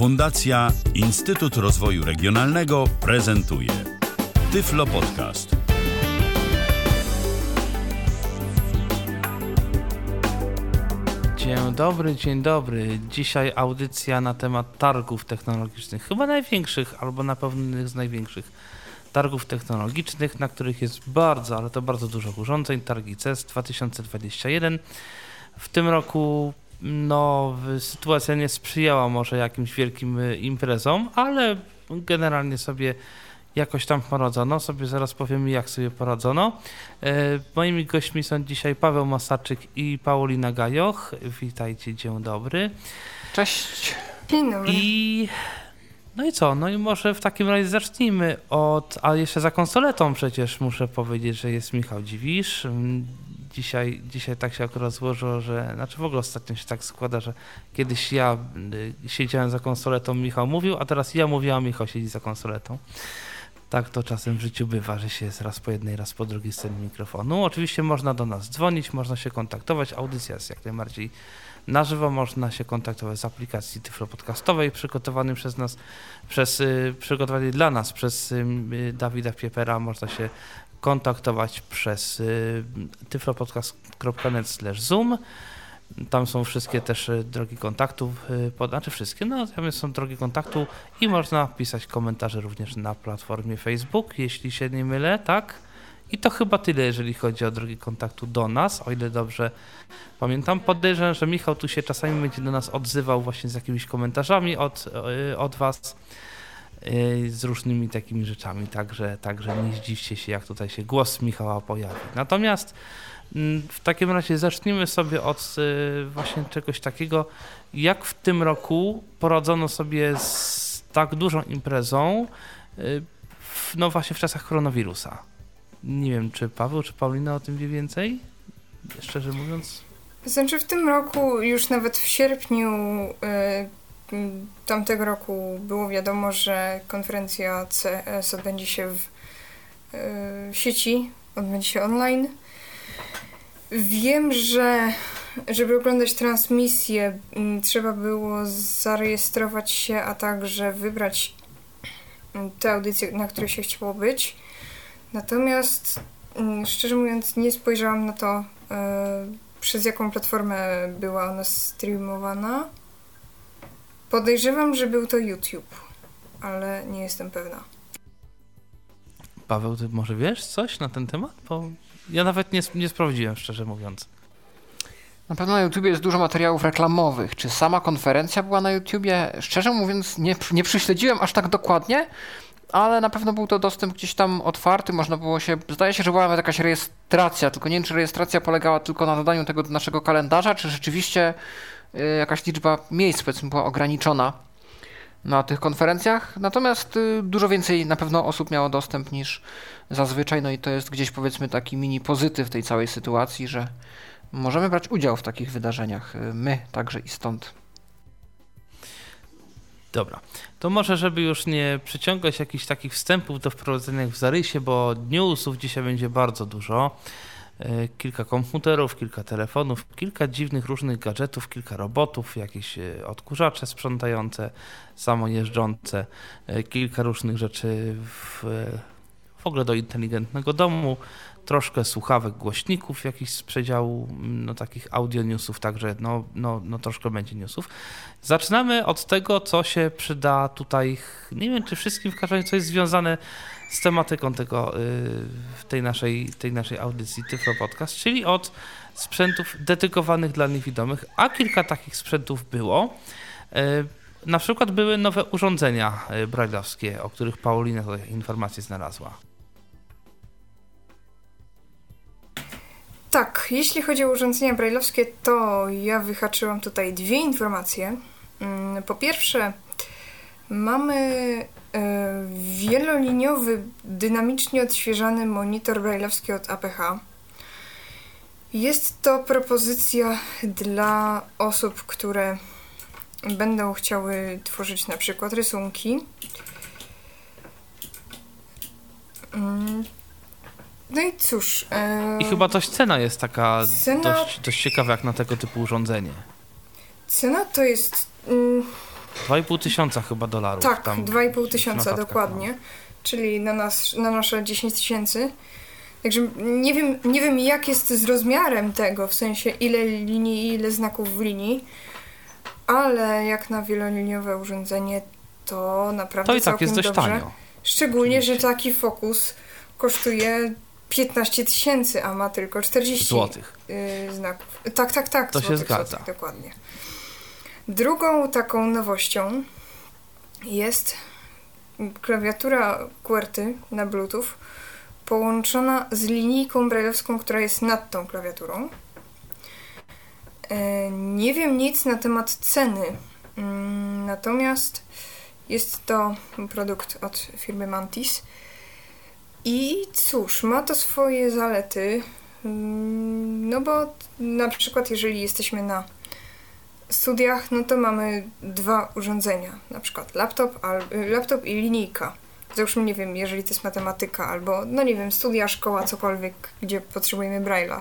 Fundacja Instytut Rozwoju Regionalnego prezentuje Tyflo Podcast. Dzień dobry, dzień dobry. Dzisiaj audycja na temat targów technologicznych, chyba największych, albo na pewno jednych z największych targów technologicznych, na których jest bardzo, ale to bardzo dużo urządzeń. Targi CES 2021. W tym roku no, sytuacja nie sprzyjała może jakimś wielkim y, imprezom, ale generalnie sobie jakoś tam poradzono. Sobie zaraz powiemy, jak sobie poradzono. E, moimi gośćmi są dzisiaj Paweł Masarczyk i Paulina Gajoch. Witajcie, dzień dobry. Cześć. Dzień dobry. I no i co? No i może w takim razie zacznijmy od. A jeszcze za konsoletą przecież muszę powiedzieć, że jest Michał Dziwisz. Dzisiaj, dzisiaj tak się akurat złożyło, że. Znaczy w ogóle ostatnio się tak składa, że kiedyś ja y, siedziałem za konsoletą, Michał mówił, a teraz ja mówiłam, Michał siedzi za konsoletą. Tak to czasem w życiu bywa, że się jest raz po jednej, raz po drugiej stronie mikrofonu. Oczywiście można do nas dzwonić, można się kontaktować. Audycja jest jak najbardziej na żywo. Można się kontaktować z aplikacji Tyflo Podcastowej przygotowanej przez nas, przez, y, przygotowanej dla nas przez y, Dawida Piepera. Można się kontaktować przez y, tyflopodcast.net zoom. Tam są wszystkie też y, drogi kontaktów, y, znaczy wszystkie, no tam są drogi kontaktu i można pisać komentarze również na platformie Facebook, jeśli się nie mylę, tak? I to chyba tyle, jeżeli chodzi o drogi kontaktu do nas, o ile dobrze pamiętam. Podejrzewam, że Michał tu się czasami będzie do nas odzywał właśnie z jakimiś komentarzami od, od Was z różnymi takimi rzeczami, także, także nie zdziwcie się, jak tutaj się głos Michała pojawi. Natomiast mm, w takim razie zacznijmy sobie od właśnie czegoś takiego, jak w tym roku poradzono sobie z tak dużą imprezą, w, no właśnie w czasach koronawirusa. Nie wiem, czy Paweł, czy Paulina o tym wie więcej? Szczerze mówiąc. Znaczy w tym roku, już nawet w sierpniu tamtego roku było wiadomo, że konferencja CS odbędzie się w y, sieci, odbędzie się online. Wiem, że żeby oglądać transmisję, trzeba było zarejestrować się, a także wybrać te audycje, na której się chciało być. Natomiast szczerze mówiąc, nie spojrzałam na to, y, przez jaką platformę była ona streamowana. Podejrzewam, że był to YouTube, ale nie jestem pewna. Paweł, ty może wiesz coś na ten temat? Bo ja nawet nie, nie sprawdziłem, szczerze mówiąc. Na pewno na YouTubie jest dużo materiałów reklamowych. Czy sama konferencja była na YouTubie? Szczerze mówiąc, nie, nie przyśledziłem aż tak dokładnie, ale na pewno był to dostęp gdzieś tam otwarty. Można było się. Zdaje się, że była nawet jakaś rejestracja, tylko nie wiem, czy rejestracja polegała tylko na dodaniu tego do naszego kalendarza, czy rzeczywiście jakaś liczba miejsc, powiedzmy, była ograniczona na tych konferencjach, natomiast y, dużo więcej na pewno osób miało dostęp niż zazwyczaj, no i to jest gdzieś powiedzmy taki mini pozytyw tej całej sytuacji, że możemy brać udział w takich wydarzeniach, y, my także i stąd. Dobra, to może, żeby już nie przyciągać jakichś takich wstępów do wprowadzenia w zarysie, bo newsów dzisiaj będzie bardzo dużo. E, kilka komputerów, kilka telefonów, kilka dziwnych różnych gadżetów, kilka robotów, jakieś e, odkurzacze sprzątające, samojeżdżące, e, kilka różnych rzeczy w, w ogóle do inteligentnego domu, troszkę słuchawek, głośników jakichś z przedziału, mm, no takich audio newsów, także no, no, no troszkę będzie newsów. Zaczynamy od tego, co się przyda tutaj, nie wiem czy wszystkim w każdym razie, co jest związane z tematyką tego, y, tej naszej, tej naszej audycji Tyflo Podcast, czyli od sprzętów dedykowanych dla niewidomych, a kilka takich sprzętów było. Y, na przykład były nowe urządzenia y, brajlowskie, o których Paulina tutaj informacje znalazła. Tak, jeśli chodzi o urządzenia brajlowskie, to ja wyhaczyłam tutaj dwie informacje. Mm, po pierwsze, mamy wieloliniowy, dynamicznie odświeżany monitor brajlowski od APH. Jest to propozycja dla osób, które będą chciały tworzyć na przykład rysunki. Mm, no i cóż. E... I chyba też cena jest taka cena... dość, dość ciekawa jak na tego typu urządzenie. Cena to jest. Mm, 2,5 tysiąca chyba dolarów. Tak, tam 2,5 tysiąca dokładnie, mam. czyli na, nas, na nasze 10 tysięcy. Także nie wiem, nie wiem, jak jest z rozmiarem tego, w sensie ile linii i ile znaków w linii, ale jak na wieloliniowe urządzenie, to naprawdę To i tak jest dość dobrze. tanio. Szczególnie, Oczywiście. że taki fokus kosztuje 15 tysięcy, a ma tylko 40 Złotych. y, znaków. Tak, tak, tak. To się zgadza. Złotych, dokładnie. Drugą taką nowością jest klawiatura QWERTY na Bluetooth połączona z linijką brailleowską, która jest nad tą klawiaturą. E, Nie wiem nic na temat ceny, Mm, natomiast jest to produkt od firmy Mantis. I cóż, ma to swoje zalety, mm, no bo na przykład jeżeli jesteśmy na studiach, no to mamy dwa urządzenia, na przykład laptop, al, laptop i linijka. Załóżmy, nie wiem, jeżeli to jest matematyka albo, no nie wiem, studia, szkoła, cokolwiek, gdzie potrzebujemy Braille'a.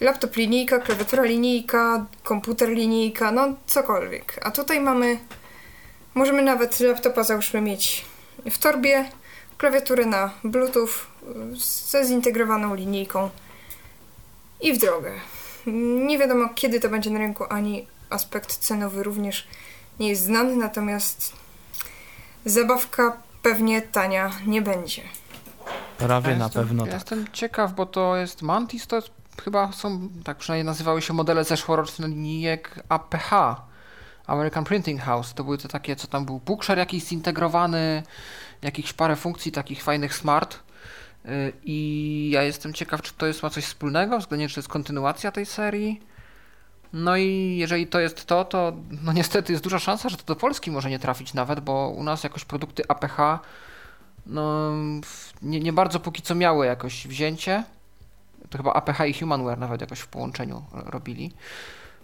Laptop linijka, klawiatura linijka, komputer linijka, no cokolwiek. A tutaj mamy, możemy nawet laptopa załóżmy mieć w torbie, klawiaturę na Bluetooth y, ze zintegrowaną linijką i w drogę. Nie wiadomo kiedy to będzie na rynku, ani aspekt cenowy również nie jest znany, natomiast zabawka pewnie tania nie będzie. Prawie Ja na jestem, pewno ja tak. Jestem ciekaw, bo to jest Mantis, to jest, chyba są, tak przynajmniej nazywały się modele zeszłoroczne linijek APH, American Printing House. To były te takie, co tam był bookshare jakiś zintegrowany, jakichś parę funkcji takich fajnych smart. Y, I ja jestem ciekaw, czy to jest ma coś wspólnego, względnie czy to jest kontynuacja tej serii. No i jeżeli to jest to, to no niestety jest duża szansa, że to do Polski może nie trafić nawet, bo u nas jakoś produkty APH no, nie, nie bardzo póki co miały jakoś wzięcie. To chyba APH i Humanware nawet jakoś w połączeniu ro- robili.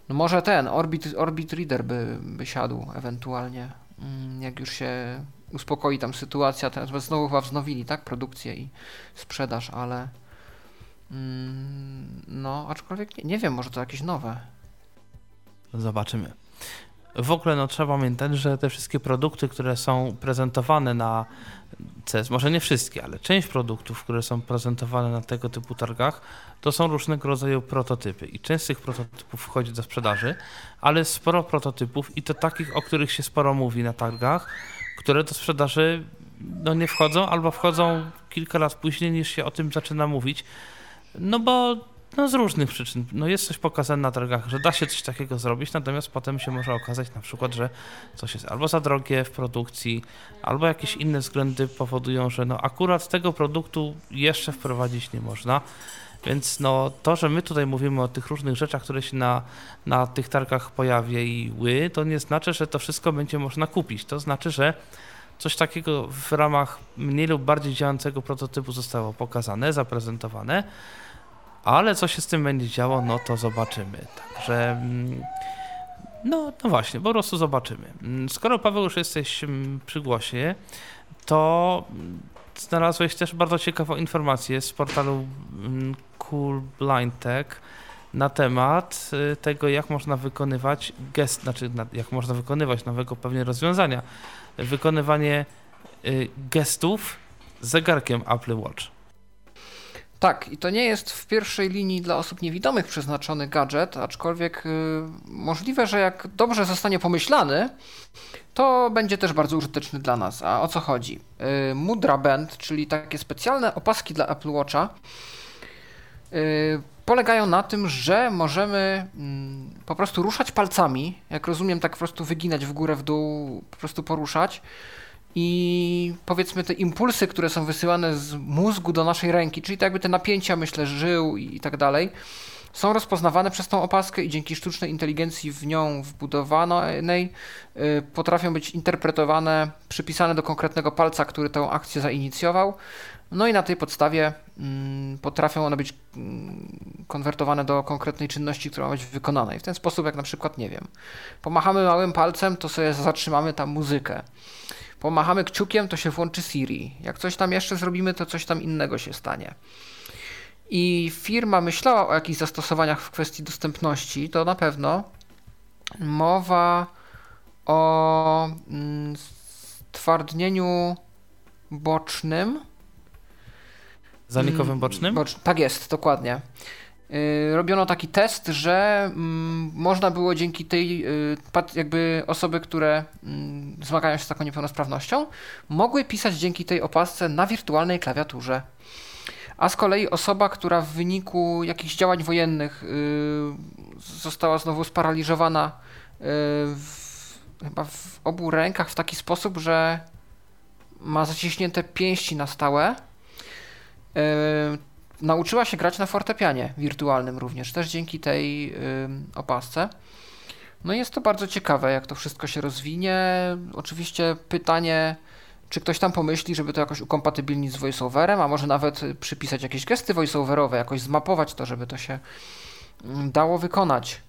No może ten, Orbit, Orbit Reader by, by siadł ewentualnie, mm, jak już się uspokoi tam sytuacja. Teraz znowu chyba wznowili, tak, produkcję i sprzedaż, ale mm, no, aczkolwiek nie, nie wiem, może to jakieś nowe. Zobaczymy. W ogóle no, trzeba pamiętać, że te wszystkie produkty, które są prezentowane na CES, może nie wszystkie, ale część produktów, które są prezentowane na tego typu targach, to są różnego rodzaju prototypy. I część z tych prototypów wchodzi do sprzedaży, ale sporo prototypów i to takich, o których się sporo mówi na targach, które do sprzedaży no, nie wchodzą albo wchodzą kilka lat później niż się o tym zaczyna mówić. No bo no z różnych przyczyn. No jest coś pokazane na targach, że da się coś takiego zrobić, natomiast potem się może okazać na przykład, że coś jest albo za drogie w produkcji, albo jakieś inne względy powodują, że no akurat tego produktu jeszcze wprowadzić nie można. Więc no to, że my tutaj mówimy o tych różnych rzeczach, które się na, na tych targach pojawiły, to nie znaczy, że to wszystko będzie można kupić. To znaczy, że coś takiego w ramach mniej lub bardziej działającego prototypu zostało pokazane, zaprezentowane, ale co się z tym będzie działo, no to zobaczymy. Także mm, no, no właśnie, po prostu zobaczymy. Mm, Skoro Paweł już jesteś mm, przy głosie, to znalazłeś też bardzo ciekawą informację z portalu Cool Blind Tech na temat y, tego, jak można wykonywać gest, znaczy na- jak można wykonywać nowego pewnie rozwiązania, wykonywanie y, gestów zegarkiem Apple Watch. Tak, i to nie jest w pierwszej linii dla osób niewidomych przeznaczony gadżet, aczkolwiek y, możliwe, że jak dobrze zostanie pomyślany, to będzie też bardzo użyteczny dla nas. A o co chodzi? Y, Mudra Band, czyli takie specjalne opaski dla Apple Watcha, y, polegają na tym, że możemy mm, po prostu ruszać palcami, jak rozumiem, tak po prostu wyginać w górę, w dół, po prostu poruszać. I powiedzmy te impulsy, które są wysyłane z mózgu do naszej ręki, czyli tak jakby te napięcia, myślę, żył i, tak dalej, są rozpoznawane przez tą opaskę i dzięki sztucznej inteligencji w nią wbudowanej y, potrafią być interpretowane, przypisane do konkretnego palca, który tę akcję zainicjował. No i na tej podstawie mm, potrafią one być mm, konwertowane do konkretnej czynności, która ma być wykonana. I w ten sposób, jak na przykład, nie wiem, pomachamy małym palcem, to sobie zatrzymamy tam muzykę. Pomachamy kciukiem, to się włączy Siri. Jak coś tam jeszcze zrobimy, to coś tam innego się stanie. I firma myślała o jakichś zastosowaniach w kwestii dostępności, to na pewno mowa o mm, stwardnieniu bocznym. Zanikowym bocznym? Bocz, tak jest, dokładnie. Yy, robiono taki test, że mm, można było dzięki tej yy, jakby osoby, które yy, zmagają się z taką niepełnosprawnością, mogły pisać dzięki tej opasce na wirtualnej klawiaturze. A z kolei osoba, która w wyniku jakichś działań wojennych y, została znowu sparaliżowana y, w, chyba w obu rękach w taki sposób, że ma zaciśnięte pięści na stałe, y, nauczyła się grać na fortepianie wirtualnym również, też dzięki tej opasce. No jest to bardzo ciekawe, jak to wszystko się rozwinie. Oczywiście pytanie, czy ktoś tam pomyśli, żeby to jakoś ukompatybilnić z voiceoverem, a może nawet przypisać jakieś gesty voiceoverowe, jakoś zmapować to, żeby to się dało wykonać.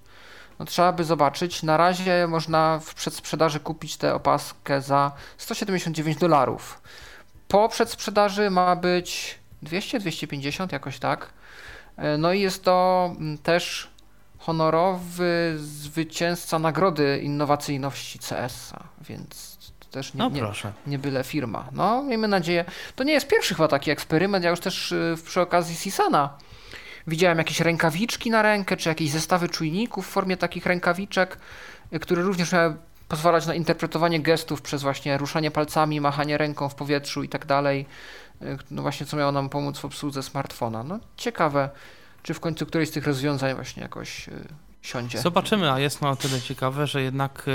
No, trzeba by zobaczyć. Na razie można w przedsprzedaży kupić tę opaskę za 179 dolarów. Po przedsprzedaży ma być 200-250 jakoś tak. E, no i jest to mm, też honorowy zwycięzca nagrody innowacyjności CS-a, więc też nie, no nie, nie byle firma. No, miejmy nadzieję. To nie jest pierwszy chyba taki eksperyment. Ja już też y, przy okazji Sisana widziałem jakieś rękawiczki na rękę, czy jakieś zestawy czujników w formie takich rękawiczek, y, które również miały pozwalać na interpretowanie gestów przez właśnie ruszanie palcami, machanie ręką w powietrzu i tak dalej. Y, no właśnie, co miało nam pomóc w obsłudze smartfona. No ciekawe, czy w końcu któreś z tych rozwiązań właśnie jakoś siądzie. Zobaczymy, a jest no tyle ciekawe, że jednak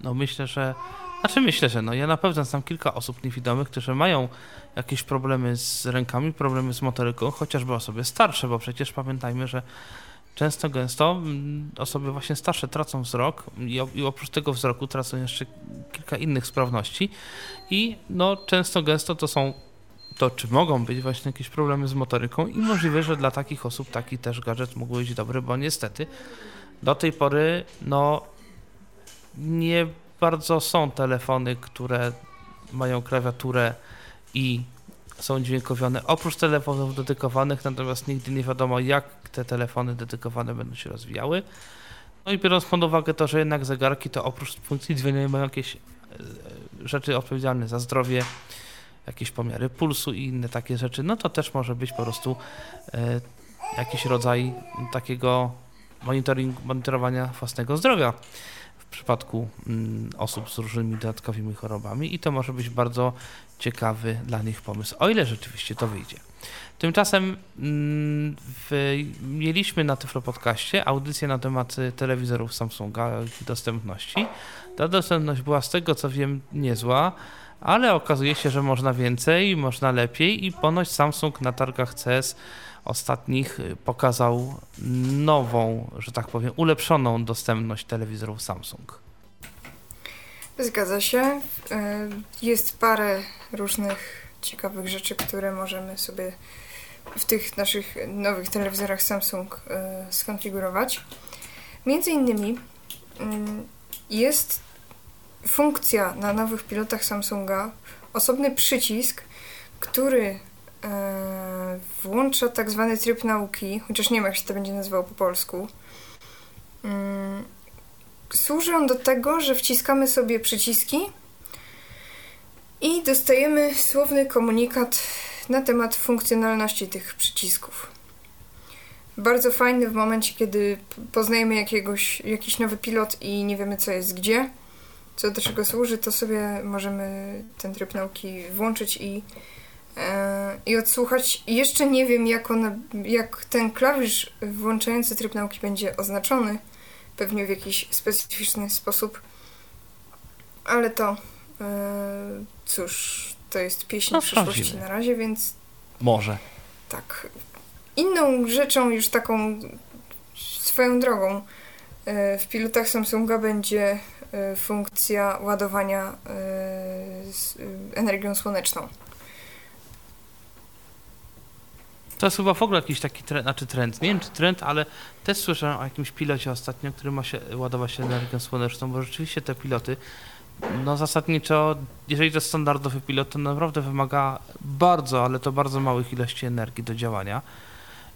no myślę, że znaczy myślę, że no ja na pewno znam kilka osób niewidomych, którzy mają jakieś problemy z rękami, problemy z motoryką, chociażby osoby starsze, bo przecież pamiętajmy, że często, gęsto mm, osoby właśnie starsze tracą wzrok i oprócz tego wzroku tracą jeszcze kilka innych sprawności i no często, gęsto to są to, czy mogą być właśnie jakieś problemy z motoryką i możliwe, że dla takich osób taki też gadżet mógł być dobry, bo niestety do tej pory no nie bardzo są telefony, które mają klawiaturę i są dźwiękowione oprócz telefonów dedykowanych, natomiast nigdy nie wiadomo, jak te telefony dedykowane będą się rozwijały. No i biorąc pod uwagę to, że jednak zegarki to oprócz funkcji dźwiękowej mają jakieś e, rzeczy odpowiedzialne za zdrowie, jakieś pomiary pulsu i inne takie rzeczy, no to też może być po prostu e, jakiś rodzaj takiego monitoring, monitorowania własnego zdrowia w przypadku mm, osób z różnymi dodatkowymi chorobami i to może być bardzo ciekawy dla nich pomysł, o ile rzeczywiście to wyjdzie. Tymczasem mm, w, mieliśmy na Tyflo Podcaście audycję na temat telewizorów Samsunga i dostępności. Ta dostępność była z tego co wiem niezła, ale okazuje się, że można więcej, można lepiej i ponoć Samsung na targach CS ostatnich y, pokazał nową, że tak powiem, ulepszoną dostępność telewizorów Samsung. Zgadza się. Y, jest parę różnych ciekawych rzeczy, które możemy sobie w tych naszych nowych telewizorach Samsung y, skonfigurować. Między innymi jest funkcja na nowych pilotach Samsunga, osobny przycisk, który E, włącza tak zwany tryb nauki, chociaż nie wiem jak się to będzie nazywało po polsku. Mm, służy on do tego, że wciskamy sobie przyciski i dostajemy słowny komunikat na temat funkcjonalności tych przycisków. Bardzo fajny w momencie, kiedy poznajemy jakiegoś, jakiś nowy pilot i nie wiemy co jest gdzie, co do czego służy, to sobie możemy ten tryb nauki włączyć i E, i odsłuchać. Jeszcze nie wiem, jak, one, jak ten klawisz włączający tryb nauki będzie oznaczony. Pewnie w jakiś specyficzny sposób. Ale to, e, cóż, to jest pieśń no, przyszłości na razie, więc. Może. Tak. Inną rzeczą, już taką swoją drogą, e, w pilotach Samsunga będzie funkcja ładowania energią słoneczną. To jest chyba w ogóle jakiś taki trend, znaczy trend, nie wiem czy trend, ale też słyszałem o jakimś pilocie ostatnio, który ma się ładować energią słoneczną, bo rzeczywiście te piloty, no zasadniczo, jeżeli to jest standardowy pilot, to naprawdę wymaga bardzo, ale to bardzo małych ilości energii do działania.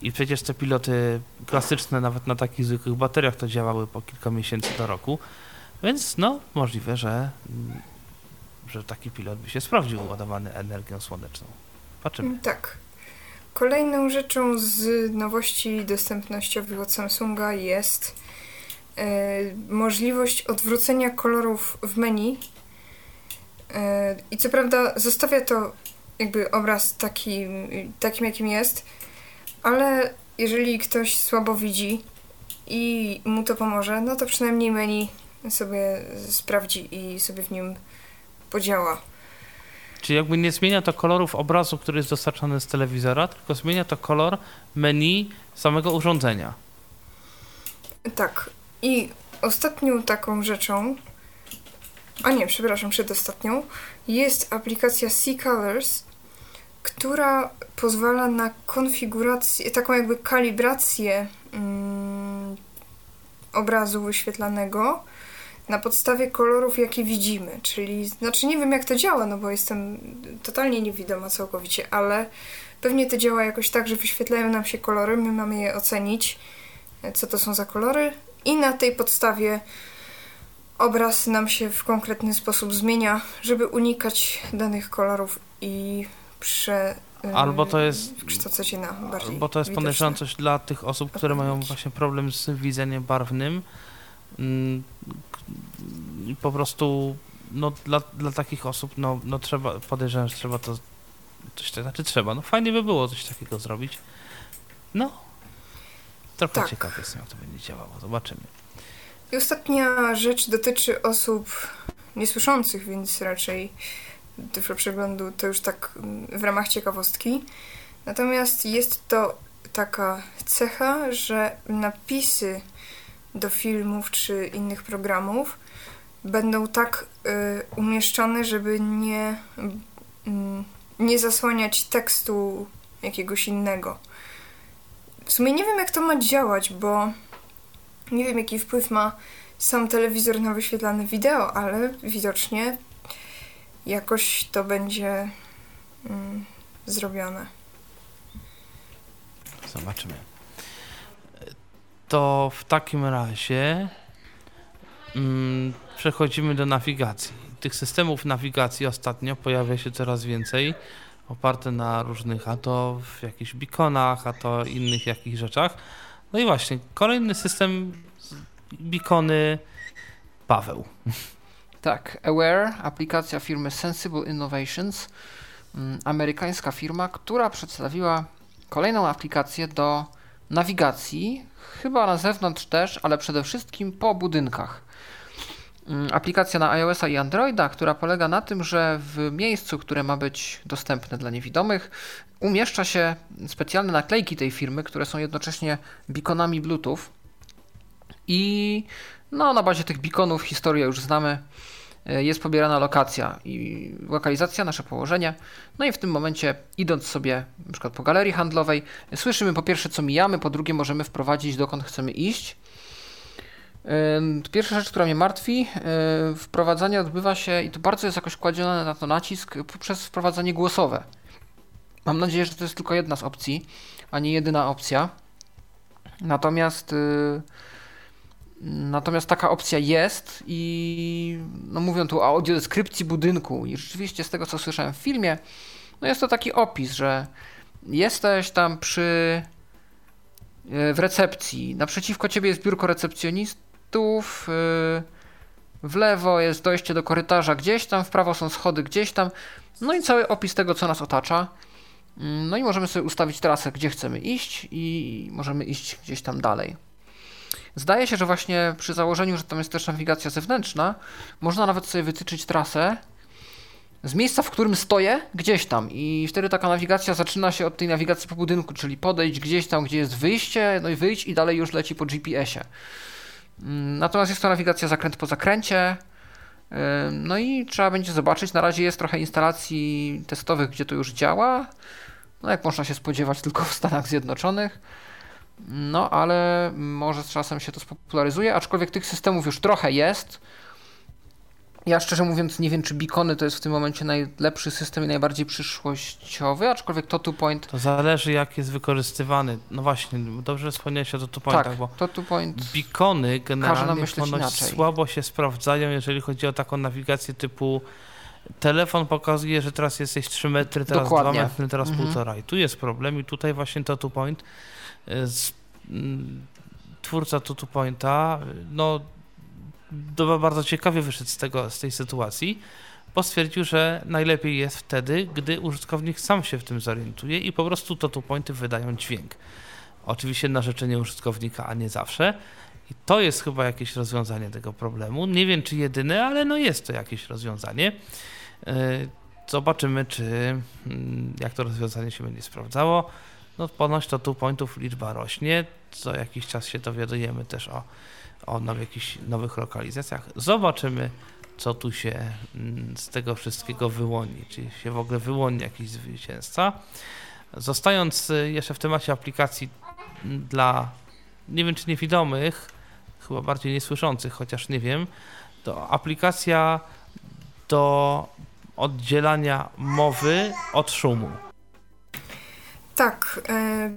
I przecież te piloty klasyczne, nawet na takich zwykłych bateriach, to działały po kilka miesięcy do roku. Więc no, możliwe, że, mm, że taki pilot by się sprawdził ładowany energią słoneczną. Patrzymy. Tak. Kolejną rzeczą z nowości dostępnościowych od Samsunga jest e, możliwość odwrócenia kolorów w menu. E, I co prawda zostawia to jakby obraz taki, takim, jakim jest, ale jeżeli ktoś słabo widzi i mu to pomoże, no to przynajmniej menu sobie sprawdzi i sobie w nim podziała. Czyli jakby nie zmienia to kolorów obrazu, który jest dostarczany z telewizora, tylko zmienia to kolor menu samego urządzenia. Tak. I ostatnią taką rzeczą, a nie, przepraszam, przedostatnią, jest aplikacja C-Colors, która pozwala na konfigurację, taką jakby kalibrację mm, obrazu wyświetlanego na podstawie kolorów, jakie widzimy. Czyli, znaczy nie wiem jak to działa, no bo jestem totalnie niewidoma całkowicie, ale pewnie to działa jakoś tak, że wyświetlają nam się kolory, my mamy je ocenić, co to są za kolory i na tej podstawie obraz nam się w konkretny sposób zmienia, żeby unikać danych kolorów i prze, Albo to jest. kształcać na bardziej. Bo to jest podejrzewam coś dla tych osób, które mają właśnie problem z widzeniem barwnym. Po prostu no, dla, dla takich osób no, no trzeba, podejrzewam, że trzeba to coś tak, znaczy trzeba, no fajnie by było coś takiego zrobić. No, trochę Tak. ciekaw jestem, jak to będzie działało, zobaczymy. I ostatnia rzecz dotyczy osób niesłyszących, więc raczej tyflo przeglądu to już tak mm, w ramach ciekawostki. Natomiast jest to taka cecha, że napisy do filmów czy innych programów będą tak y, umieszczane, żeby nie, mm, nie zasłaniać tekstu jakiegoś innego. W sumie nie wiem, jak to ma działać, bo nie wiem, jaki wpływ ma sam telewizor na wyświetlane wideo, ale widocznie jakoś to będzie mm, zrobione. Zobaczymy. To w takim razie mm, przechodzimy do nawigacji. Tych systemów nawigacji ostatnio pojawia się coraz więcej, oparte na różnych, a to w jakichś beaconach, a to innych jakichś rzeczach. No i właśnie, kolejny system beacony Paweł. Tak, Aware, aplikacja firmy Sensible Innovations, mm, amerykańska firma, która przedstawiła kolejną aplikację do nawigacji, chyba na zewnątrz też, ale przede wszystkim po budynkach. Mm, Aplikacja na iOS-a i Androida, która polega na tym, że w miejscu, które ma być dostępne dla niewidomych, umieszcza się specjalne naklejki tej firmy, które są jednocześnie beaconami Bluetooth. I no, na bazie tych beaconów historię już znamy. E, Jest pobierana lokacja i lokalizacja, nasze położenie. No i w tym momencie, idąc sobie na przykład po galerii handlowej, słyszymy po pierwsze co mijamy, po drugie możemy wprowadzić dokąd chcemy iść. Ym, Pierwsza rzecz, która mnie martwi, yy, wprowadzanie odbywa się i to bardzo jest jakoś kładzione na to nacisk poprzez wprowadzanie głosowe. Mam nadzieję, że to jest tylko jedna z opcji, a nie jedyna opcja. Natomiast Natomiast taka opcja jest i no mówią tu o audiodeskrypcji budynku i rzeczywiście z tego co słyszałem w filmie, no jest to taki opis, że jesteś tam przy e, w recepcji, naprzeciwko ciebie jest biurko recepcjonistów, e, w lewo jest dojście do korytarza gdzieś tam, w prawo są schody gdzieś tam, no i cały opis tego co nas otacza. Mm, No i możemy sobie ustawić trasę, gdzie chcemy iść i możemy iść gdzieś tam dalej. Zdaje się, że właśnie przy założeniu, że tam jest też nawigacja zewnętrzna, można nawet sobie wytyczyć trasę z miejsca, w którym stoję, gdzieś tam. I wtedy taka nawigacja zaczyna się od tej nawigacji po budynku, czyli podejść gdzieś tam, gdzie jest wyjście, no i wyjść i dalej już leci po GPS-ie. Mm, Natomiast jest to nawigacja zakręt po zakręcie. No i trzeba będzie zobaczyć. Na razie jest trochę instalacji testowych, gdzie to już działa. No jak można się spodziewać, tylko w Stanach Zjednoczonych. No, ale może z czasem się to spopularyzuje, aczkolwiek tych systemów już trochę jest. Ja szczerze mówiąc nie wiem, czy Beacony to jest w tym momencie najlepszy system i najbardziej przyszłościowy, aczkolwiek to two point. To zależy jak jest wykorzystywany. No właśnie, dobrze wspomniałeś o to pointach, Tak, bo to two point. beacony generalnie ponoć słabo się sprawdzają, jeżeli chodzi o taką nawigację typu telefon pokazuje, że teraz jesteś 3 metry, teraz Dokładnie. 2 metry, teraz Mhm. półtora. I tu jest problem i tutaj właśnie to two point twórca to two pointa y, no bardzo ciekawie wyszedł z, tego, z tej sytuacji, bo stwierdził, że najlepiej jest wtedy, gdy użytkownik sam się w tym zorientuje i po prostu two pointy wydają dźwięk. Oczywiście na życzenie użytkownika, a nie zawsze. I to jest chyba jakieś rozwiązanie tego problemu. Nie wiem, czy jedyne, ale no jest to jakieś rozwiązanie. Yy, Zobaczymy, czy mm, jak to rozwiązanie się będzie sprawdzało. No ponoć to tu pointów liczba rośnie. Co jakiś czas się dowiadujemy też o, o now, jakichś nowych lokalizacjach. Zobaczymy, co tu się mm, z tego wszystkiego wyłoni. Czy się w ogóle wyłoni jakiś zwycięzca. Zostając y, jeszcze w temacie aplikacji mm, dla, nie wiem czy niewidomych, chyba bardziej niesłyszących, chociaż nie wiem, to aplikacja do oddzielania mowy od szumu. Tak, e,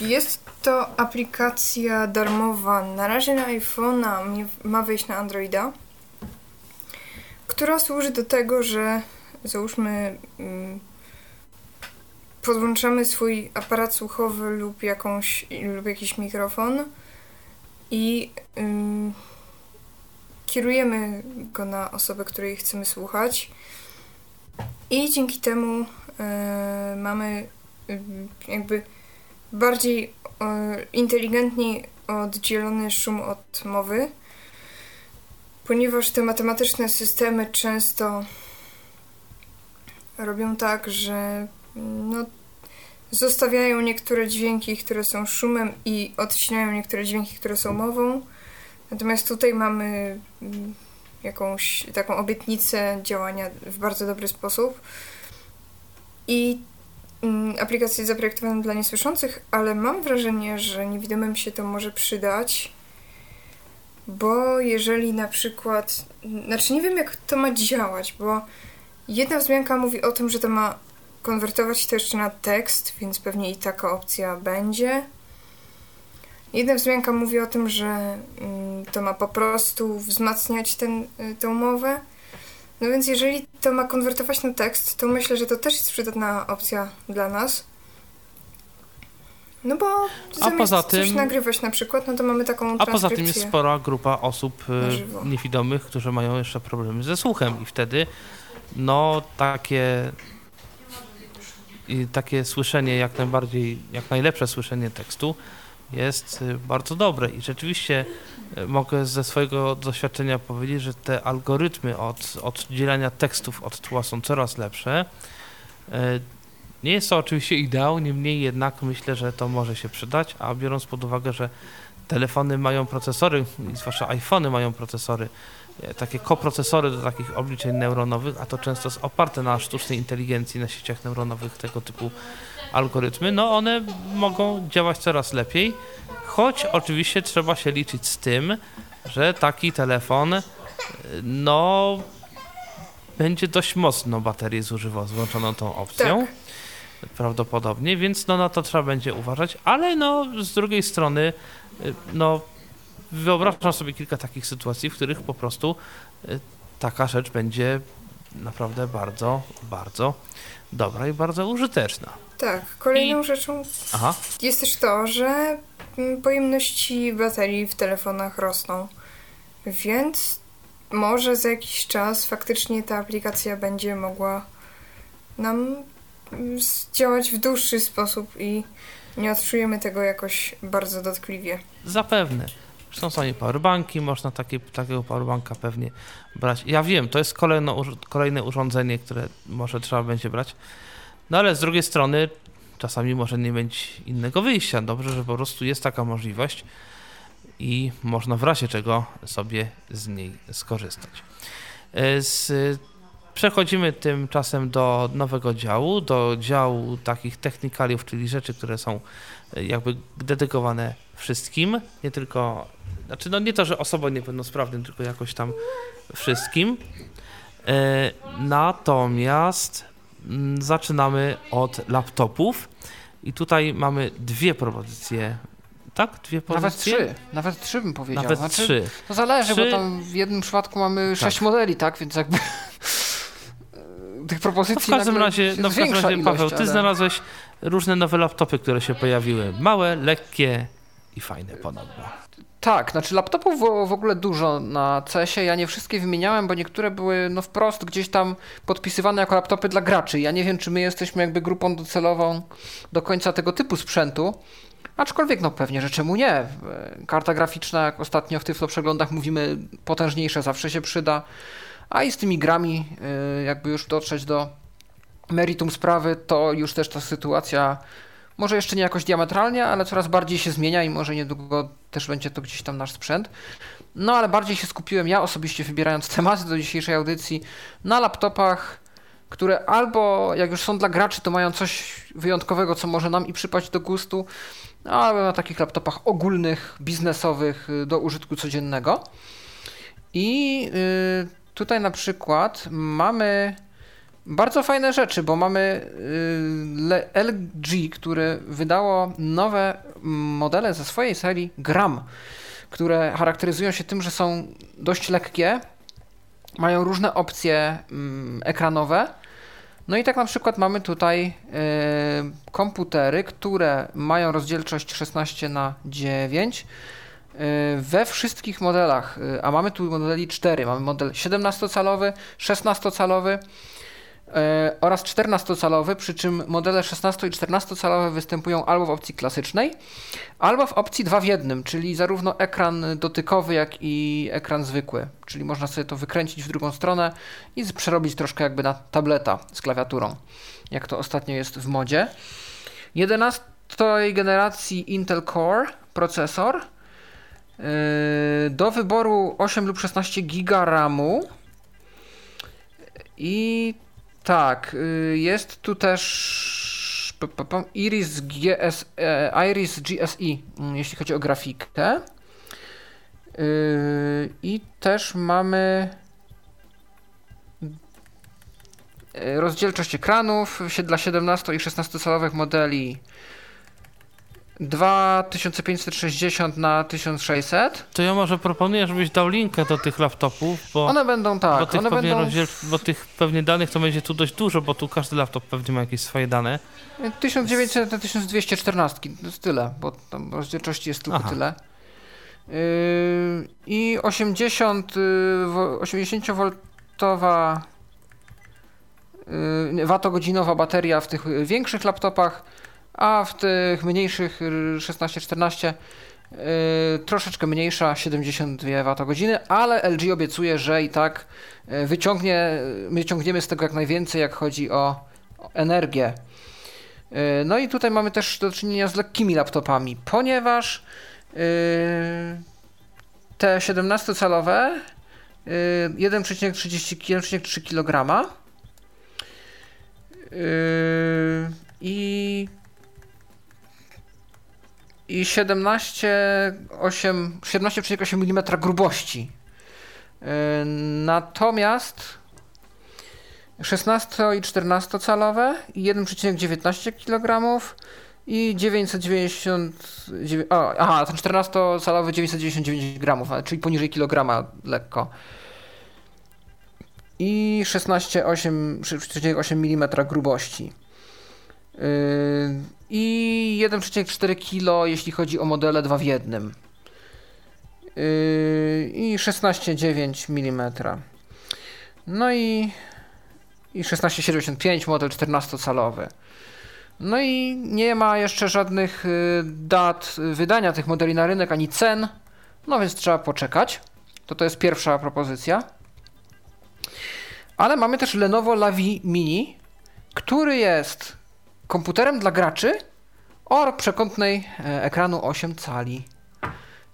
jest to aplikacja darmowa. Na razie na iPhone'a ma wyjść na Androida, która służy do tego, że załóżmy mm, podłączamy swój aparat słuchowy lub jakąś lub jakiś mikrofon i ym, kierujemy go na osobę, której chcemy słuchać i dzięki temu e, mamy jakby bardziej e, inteligentniej oddzielony szum od mowy, ponieważ te matematyczne systemy często robią tak, że no, zostawiają niektóre dźwięki, które są szumem i odcinają niektóre dźwięki, które są mową. Natomiast tutaj mamy mm, jakąś taką obietnicę działania w bardzo dobry sposób. I aplikacja jest zaprojektowana dla niesłyszących, ale mam wrażenie, że niewidomym się to może przydać, bo jeżeli na przykład, znaczy nie wiem jak to ma działać, bo jedna wzmianka mówi o tym, że to ma konwertować to jeszcze na tekst, więc pewnie i taka opcja będzie. Jedna wzmianka mówi o tym, że mm, to ma po prostu wzmacniać ten, y, tą mowę. No więc jeżeli to ma konwertować na tekst, to myślę, że to też jest przydatna opcja dla nas. No bo zamiast poza coś tym- nagrywać na przykład, no to mamy taką A poza tym jest spora grupa osób e, niewidomych, którzy mają jeszcze problemy ze słuchem i wtedy no takie i takie słyszenie jak najbardziej, jak najlepsze słyszenie tekstu jest y, bardzo dobre. I rzeczywiście mogę ze swojego doświadczenia powiedzieć, że te algorytmy od oddzielania tekstów od tła są coraz lepsze. Y, Nie jest to oczywiście ideał, niemniej jednak myślę, że to może się przydać, a biorąc pod uwagę, że telefony mają procesory, zwłaszcza iPhony mają procesory, e, takie koprocesory do takich obliczeń neuronowych, a to często jest oparte na sztucznej inteligencji, na sieciach neuronowych, tego typu algorytmy, no one mogą działać coraz lepiej, choć oczywiście trzeba się liczyć z tym, że taki telefon e, no będzie dość mocno baterię zużywał z włączoną tą opcją. Prawdopodobnie, więc no na to trzeba będzie uważać, ale no z drugiej strony y, no wyobrażam sobie kilka takich sytuacji, w których po prostu y, taka rzecz będzie naprawdę bardzo, bardzo dobra i bardzo użyteczna. Tak, kolejną rzeczą Aha, jest też to, że mm, pojemności baterii w telefonach rosną. Więc może za jakiś czas faktycznie ta aplikacja będzie mogła nam mm, działać w dłuższy sposób i nie odczujemy tego jakoś bardzo dotkliwie. zapewne. Są i powerbanki, można takie, takiego powerbanka pewnie brać. Ja wiem, to jest kolejne, urz- kolejne urządzenie, które może trzeba będzie brać, no ale z drugiej strony czasami może nie mieć innego wyjścia. Dobrze, że po prostu jest taka możliwość i można w razie czego sobie z niej skorzystać. E, Z, przechodzimy tymczasem do nowego działu, do działu takich technikaliów, czyli rzeczy, które są e, jakby dedykowane wszystkim, nie tylko, znaczy no nie to, że osobom niepełnosprawnym, tylko jakoś tam wszystkim. E, natomiast mm, zaczynamy od laptopów i tutaj mamy dwie propozycje. Tak? Dwie Nawet pozycje? trzy, nawet trzy bym powiedział. Nawet Znaczy, trzy. To zależy, Trzy- bo tam w jednym przypadku mamy sześć modeli, tak? Więc jakby tych No propozycji w każdym razie, no w każdym razie ilość, Paweł, ty ale- znalazłeś różne nowe laptopy, które się pojawiły. Małe, lekkie i fajne ponadto. Tak, znaczy laptopów w, w ogóle dużo na CES-ie. Ja nie wszystkie wymieniałem, bo niektóre były no wprost gdzieś tam podpisywane jako laptopy dla graczy. Ja nie wiem, czy my jesteśmy jakby grupą docelową do końca tego typu sprzętu. Aczkolwiek no pewnie, że czemu nie. Karta graficzna, jak ostatnio w Tyflo przeglądach mówimy, potężniejsza zawsze się przyda. A i z tymi grami, e, jakby już dotrzeć do meritum sprawy, to już też ta sytuacja może jeszcze nie jakoś diametralnie, ale coraz bardziej się zmienia i może niedługo też będzie to gdzieś tam nasz sprzęt. No ale bardziej się skupiłem ja osobiście wybierając tematy do dzisiejszej audycji na laptopach, które albo jak już są dla graczy, to mają coś wyjątkowego, co może nam i przypaść do gustu, albo na takich laptopach ogólnych, biznesowych y, do użytku codziennego. I y, tutaj na przykład mamy bardzo fajne rzeczy, bo mamy y, LG, które wydało nowe modele ze swojej serii Gram, które charakteryzują się tym, że są dość lekkie, mają różne opcje mm, ekranowe. No i tak na przykład mamy tutaj y, komputery, które mają rozdzielczość 16 na 9 y, we wszystkich modelach, a mamy tu modeli 4. Mamy model 17-calowy, 16-calowy, e, oraz 14-calowy, przy czym modele 16 i 14-calowe występują albo w opcji klasycznej, albo w opcji 2 w 1, czyli zarówno ekran dotykowy, jak i ekran zwykły. Czyli można sobie to wykręcić w drugą stronę i przerobić troszkę jakby na tableta z klawiaturą, jak to ostatnio jest w modzie. 11 generacji Intel Core procesor. Yy, Do wyboru 8 lub 16 giga RAMu. I tak, y, jest tu też Iris, GS, e, Iris GSI, mm, jeśli chodzi o grafikę. Y, I też mamy y, rozdzielczość ekranów dla 17 i 16 calowych modeli 2560 na 1600. To ja może proponuję, żebyś dał linkę do tych laptopów, bo, One będą bo, tak, tych, one pewnie będą rozdziel, bo tych pewnie danych to będzie tu dość dużo, bo tu każdy laptop pewnie ma jakieś swoje dane. 1900 na 1214, to jest tyle, bo tam rozdzielczości jest tylko Aha. tyle. Yy, I 80, yy, wo- 80V yy, watogodzinowa bateria w tych y, większych laptopach, a w tych mniejszych y, 16-14 yy, troszeczkę mniejsza, 72 watogodziny, ale LG obiecuje, że i tak yy, wyciągnie, wyciągniemy z tego jak najwięcej, jak chodzi o energię. No i tutaj mamy też do czynienia z lekkimi laptopami, ponieważ te 17-calowe yy, 1,30 1,3 kg i i 17,8 17,8 mm grubości. Yy, Natomiast 16 i 14 calowe i 1,19 kg i 999 o, aha, ten 14 calowy 999 gramów, czyli poniżej kilograma lekko. I 16,8 mm grubości. Yy, I 1,4 kg jeśli chodzi o modele 2 w 1. Yy, I 16,9 mm. No i i 1675 model 14-calowy. No i nie ma jeszcze żadnych y, dat wydania tych modeli na rynek ani cen, no więc trzeba poczekać. To to jest pierwsza propozycja. Ale mamy też Lenovo Lavi Mini, który jest komputerem dla graczy o przekątnej e, ekranu 8 cali.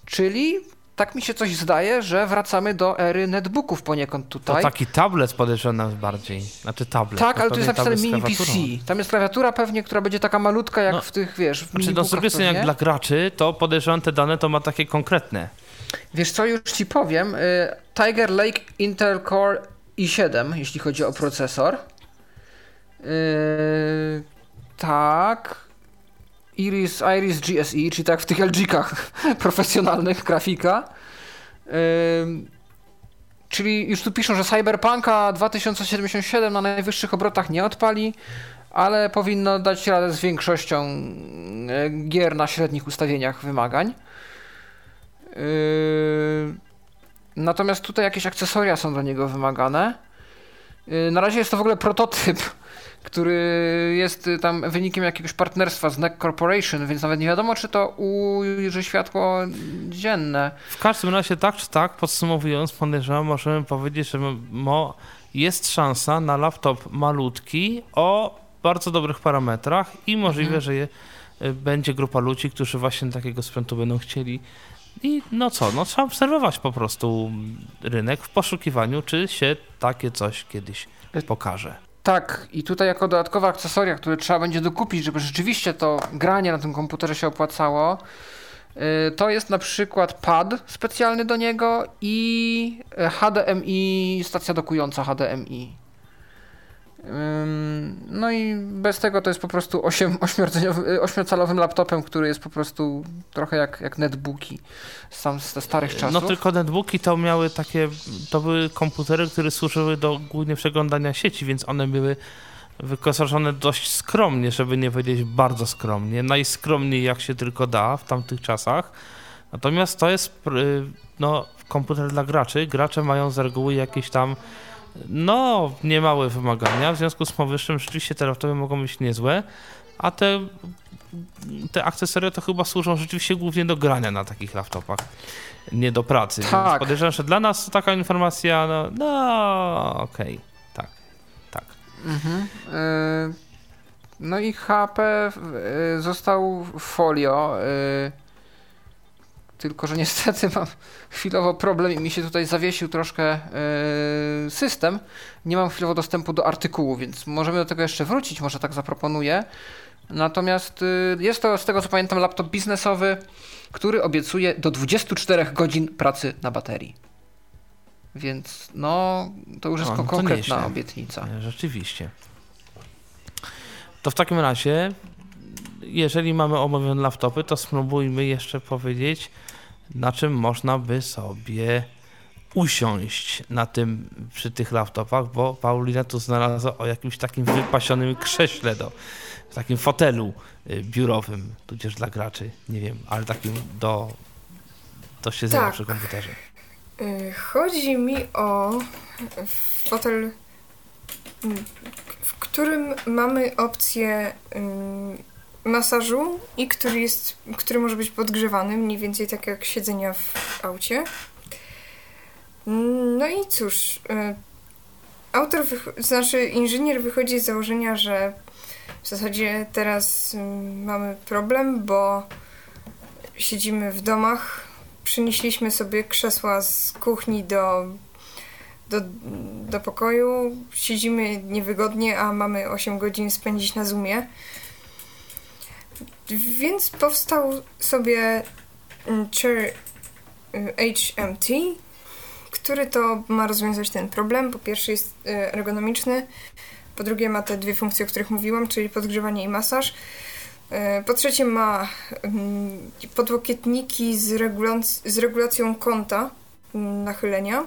Czyli tak mi się coś zdaje, że wracamy do ery netbooków poniekąd To tutaj. taki tablet podejrzewam bardziej. Znaczy tablet. Tak, ale tu jest napisane mini PC. Tam jest klawiatura pewnie, która będzie taka malutka jak No, w tych, wiesz, w Znaczy, no strony, jak dla graczy, to podejrzewam te dane to ma takie konkretne. Wiesz co, już ci powiem. y, Tiger Lake Intel Core i7, jeśli chodzi o procesor. Tak. Iris, Iris GSE, czyli tak w tych LG-kach profesjonalnych grafika. Yy, czyli już tu piszą, że Cyberpunka 2077 na najwyższych obrotach nie odpali, ale powinno dać radę z większością yy, gier na średnich ustawieniach wymagań. Natomiast tutaj jakieś akcesoria są do niego wymagane. Na razie jest to w ogóle prototyp, który jest y, tam wynikiem jakiegoś partnerstwa z NEC Corporation, więc nawet nie wiadomo, czy to ujrzy światło dzienne. W każdym razie tak czy tak, podsumowując, podejrzewam, możemy powiedzieć, że mo jest szansa na laptop malutki o bardzo dobrych parametrach i możliwe, mhm. że je, y, będzie grupa ludzi, którzy właśnie takiego sprzętu będą chcieli i no co, no trzeba obserwować po prostu rynek w poszukiwaniu, czy się takie coś kiedyś pokaże. Tak, i tutaj jako dodatkowe akcesoria, które trzeba będzie dokupić, żeby rzeczywiście to granie na tym komputerze się opłacało, y, to jest na przykład pad specjalny do niego i HDMI, stacja dokująca HDMI. No i bez tego to jest po prostu 8, 8-calowym laptopem, który jest po prostu trochę jak, jak netbooki sam ze starych czasów. No tylko netbooki to miały takie, to były komputery, które służyły do głównie przeglądania sieci, więc one były wyposażone dość skromnie, żeby nie powiedzieć bardzo skromnie, najskromniej jak się tylko da w tamtych czasach. Natomiast to jest no, komputer dla graczy. Gracze mają z reguły jakieś tam no, niemałe wymagania. W związku z powyższym rzeczywiście te laptopy mogą być niezłe, a te, te akcesoria to chyba służą rzeczywiście głównie do grania na takich laptopach, nie do pracy. Tak. Więc podejrzewam, że dla nas to taka informacja, no, no okej, okay. tak, tak. Mhm. Yy, no i HP yy, został folio. Yy tylko, że niestety mam chwilowo problem i mi się tutaj zawiesił troszkę yy, system. Nie mam chwilowo dostępu do artykułu, więc możemy do tego jeszcze wrócić, może tak zaproponuję. Natomiast yy, jest to, z tego co pamiętam, laptop biznesowy, który obiecuje do 24 godzin pracy na baterii. Więc no, to już jest o, no konkretna obietnica. Rzeczywiście. To w takim razie jeżeli mamy omawiane laptopy, to spróbujmy jeszcze powiedzieć, na czym można by sobie usiąść na tym, przy tych laptopach, bo Paulina tu znalazła o jakimś takim wypasionym krześle do, w takim fotelu y, biurowym, tudzież dla graczy, nie wiem, ale takim do, do siedzenia tak. przy komputerze. Y, chodzi mi o fotel, w którym mamy opcję masażu i który jest, który może być podgrzewany, mniej więcej tak jak siedzenia w aucie. No i cóż, y, autor, znaczy inżynier wychodzi z założenia, że w zasadzie teraz mm, mamy problem, bo siedzimy w domach, przynieśliśmy sobie krzesła z kuchni do, do, do pokoju, siedzimy niewygodnie, a mamy 8 godzin spędzić na Zoomie. Więc powstał sobie mm, Chair y, HMT, który to ma rozwiązać ten problem. Po pierwsze jest y, ergonomiczny, po drugie ma te dwie funkcje, o których mówiłam, czyli podgrzewanie i masaż. Y, po trzecie ma mm, podłokietniki z, z regulacją kąta mm, nachylenia.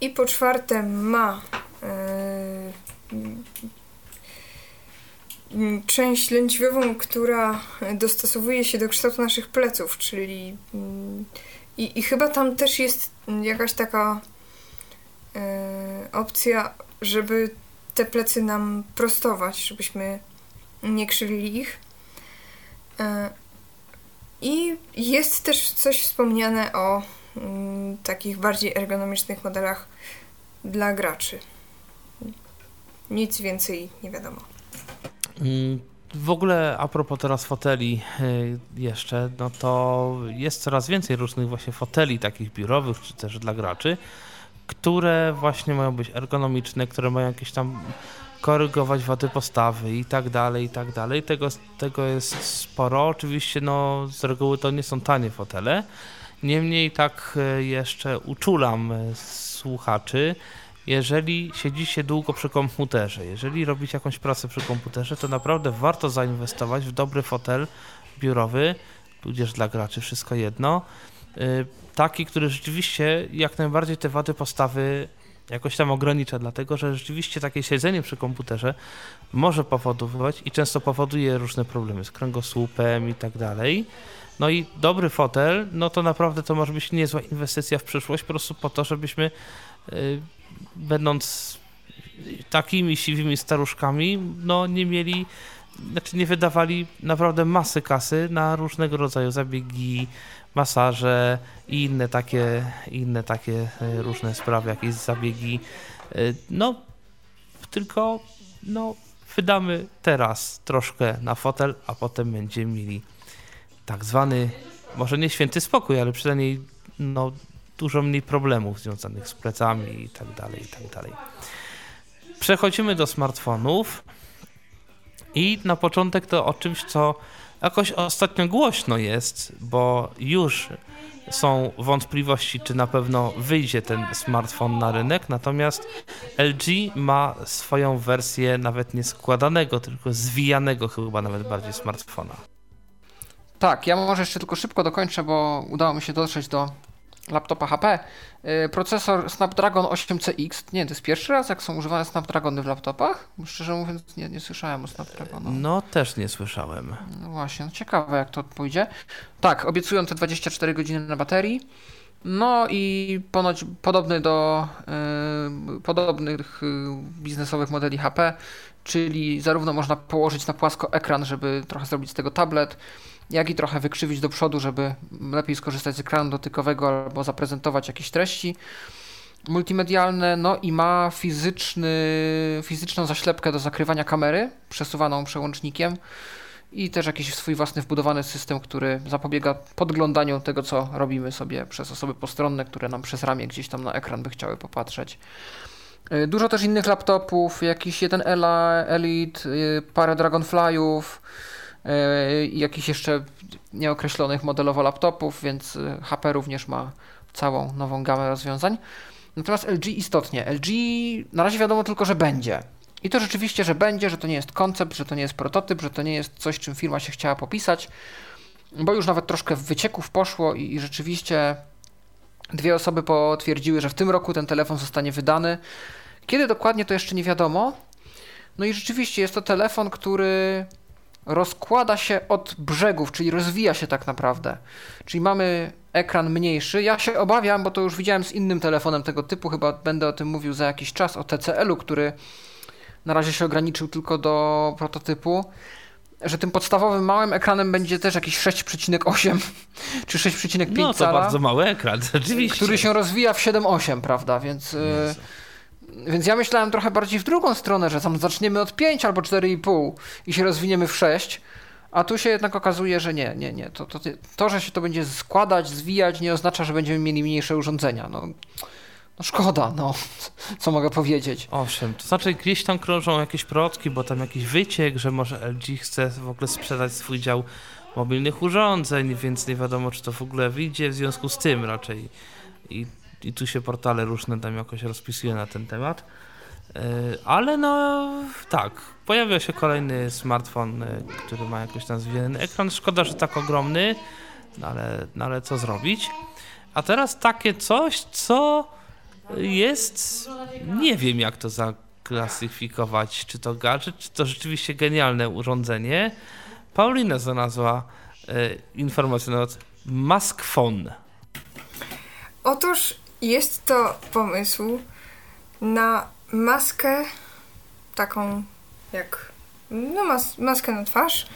I po czwarte ma część lędźwiową, która dostosowuje się do kształtu naszych pleców, czyli mm, i, i chyba tam też jest jakaś taka e, opcja, żeby te plecy nam prostować, żebyśmy nie krzywili ich. E, I jest też coś wspomniane o mm, takich bardziej ergonomicznych modelach dla graczy. Nic więcej nie wiadomo. W ogóle a propos teraz foteli y, jeszcze, no to jest coraz więcej różnych właśnie foteli takich biurowych, czy też dla graczy, które właśnie mają być ergonomiczne, które mają jakieś tam korygować wady postawy i tak dalej, i tak dalej. Tego, tego jest sporo. Oczywiście no z reguły to nie są tanie fotele Niemniej tak e, jeszcze uczulam e, słuchaczy, jeżeli siedzicie długo przy komputerze, jeżeli robicie jakąś pracę przy komputerze, to naprawdę warto zainwestować w dobry fotel biurowy, tudzież dla graczy wszystko jedno, y, taki, który rzeczywiście jak najbardziej te wady postawy jakoś tam ogranicza, dlatego że rzeczywiście takie siedzenie przy komputerze może powodować i często powoduje różne problemy z kręgosłupem i tak dalej. No i dobry fotel, no to naprawdę to może być niezła inwestycja w przyszłość, po prostu po to, żebyśmy y, będąc takimi siwymi staruszkami, no nie mieli, znaczy nie wydawali naprawdę masy kasy na różnego rodzaju zabiegi, masaże i inne takie, inne takie e, różne sprawy, jakieś zabiegi. E, no, tylko no, wydamy teraz troszkę na fotel, a potem będziemy mieli tak zwany, może nie święty spokój, ale przynajmniej no, dużo mniej problemów związanych z plecami i tak dalej, i tak dalej. Przechodzimy do smartfonów i na początek to o czymś, co jakoś ostatnio głośno jest, bo już są wątpliwości, czy na pewno wyjdzie ten smartfon na rynek, natomiast LG ma swoją wersję nawet nie składanego, tylko zwijanego chyba nawet bardziej smartfona. Tak, ja może jeszcze tylko szybko dokończę, bo udało mi się dotrzeć do laptopa HP. Y, procesor Snapdragon 8CX. Nie, to jest pierwszy raz, jak są używane Snapdragony w laptopach? Szczerze mówiąc, nie, nie słyszałem o Snapdragonu. No, też nie słyszałem. No właśnie, no ciekawe jak to pójdzie. Tak, obiecują te 24 godziny na baterii. No i ponoć podobny do yy, podobnych yy, biznesowych modeli HP, czyli zarówno można położyć na płasko ekran, żeby trochę zrobić z tego tablet, jak i trochę wykrzywić do przodu, żeby lepiej skorzystać z ekranu dotykowego albo zaprezentować jakieś treści multimedialne, no i ma fizyczny, fizyczną zaślepkę do zakrywania kamery, przesuwaną przełącznikiem i też jakiś swój własny wbudowany system, który zapobiega podglądaniu tego, co robimy sobie przez osoby postronne, które nam przez ramię gdzieś tam na ekran by chciały popatrzeć. Y, dużo też innych laptopów, jakiś jeden Elite, y, parę Dragonflyów, E, i jakichś jeszcze nieokreślonych modelowo laptopów, więc e, HP również ma całą nową gamę rozwiązań. Natomiast LG istotnie. LG na razie wiadomo tylko, że będzie. I to rzeczywiście, że będzie, że to nie jest koncept, że to nie jest prototyp, że to nie jest coś, czym firma się chciała popisać, bo już nawet troszkę wycieków poszło i, i rzeczywiście dwie osoby potwierdziły, że w tym roku ten telefon zostanie wydany. Kiedy dokładnie to jeszcze nie wiadomo. No i rzeczywiście jest to telefon, który rozkłada się od brzegów, czyli rozwija się tak naprawdę. Czyli mamy ekran mniejszy. Ja się obawiam, bo to już widziałem z innym telefonem tego typu, chyba będę o tym mówił za jakiś czas, o TCL-u, który na razie się ograniczył tylko do prototypu, że tym podstawowym małym ekranem będzie też jakiś 6,8 czy 6,5 no, to cala. bardzo mały ekran, rzeczywiście. Który się rozwija w 7,8, prawda, więc... Jezu. Więc ja myślałem trochę bardziej w drugą stronę, że tam zaczniemy od 5 albo 4,5 i się rozwiniemy w 6. A tu się jednak okazuje, że nie, nie, nie. To, to, to, że się to będzie składać, zwijać, nie oznacza, że będziemy mieli mniejsze urządzenia. No, no szkoda, no. Co mogę powiedzieć? Owszem, to znaczy gdzieś tam krążą jakieś plotki, bo tam jakiś wyciek, że może LG chce w ogóle sprzedać swój dział mobilnych urządzeń, więc nie wiadomo, czy to w ogóle wyjdzie w związku z tym raczej. I i tu się portale różne tam jakoś rozpisuje na ten temat. E, ale no tak, pojawia się kolejny smartfon, e, który ma jakoś tam ekran. Szkoda, że tak ogromny, no ale, no ale co zrobić? A teraz takie coś, co jest, nie wiem jak to zaklasyfikować, czy to gadżet, czy to rzeczywiście genialne urządzenie. Paulina znalazła e, informację na Mask Phone. Otóż jest to pomysł na maskę taką jak no mas maskę na twarz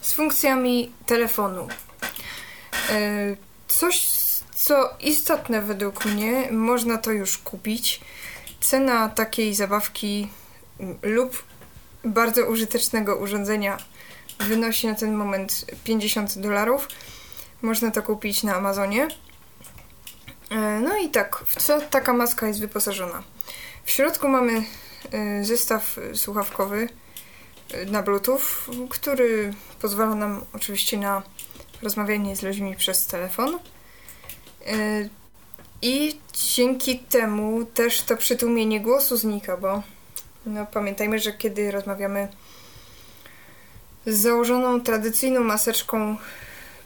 z funkcjami telefonu. E, coś, co istotne według mnie, można to już kupić. Cena takiej zabawki lub bardzo użytecznego urządzenia wynosi na ten moment 50 dolarów. Można to kupić na Amazonie. E, no i tak, w co taka maska jest wyposażona? W środku mamy e, zestaw słuchawkowy e, na Bluetooth, który pozwala nam oczywiście na rozmawianie z ludźmi przez telefon. I dzięki temu też to przytłumienie głosu znika, bo no, pamiętajmy, że kiedy rozmawiamy z założoną tradycyjną maseczką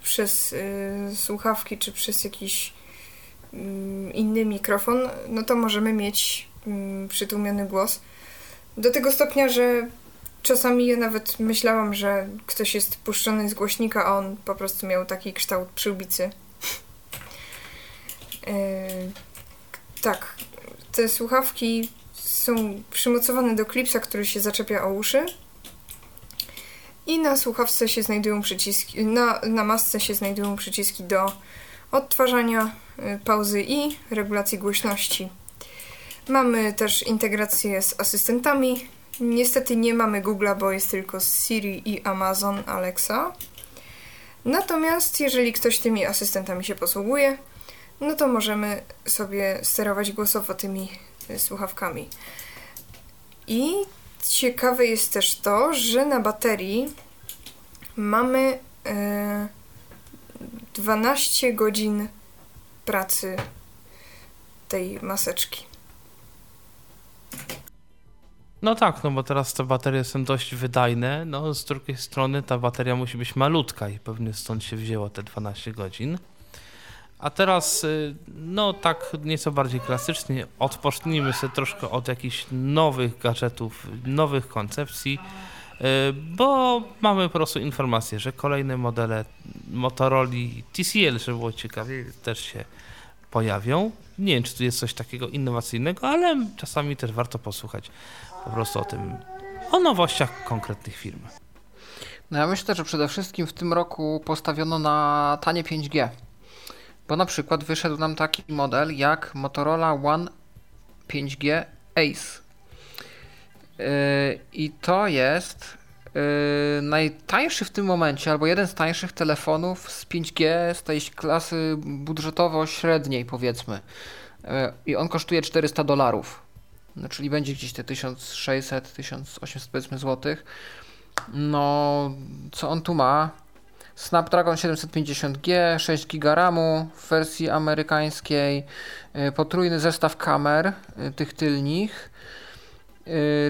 przez y, słuchawki czy przez jakiś inny mikrofon, no to możemy mieć y, przytłumiony głos. Do tego stopnia, że czasami ja nawet myślałam, że ktoś jest puszczony z głośnika, a on po prostu miał taki kształt przyłbicy. Yy, tak, te słuchawki są przymocowane do klipsa, który się zaczepia o uszy. I na słuchawce się znajdują przyciski, na, na masce się znajdują przyciski do odtwarzania, y, pauzy i regulacji głośności. Mamy też integrację z asystentami. Niestety nie mamy Google'a, bo jest tylko Siri i Amazon Alexa. Natomiast jeżeli ktoś tymi asystentami się posługuje, no to możemy sobie sterować głosowo tymi y, słuchawkami. I ciekawe jest też to, że na baterii mamy e, 12 godzin pracy tej maseczki. No tak, no bo teraz te baterie są dość wydajne, no z drugiej strony ta bateria musi być malutka i pewnie stąd się wzięło te 12 godzin. A teraz, y, no tak nieco bardziej klasycznie, odpocznijmy sobie troszkę od jakichś nowych gadżetów, nowych koncepcji, bo mamy po prostu informację, że kolejne modele Motorola TCL, żeby było ciekawie, też się pojawią. Nie wiem, czy tu jest coś takiego innowacyjnego, ale czasami też warto posłuchać po prostu o tym, o nowościach konkretnych firm. No ja myślę, że przede wszystkim w tym roku postawiono na tanie 5G. Bo na przykład wyszedł nam taki model jak Motorola One 5G Ace. Yy, I to jest yy, najtańszy w tym momencie, albo jeden z tańszych telefonów z 5G z tej klasy budżetowo-średniej, powiedzmy. Yy, I on kosztuje 400 dolarów. No, czyli będzie gdzieś te 1600-1800 powiedzmy złotych. No, co on tu ma? Snapdragon 750G, 6 GB RAMu w wersji amerykańskiej, potrójny zestaw kamer tych tylnych,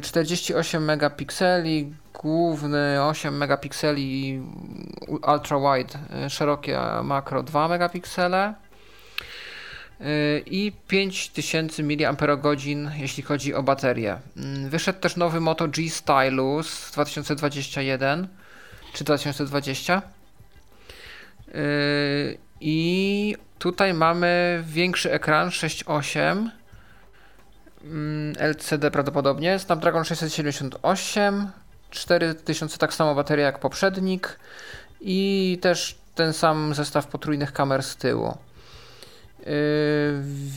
48 y, megapikseli, główny 8 megapikseli ultra wide, szerokie makro 2 megapiksele. I 5000 mAh jeśli chodzi o baterię. Wyszedł też nowy Moto G Stylus 2021 czy 2020 Yy, I tutaj mamy większy ekran 6.8 mm, LCD prawdopodobnie, Snapdragon 678, 4000 tak samo bateria jak poprzednik i też ten sam zestaw potrójnych kamer z tyłu. Yy,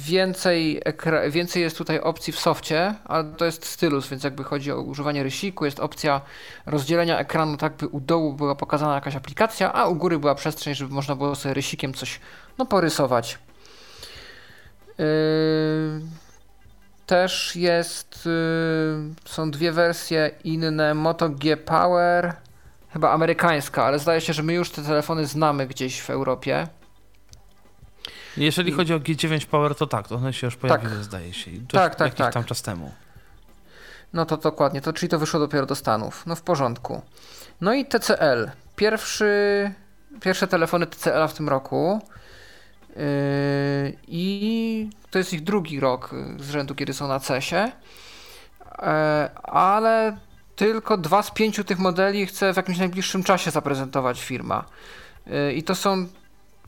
więcej, więcej jest tutaj opcji w softie, ale to jest stylus, więc jakby chodzi o używanie rysiku, jest opcja rozdzielenia ekranu tak, by u dołu była pokazana jakaś aplikacja, a u góry była przestrzeń, żeby można było sobie rysikiem coś no, porysować. Yy, też jest, yy, są dwie wersje inne, Moto G Power, chyba amerykańska, ale zdaje się, że my już te telefony znamy gdzieś w Europie. Jeżeli I... chodzi o G9 Power, to tak, to one się już pojawiły, tak. zdaje się. Dość tak, tak, jakiś tak. tam czas temu. No to dokładnie, to czyli to wyszło dopiero do Stanów. No w porządku. No i TCL. Pierwszy, pierwsze telefony TCL w tym roku. Yy, I to jest ich drugi rok z rzędu, kiedy są na CESie. Yy, ale tylko dwa z pięciu tych modeli chce w jakimś najbliższym czasie zaprezentować firma. Yy, I to są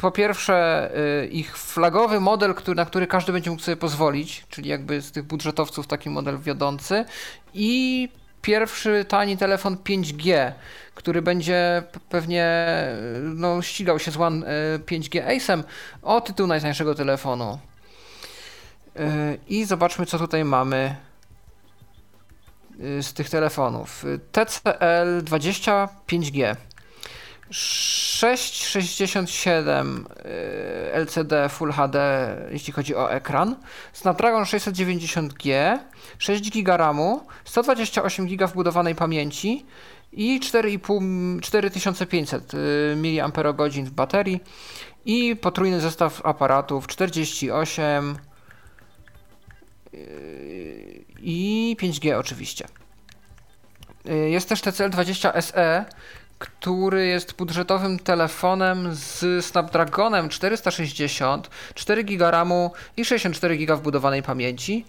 po pierwsze y, ich flagowy model, który, na który każdy będzie mógł sobie pozwolić, czyli jakby z tych budżetowców taki model wiodący i pierwszy tani telefon 5G, który będzie pewnie no, ścigał się z One 5G Ace'em o tytuł najtańszego telefonu. Y, I zobaczmy, co tutaj mamy z tych telefonów. TCL 25G. 6,67 y, LCD Full HD, jeśli chodzi o ekran, Snapdragon 690G, 6 GB RAMu, 128 GB wbudowanej pamięci i 4,5 4500 mAh w baterii i potrójny zestaw aparatów 48 yy, i 5G oczywiście. Yy, jest też TCL20 SE, który jest budżetowym telefonem z Snapdragonem 460, 4 GB RAMu i 64 GB wbudowanej pamięci,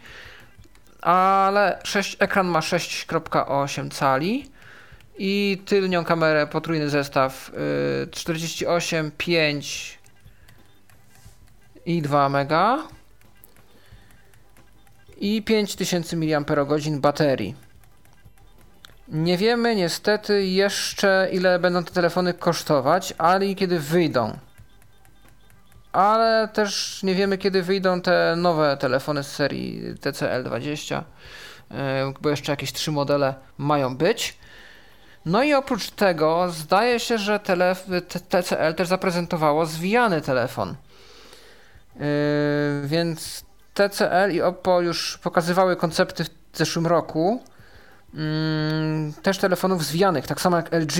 ale 6, ekran ma 6,8 cali i tylnią kamerę potrójny zestaw 48, 5 i 2 mega i 5000 mAh baterii. Nie wiemy niestety jeszcze ile będą te telefony kosztować, ale i kiedy wyjdą. Ale też nie wiemy kiedy wyjdą te nowe telefony z serii TCL20, e, bo jeszcze jakieś trzy modele mają być. No i oprócz tego zdaje się, że TCL też zaprezentowało zwijany telefon. Yy, więc TCL i Oppo już pokazywały koncepty w zeszłym roku. Yy, też telefonów zwijanych, tak samo jak LG.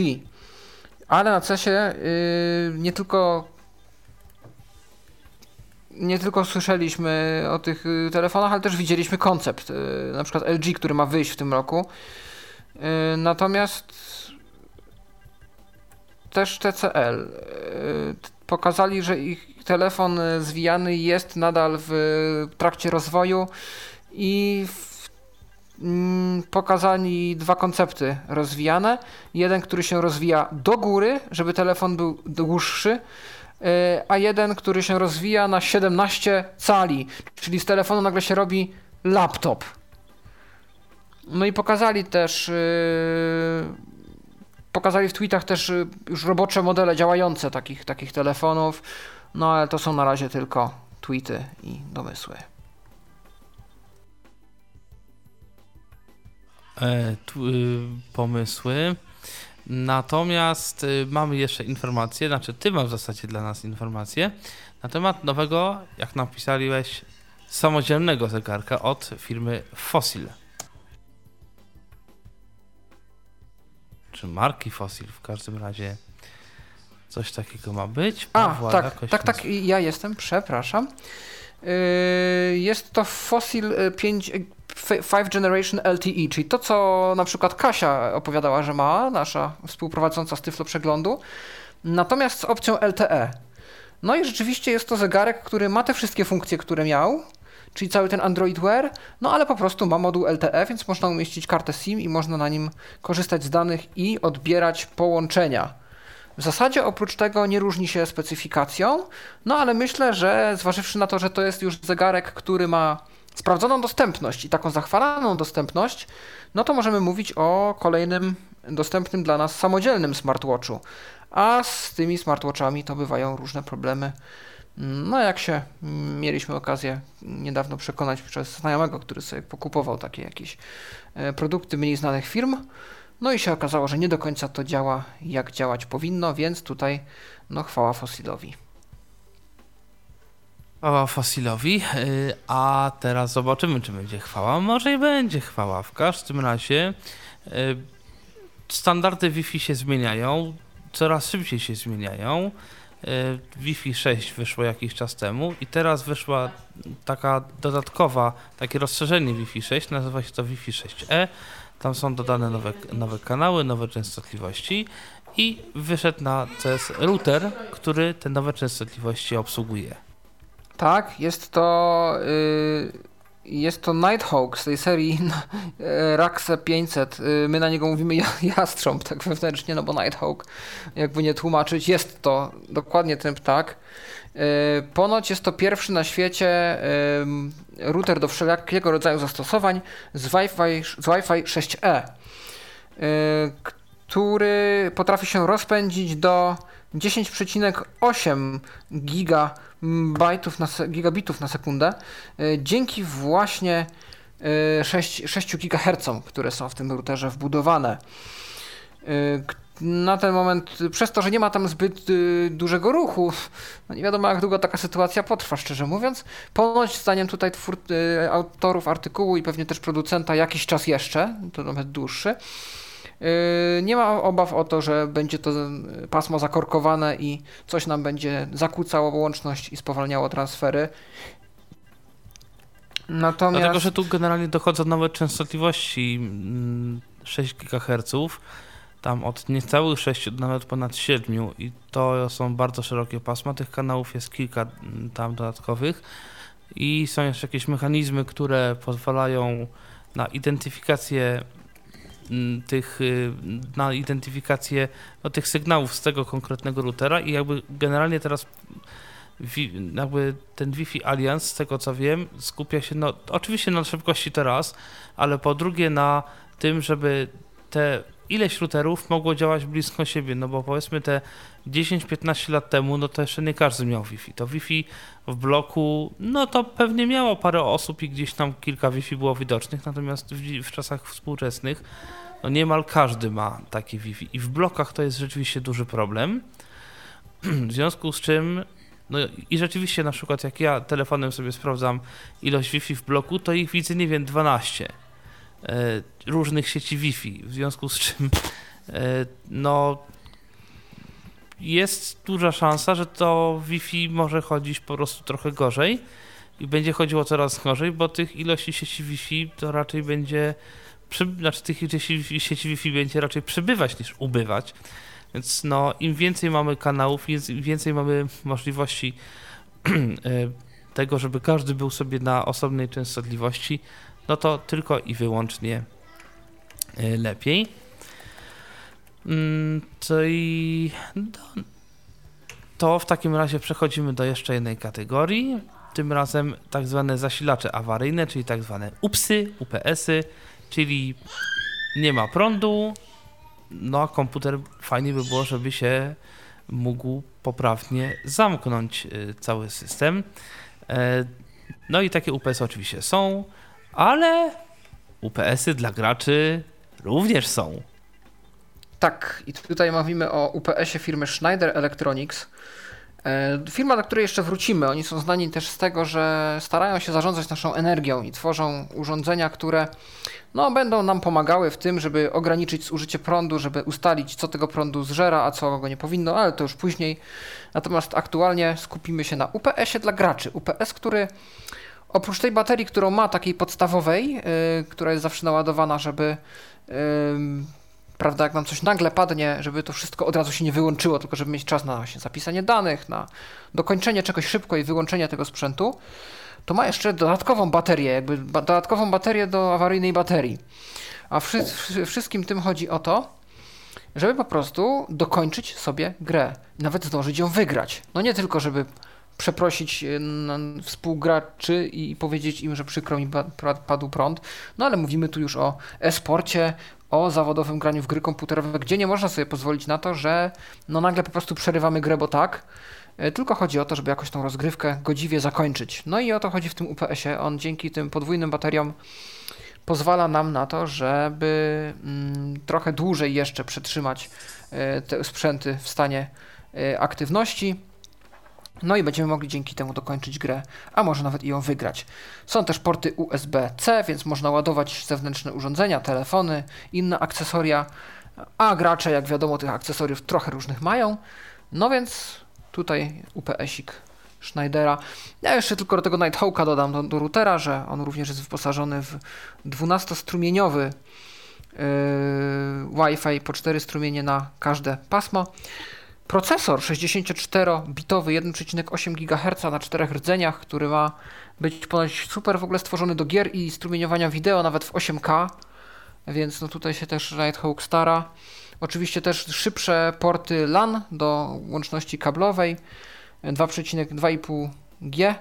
Ale na CESie yy, nie tylko nie tylko słyszeliśmy o tych telefonach, ale też widzieliśmy koncept. Na przykład LG, który ma wyjść w tym roku. Natomiast też TCL pokazali, że ich telefon zwijany jest nadal w trakcie rozwoju i w, mm, pokazali dwa koncepty rozwijane. Jeden, który się rozwija do góry, żeby telefon był dłuższy, y, a jeden, który się rozwija na 17 cali, czyli z telefonu nagle się robi laptop. No i pokazali też yy, pokazali w tweetach też y, już robocze modele działające takich, takich telefonów, no ale to są na razie tylko tweety i domysły. Pomysły. Natomiast y, mamy jeszcze informacje, znaczy ty masz w zasadzie dla nas informacje na temat nowego, jak napisaliłeś, samodzielnego zegarka od firmy Fossil. czy marki Fossil w każdym razie coś takiego ma być. A, tak, tak, tak, ja jestem, przepraszam. Yy, jest to Fossil 5, 5 Generation LTE, czyli to, co na przykład Kasia opowiadała, że ma, nasza współprowadząca z Tyflo Przeglądu, natomiast z opcją LTE. No i rzeczywiście jest to zegarek, który ma te wszystkie funkcje, które miał, czyli cały ten Android Wear, no ale po prostu ma moduł LTE, więc można umieścić kartę SIM i można na nim korzystać z danych i odbierać połączenia. W zasadzie oprócz tego nie różni się specyfikacją, no ale myślę, że zważywszy na to, że to jest już zegarek, który ma sprawdzoną dostępność i taką zachwalaną dostępność, no to możemy mówić o kolejnym dostępnym dla nas samodzielnym smartwatchu. A z tymi smartwatchami to bywają różne problemy no, jak się mieliśmy okazję niedawno przekonać przez znajomego, który sobie pokupował takie jakieś e, produkty mniej znanych firm, no i się okazało, że nie do końca to działa jak działać powinno, więc tutaj no chwała Fossilowi. Chwała Fossilowi, e, a teraz zobaczymy, czy będzie chwała. Może i będzie chwała. W każdym razie e, standardy Wi-Fi się zmieniają, coraz szybciej się zmieniają. E, Wi-Fi 6 wyszło jakiś czas temu i teraz wyszła taka dodatkowa, takie rozszerzenie Wi-Fi 6, nazywa się to Wi-Fi 6E. Tam są dodane nowe, nowe kanały, nowe częstotliwości i wyszedł na CS router, który te nowe częstotliwości obsługuje. Tak, jest to yy, jest to Nighthawk z tej serii e, Raxe 500. Y, my na niego mówimy jastrząb tak wewnętrznie, no bo Nighthawk, jakby nie tłumaczyć, jest to dokładnie ten ptak. Y, ponoć jest to pierwszy na świecie y, router do wszelkiego rodzaju zastosowań z Wi-Fi, z Wi-Fi 6E, który potrafi się rozpędzić do 10,8 gigabitów na, gigabitów na sekundę e, dzięki właśnie 6, 6 GHz, które są w tym routerze wbudowane. E, na ten moment, przez to, że nie ma tam zbyt e, dużego ruchu, no nie wiadomo jak długo taka sytuacja potrwa, szczerze mówiąc. Ponoć zdaniem tutaj twór, autorów artykułu i pewnie też producenta jakiś czas jeszcze, to nawet dłuższy. Yy, nie ma obaw o to, że będzie to pasmo zakorkowane i coś nam będzie zakłócało łączność i spowalniało transfery. Natomiast... Dlatego, że tu generalnie dochodzą nowe częstotliwości 6 mm, GHz, tam od niecałych 6 do nawet ponad 7 i to są bardzo szerokie pasma. Tych kanałów jest kilka mm, tam dodatkowych i są jeszcze jakieś mechanizmy, które pozwalają na identyfikację tych, y, na identyfikację no, tych sygnałów z tego konkretnego routera i jakby generalnie teraz jakby ten Wi-Fi Alliance, z tego co wiem, skupia się no, oczywiście na szybkości teraz, ale po drugie na tym, żeby te ileś routerów mogło działać blisko siebie, no bo powiedzmy te 10-15 lat temu, no to jeszcze nie każdy miał Wi-Fi. To Wi-Fi w bloku, no to pewnie miało parę osób i gdzieś tam kilka Wi-Fi było widocznych, natomiast w, w czasach współczesnych no niemal każdy ma takie Wi-Fi i w blokach to jest rzeczywiście duży problem. W związku z czym no i rzeczywiście na przykład jak ja telefonem sobie sprawdzam ilość Wi-Fi w bloku, to ich widzę, nie wiem, 12 e, różnych sieci Wi-Fi, w związku z czym e, no jest duża szansa, że to Wi-Fi może chodzić po prostu trochę gorzej i będzie chodziło coraz gorzej, bo tych ilości sieci Wi-Fi to raczej będzie, przy, znaczy tych sieci, sieci Wi-Fi będzie raczej przybywać niż ubywać. Więc no, im więcej mamy kanałów, im więcej mamy możliwości e, tego, żeby każdy był sobie na osobnej częstotliwości, no to tylko i wyłącznie e, lepiej. Mm, to i to w takim razie przechodzimy do jeszcze jednej kategorii. Tym razem tak zwane zasilacze awaryjne, czyli tak zwane UPSy, UPSy, czyli nie ma prądu, no a komputer fajnie by było, żeby się mógł poprawnie zamknąć y, cały system. E, no i takie UPS oczywiście są, ale UPS-y dla graczy również są. Tak, i tutaj mówimy o UPS-ie firmy Schneider Electronics. E, firma, do której jeszcze wrócimy. Oni są znani też z tego, że starają się zarządzać naszą energią i tworzą urządzenia, które no, będą nam pomagały w tym, żeby ograniczyć zużycie prądu, żeby ustalić, co tego prądu zżera, a co go nie powinno, ale to już później. Natomiast aktualnie skupimy się na UPS-ie dla graczy. UPS, który oprócz tej baterii, którą ma takiej podstawowej, yy, która jest zawsze naładowana, żeby yy, prawda, jak nam coś nagle padnie, żeby to wszystko od razu się nie wyłączyło, tylko żeby mieć czas na właśnie zapisanie danych, na dokończenie czegoś szybko i wyłączenie tego sprzętu, to ma jeszcze dodatkową baterię, jakby dodatkową baterię do awaryjnej baterii. A wszy wszystkim tym chodzi o to, żeby po prostu dokończyć sobie grę, nawet zdążyć ją wygrać. No nie tylko, żeby przeprosić e, współgraczy i powiedzieć im, że przykro mi padł prąd, no ale mówimy tu już o e-sporcie, o zawodowym graniu w gry komputerowe, gdzie nie można sobie pozwolić na to, że no nagle po prostu przerywamy grę, bo tak, e, tylko chodzi o to, żeby jakoś tą rozgrywkę godziwie zakończyć. No i o to chodzi w tym UPS-ie. On dzięki tym podwójnym bateriom pozwala nam na to, żeby mm, trochę dłużej jeszcze przetrzymać e, te sprzęty w stanie e, aktywności. No i będziemy mogli dzięki temu dokończyć grę, a może nawet i ją wygrać. Są też porty USB-C, więc można ładować zewnętrzne urządzenia, telefony, inne akcesoria, a gracze, jak wiadomo, tych akcesoriów trochę różnych mają. No więc tutaj UPS-ik Schneidera. Ja jeszcze tylko do tego Nighthawka dodam do, do routera, że on również jest wyposażony w 12-strumieniowy yy, Wi-Fi po 4 strumienie na każde pasmo. Procesor 64-bitowy 1,8 GHz na czterech rdzeniach, który ma być ponoć super w ogóle stworzony do gier i strumieniowania wideo nawet w 8K, więc no tutaj się też Nighthawk stara. Oczywiście też szybsze porty LAN do łączności kablowej 2,2,5 G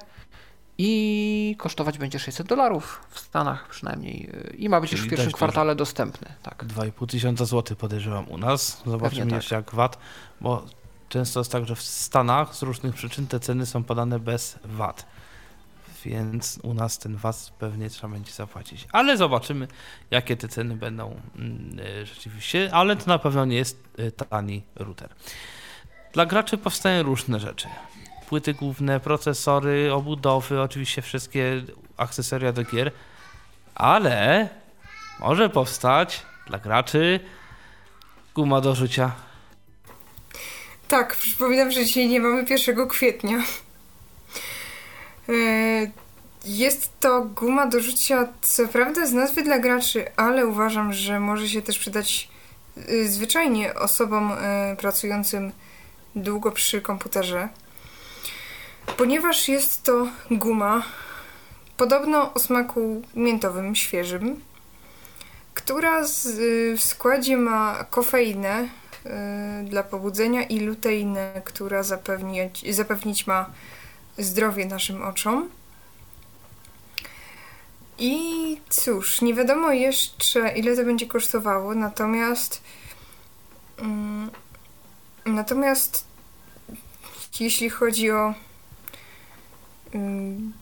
i kosztować będzie 600 dolarów w Stanach przynajmniej i ma być Czyli już w pierwszym kwartale dostępny. Tak. 2,5 tysiąca złotych podejrzewam u nas. Zobaczymy tak. jeszcze jak VAT, bo często jest tak, że w Stanach z różnych przyczyn te ceny są podane bez VAT. Więc u nas ten VAT pewnie trzeba będzie zapłacić. Ale zobaczymy, jakie te ceny będą mm, e, rzeczywiście. Ale to na pewno nie jest e, tani router. Dla graczy powstają różne rzeczy. Płyty główne, procesory, obudowy, oczywiście wszystkie akcesoria do gier. Ale może powstać dla graczy guma do rzucia. Tak, przypominam, że dzisiaj nie mamy 1 kwietnia. E, jest to guma do rzucia, co prawda z nazwy dla graczy, ale uważam, że może się też przydać y, zwyczajnie osobom e, pracującym długo przy komputerze. Ponieważ jest to guma, podobno o smaku miętowym, świeżym, która z, w składzie ma kofeinę dla pobudzenia i luteinę, która zapewnić, zapewnić ma zdrowie naszym oczom. I cóż, nie wiadomo jeszcze ile to będzie kosztowało, natomiast mm, natomiast jeśli chodzi o mm,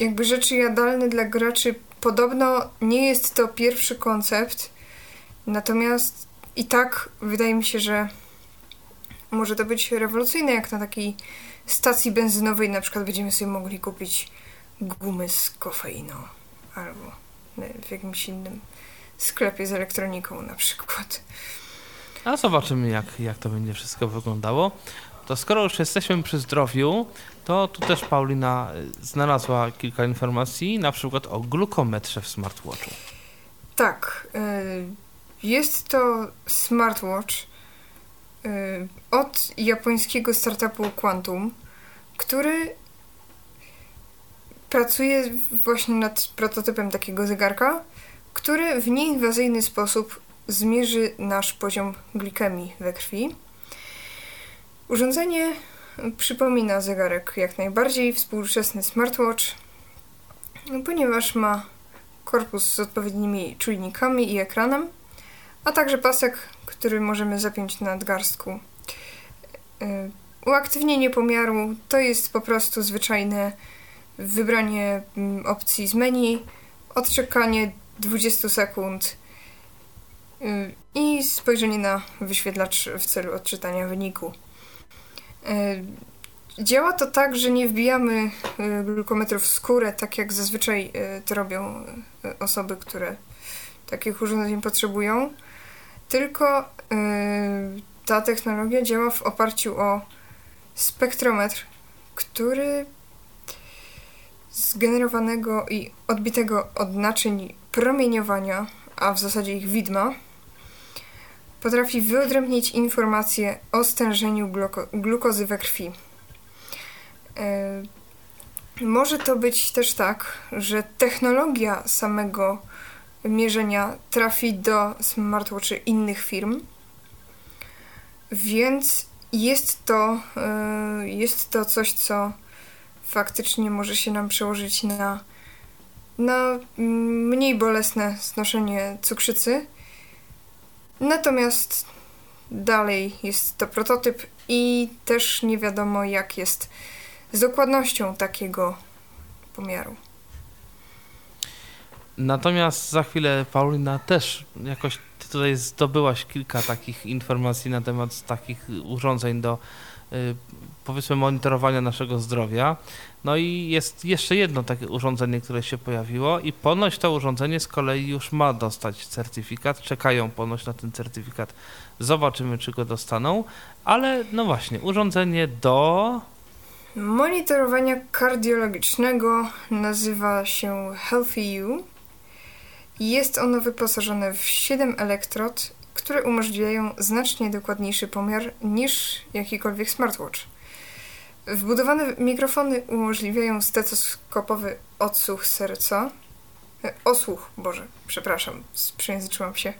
jakby rzeczy jadalne dla graczy, podobno nie jest to pierwszy koncept, natomiast i tak wydaje mi się, że może to być rewolucyjne, jak na takiej stacji benzynowej na przykład będziemy sobie mogli kupić gumy z kofeiną albo w jakimś innym sklepie z elektroniką na przykład. A zobaczymy, jak, jak to będzie wszystko wyglądało. To skoro już jesteśmy przy zdrowiu, to tu też Paulina y, znalazła kilka informacji, na przykład o glukometrze w smartwatchu. Tak. Y, jest to smartwatch y, od japońskiego startupu Quantum, który pracuje właśnie nad prototypem takiego zegarka, który w nieinwazyjny sposób zmierzy nasz poziom glikemii we krwi. Urządzenie przypomina zegarek jak najbardziej, współczesny smartwatch, ponieważ ma korpus z odpowiednimi czujnikami i ekranem, a także pasek, który możemy zapiąć na nadgarstku. Y, uaktywnienie pomiaru to jest po prostu zwyczajne wybranie mm, opcji z menu, odczekanie 20 sekund y, i spojrzenie na wyświetlacz w celu odczytania wyniku. Y, działa to tak, że nie wbijamy y, glukometrów w skórę, tak jak zazwyczaj to robią osoby, które takich urządzeń potrzebują, tylko ta technologia działa w oparciu o spektrometr, który zgenerowanego i odbitego od naczyń promieniowania, a w zasadzie ich widma, potrafi wyodrębnić informacje o stężeniu gluko glukozy we krwi. Yy, może to być też tak, że technologia samego mierzenia trafi do smartwatchy innych firm, więc jest to, yy, jest to coś, co faktycznie może się nam przełożyć na, na mniej bolesne znoszenie cukrzycy. Natomiast dalej jest to prototyp i też nie wiadomo, jak jest z dokładnością takiego pomiaru. Natomiast za chwilę Paulina też jakoś ty tutaj zdobyłaś kilka takich informacji na temat takich urządzeń do Y, powiedzmy monitorowania naszego zdrowia. No i jest jeszcze jedno takie urządzenie, które się pojawiło i ponoć to urządzenie z kolei już ma dostać certyfikat. Czekają ponoć na ten certyfikat. Zobaczymy, czy go dostaną. Ale no właśnie, urządzenie do monitorowania kardiologicznego nazywa się Healthy You. Jest ono wyposażone w 7 elektrod które umożliwiają znacznie dokładniejszy pomiar niż jakikolwiek smartwatch. Wbudowane mikrofony umożliwiają stetoskopowy odsłuch serca. Osłuch, Boże, przepraszam, przejęzyczyłam się.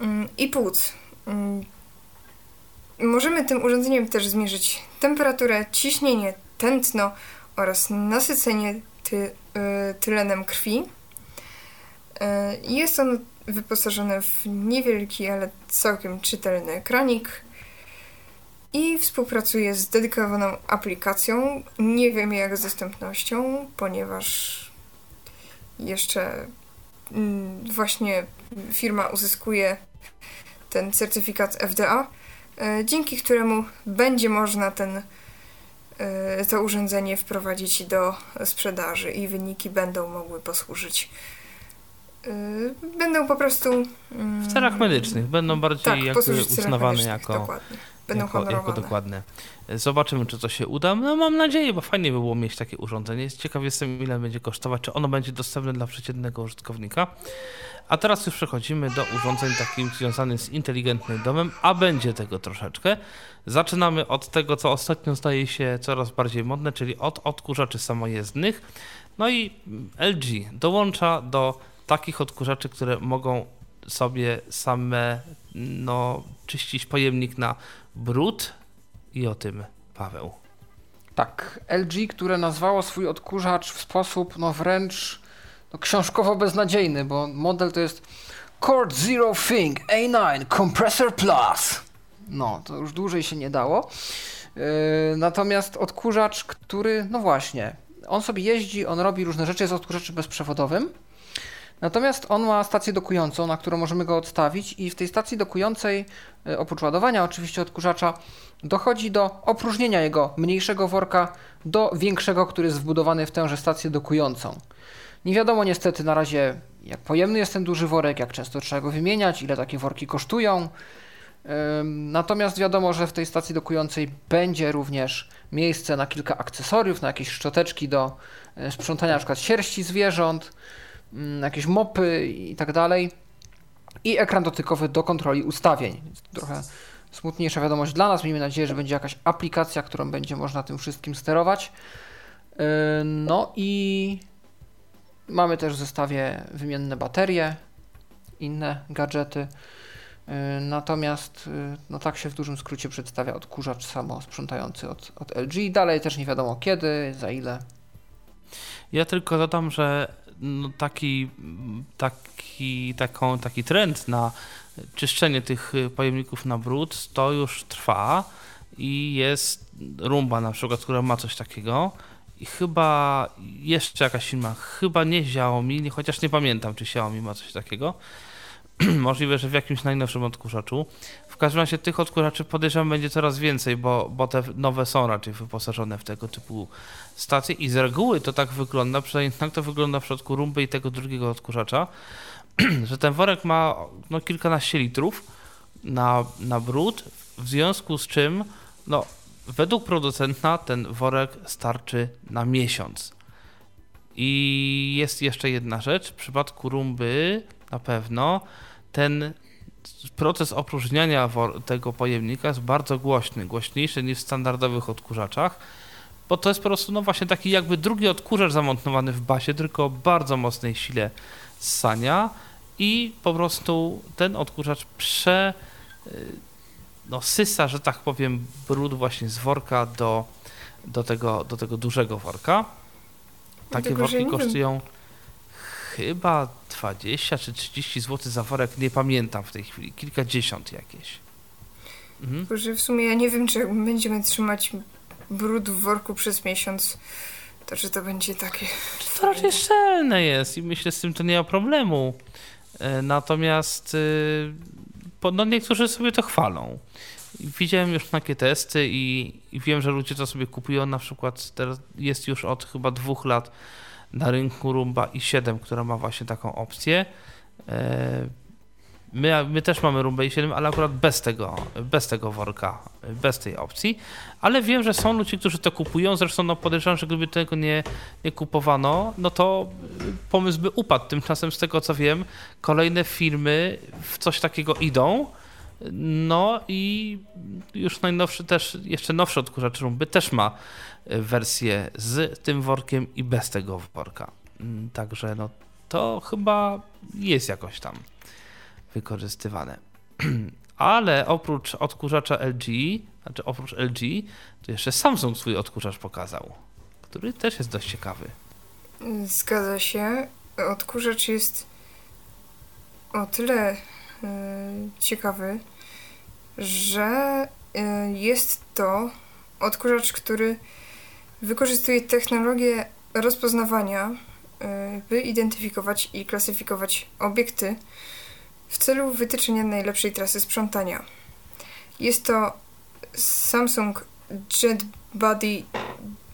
Mm, I płuc. Mm, możemy tym urządzeniem też zmierzyć temperaturę, ciśnienie, tętno oraz nasycenie ty, e, tylenem krwi. E, jest on wyposażone w niewielki, ale całkiem czytelny ekranik i współpracuje z dedykowaną aplikacją. Nie wiem jak z dostępnością, ponieważ jeszcze mm, właśnie firma uzyskuje ten certyfikat FDA, e, dzięki któremu będzie można ten, e, to urządzenie wprowadzić do sprzedaży i wyniki będą mogły posłużyć będą po prostu. W celach medycznych będą bardziej tak, uznawane jako, Dokładnie. Będą jako, jako dokładne. Zobaczymy, czy to się uda. No mam nadzieję, bo fajnie by było mieć takie urządzenie. Ciekaw jestem, ile będzie kosztować, czy ono będzie dostępne dla przeciętnego użytkownika. A teraz już przechodzimy do urządzeń takich związanych z inteligentnym domem, a będzie tego troszeczkę. Zaczynamy od tego, co ostatnio staje się coraz bardziej modne, czyli od odkurzaczy samojezdnych. No i LG dołącza do takich odkurzaczy, które mogą sobie same no, czyścić pojemnik na brud i o tym Paweł. Tak, LG, które nazwało swój odkurzacz w sposób no wręcz no, książkowo beznadziejny, bo model to jest Cord Zero Thing A9 Compressor Plus. No, to już dłużej się nie dało. Yy, natomiast odkurzacz, który, no właśnie, on sobie jeździ, on robi różne rzeczy, jest odkurzaczem bezprzewodowym. Natomiast on ma stację dokującą, na którą możemy go odstawić i w tej stacji dokującej, y, oprócz ładowania oczywiście odkurzacza, dochodzi do opróżnienia jego mniejszego worka do większego, który jest wbudowany w tęże stację dokującą. Nie wiadomo niestety na razie, jak pojemny jest ten duży worek, jak często trzeba go wymieniać, ile takie worki kosztują. Natomiast wiadomo, że w tej stacji dokującej będzie również miejsce na kilka akcesoriów, na jakieś szczoteczki do y, sprzątania np. sierści zwierząt, jakieś mopy i tak dalej. I ekran dotykowy do kontroli ustawień. Trochę smutniejsza wiadomość dla nas. Miejmy nadzieję, że będzie jakaś aplikacja, którą będzie można tym wszystkim sterować. Yy, No i mamy też w zestawie wymienne baterie, inne gadżety. Yy, Natomiast yy, no tak się w dużym skrócie przedstawia odkurzacz samo sprzątający od, od LG. Dalej też nie wiadomo kiedy, za ile. Ja tylko dodam, że no taki, taki, taką, taki trend na czyszczenie tych y, pojemników na brud to już trwa i jest Rumba na przykład, która ma coś takiego i chyba jeszcze jakaś firma, chyba nie Xiaomi, nie- chociaż nie pamiętam czy Xiaomi ma coś takiego. Możliwe, że w jakimś najnowszym odkurzaczu. W każdym razie tych odkurzaczy podejrzewam będzie coraz więcej, bo, bo te nowe są raczej wyposażone w tego typu stacje i z reguły to tak wygląda, przynajmniej tak to wygląda w przypadku Rumby i tego drugiego odkurzacza, że ten worek ma no, kilkanaście litrów na, na brud, w związku z czym no, według producenta ten worek starczy na miesiąc. I jest jeszcze jedna rzecz, w przypadku Rumby na pewno ten proces opróżniania tego pojemnika jest bardzo głośny, głośniejszy niż w standardowych odkurzaczach, bo to jest po prostu no właśnie taki jakby drugi odkurzacz zamontowany w basie, tylko o bardzo mocnej sile ssania i po prostu ten odkurzacz prze y, no, sysa, że tak powiem, brud właśnie z worka do, do, tego, do tego dużego worka. Takie że worki kosztują chyba 20 czy 30 zł za worek, nie pamiętam w tej chwili, kilkadziesiąt jakieś. Mhm. Tylko, że w sumie ja nie wiem, czy będziemy trzymać brud w worku przez miesiąc, to czy to będzie takie. To raczej szczelne jest i myślę, z tym to nie ma problemu. E, Natomiast y, no niektórzy sobie to chwalą. Widziałem już takie testy i, i wiem, że ludzie to sobie kupują. Na przykład teraz jest już od chyba dwóch lat na rynku Rumba i 7, która ma właśnie taką opcję. My, my też mamy Rumbę i 7, ale akurat bez tego, bez tego worka, bez tej opcji. Ale wiem, że są ludzie, którzy to kupują. Zresztą no, podejrzewam, że gdyby tego nie, nie kupowano, no to pomysł by upadł. Tymczasem, z tego co wiem, kolejne firmy w coś takiego idą. No i już najnowszy też, jeszcze nowszy odkurzacz Rumby też ma wersję z tym workiem i bez tego worka. Także no to chyba jest jakoś tam wykorzystywane. Ale oprócz odkurzacza LG, znaczy oprócz LG, to jeszcze Samsung swój odkurzacz pokazał, który też jest dość ciekawy. Zgadza się. Odkurzacz jest o tyle e, ciekawy, że e, jest to odkurzacz, który wykorzystuje technologię rozpoznawania, e, by identyfikować i klasyfikować obiekty w celu wytyczenia najlepszej trasy sprzątania. Jest to Samsung Jet Buddy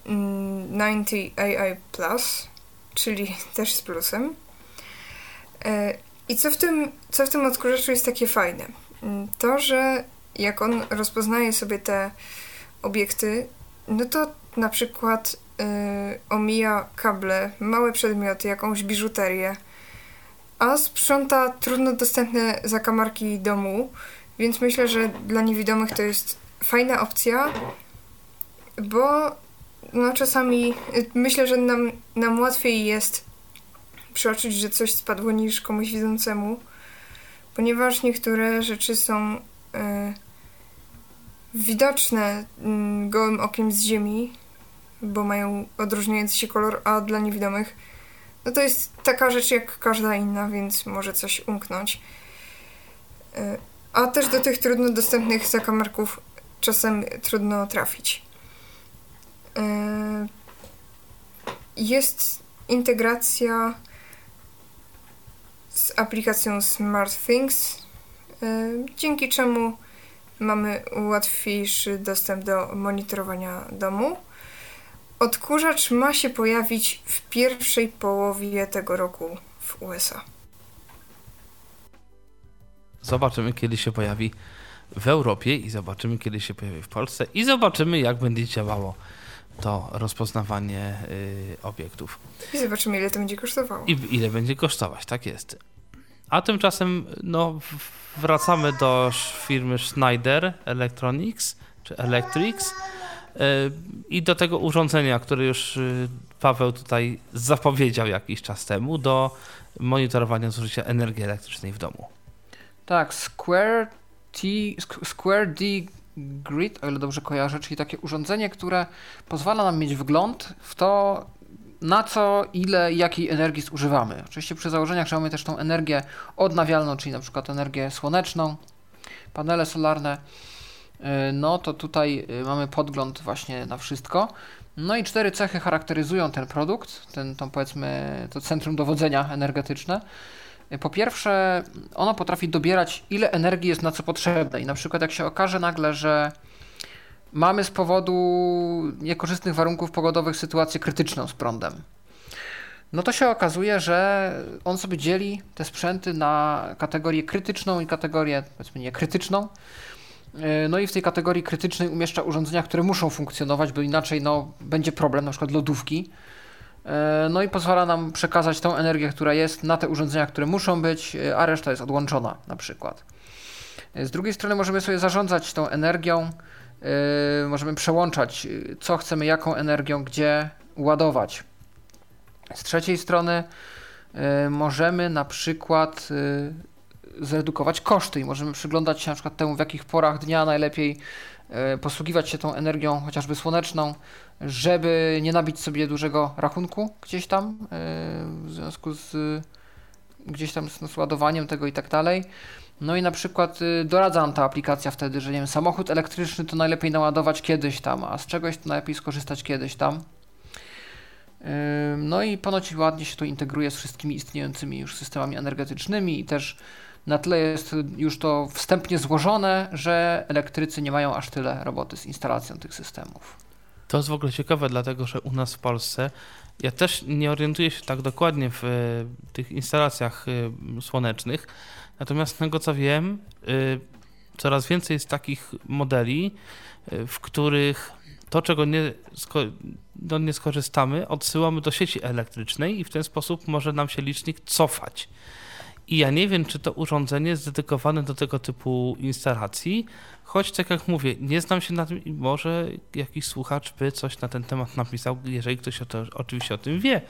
mm, 90 AI Plus, czyli też z plusem. E, I co w tym, co w tym odkurzaczu jest takie fajne? Mm, to, że jak on rozpoznaje sobie te obiekty, no to na przykład yy, omija kable, małe przedmioty, jakąś biżuterię, a sprząta trudno dostępne zakamarki domu, więc myślę, że dla niewidomych to jest fajna opcja, bo no czasami y, myślę, że nam, nam łatwiej jest przeoczyć, że coś spadło niż komuś widzącemu, ponieważ niektóre rzeczy są y, widoczne y, gołym okiem z ziemi, bo mają odróżniający się kolor, a dla niewidomych no to jest taka rzecz jak każda inna, więc może coś umknąć. Y, a też do tych trudno dostępnych zakamarków czasem trudno trafić. Y, jest integracja z aplikacją SmartThings, y, dzięki czemu mamy łatwiejszy dostęp do monitorowania domu. Odkurzacz ma się pojawić w pierwszej połowie tego roku w USA. Zobaczymy, kiedy się pojawi w Europie i zobaczymy, kiedy się pojawi w Polsce i zobaczymy, jak będzie działało to rozpoznawanie y, obiektów. I zobaczymy, ile to będzie kosztowało. I ile będzie kosztować, tak jest. A tymczasem no, wracamy do firmy Schneider Electronics, czy Electrics i do tego urządzenia, które już y, Paweł tutaj zapowiedział jakiś czas temu, do monitorowania zużycia energii elektrycznej w domu. Tak, Square, T, Square D Grid, o ile dobrze kojarzę, czyli takie urządzenie, które pozwala nam mieć wgląd w to, na co, ile i jakiej energii zużywamy. Oczywiście przy założeniach, że mamy też tą energię odnawialną, czyli na przykład energię słoneczną, panele solarne, no to tutaj y, mamy podgląd właśnie na wszystko. No i cztery cechy charakteryzują ten produkt, ten, tą powiedzmy, to centrum dowodzenia energetyczne. Po pierwsze, ono potrafi dobierać, ile energii jest na co potrzebne. I na przykład, jak się okaże nagle, że mamy z powodu niekorzystnych warunków pogodowych sytuację krytyczną z prądem, no to się okazuje, że on sobie dzieli te sprzęty na kategorię krytyczną i kategorię, powiedzmy, niekrytyczną. No i w tej kategorii krytycznej umieszcza urządzenia, które muszą funkcjonować, bo inaczej no, będzie problem, na przykład lodówki E, no i pozwala nam przekazać tą energię, która jest na te urządzenia, które muszą być, e, a reszta jest odłączona na przykład. E, z drugiej strony możemy sobie zarządzać tą energią, możemy przełączać, co chcemy, jaką energią, gdzie ładować. Z trzeciej strony możemy na przykład zredukować koszty i możemy przyglądać się na przykład temu, w jakich porach dnia najlepiej posługiwać się tą energią, chociażby słoneczną, żeby nie nabić sobie dużego rachunku gdzieś tam e, w związku z gdzieś tam z ładowaniem tego i tak dalej. No i na przykład y, doradza nam ta aplikacja wtedy, że nie wiem, samochód elektryczny to najlepiej naładować kiedyś tam, a z czegoś to najlepiej skorzystać kiedyś tam. No i ponoć ładnie się to integruje z wszystkimi istniejącymi już systemami energetycznymi i też na tyle jest już to wstępnie złożone, że elektrycy nie mają aż tyle roboty z instalacją tych systemów. To jest w ogóle ciekawe, dlatego że u nas w Polsce ja też nie orientuję się tak dokładnie w tych instalacjach e, słonecznych, natomiast z tego co wiem, e, coraz więcej jest takich modeli, w których to, czego nie, no nie skorzystamy, odsyłamy do sieci elektrycznej i w ten sposób może nam się licznik cofać. I ja nie wiem, czy to urządzenie jest dedykowane do tego typu instalacji, choć tak jak mówię, nie znam się na tym i może jakiś słuchacz by coś na ten temat napisał, jeżeli ktoś o to, oczywiście o tym wie.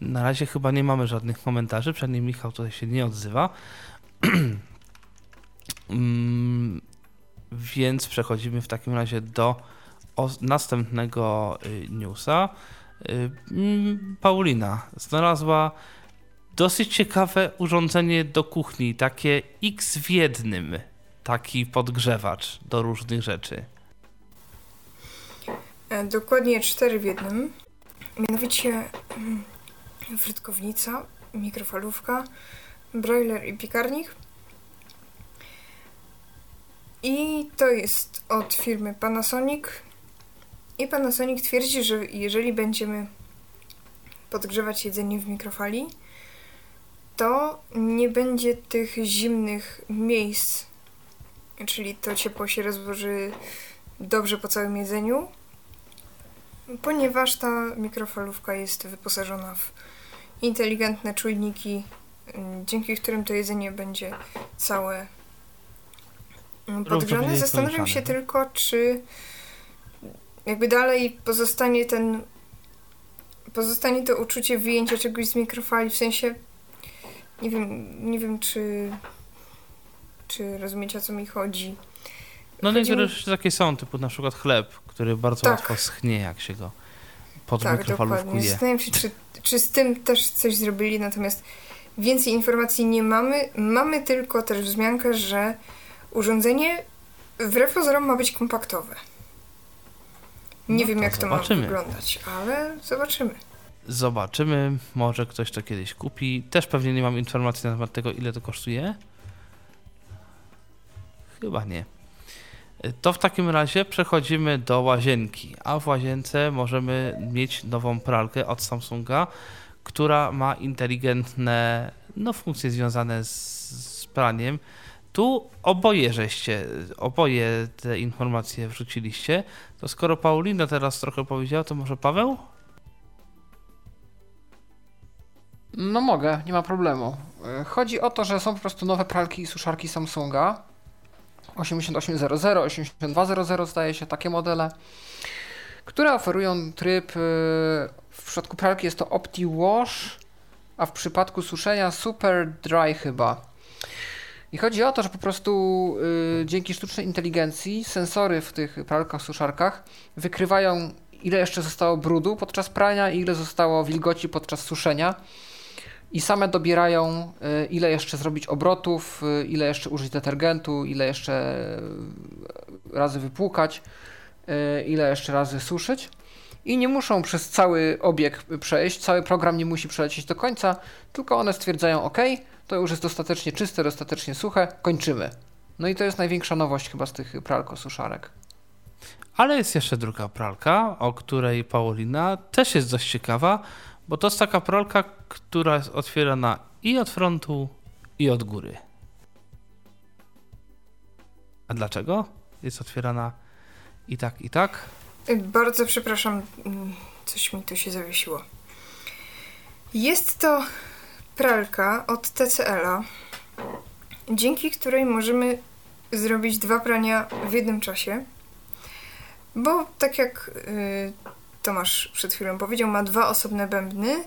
Na razie chyba nie mamy żadnych komentarzy, przynajmniej Michał tutaj się nie odzywa. mm, więc przechodzimy w takim razie do następnego y, newsa. Y, mm, Paulina znalazła dosyć ciekawe urządzenie do kuchni, takie X w jednym, taki podgrzewacz do różnych rzeczy. E, dokładnie cztery w jednym. Mianowicie mm, frytkownica, mikrofalówka, broiler i piekarnik. I to jest od firmy Panasonic. I Panasonic twierdzi, że jeżeli będziemy podgrzewać jedzenie w mikrofali, to nie będzie tych zimnych miejsc, czyli to ciepło się rozłoży dobrze po całym jedzeniu, ponieważ ta mikrofalówka jest wyposażona w inteligentne czujniki, dzięki którym to jedzenie będzie całe podgrzane. Zastanawiam się tylko, czy jakby dalej pozostanie ten pozostanie to uczucie wyjęcia czegoś z mikrofali, w sensie nie wiem, nie wiem czy czy rozumiecie o co mi chodzi. No Chodzi niektóre mi- rzeczy takie są, typu na przykład chleb, który bardzo Tak. łatwo schnie, jak się go pod Tak, dokładnie. mikrofalówkuje. Zastanawiam się, czy, czy z tym też coś zrobili, natomiast więcej informacji nie mamy. Mamy tylko też wzmiankę, że urządzenie wbrew pozorom ma być kompaktowe. Nie No wiem, to jak to ma zobaczymy. wyglądać, ale zobaczymy. Zobaczymy, może ktoś to kiedyś kupi. Też pewnie nie mam informacji na temat tego, ile to kosztuje. Chyba nie. To w takim razie przechodzimy do łazienki, a w łazience możemy mieć nową pralkę od Samsunga, która ma inteligentne no, funkcje związane z, z praniem. Tu oboje żeście, oboje te informacje wrzuciliście. To skoro Paulina teraz trochę powiedziała, to może Paweł? No mogę, nie ma problemu. E, Chodzi o to, że są po prostu nowe pralki i suszarki Samsunga. 8800, 8200 zdaje się, takie modele, które oferują tryb, e, w przypadku pralki jest to Opti Wash, a w przypadku suszenia Super Dry chyba. I chodzi o to, że po prostu y, dzięki sztucznej inteligencji sensory w tych pralkach, suszarkach wykrywają ile jeszcze zostało brudu podczas prania i ile zostało wilgoci podczas suszenia i same dobierają, y, ile jeszcze zrobić obrotów, y, ile jeszcze użyć detergentu, ile jeszcze y, razy wypłukać, ile jeszcze razy suszyć. I nie muszą przez cały obieg przejść, cały program nie musi przelecieć do końca, tylko one stwierdzają: OK, to już jest dostatecznie czyste, dostatecznie suche, kończymy. No i to jest największa nowość chyba z tych pralko-suszarek. Ale jest jeszcze druga pralka, o której Paulina też jest dość ciekawa, bo to jest taka pralka, która jest otwierana i od frontu, i od góry. A dlaczego jest otwierana i tak, i tak? Bardzo przepraszam, coś mi tu się zawiesiło. Jest to pralka od TCL-a, dzięki której możemy zrobić dwa prania w jednym czasie. Bo tak jak y, Tomasz przed chwilą powiedział, ma dwa osobne bębny.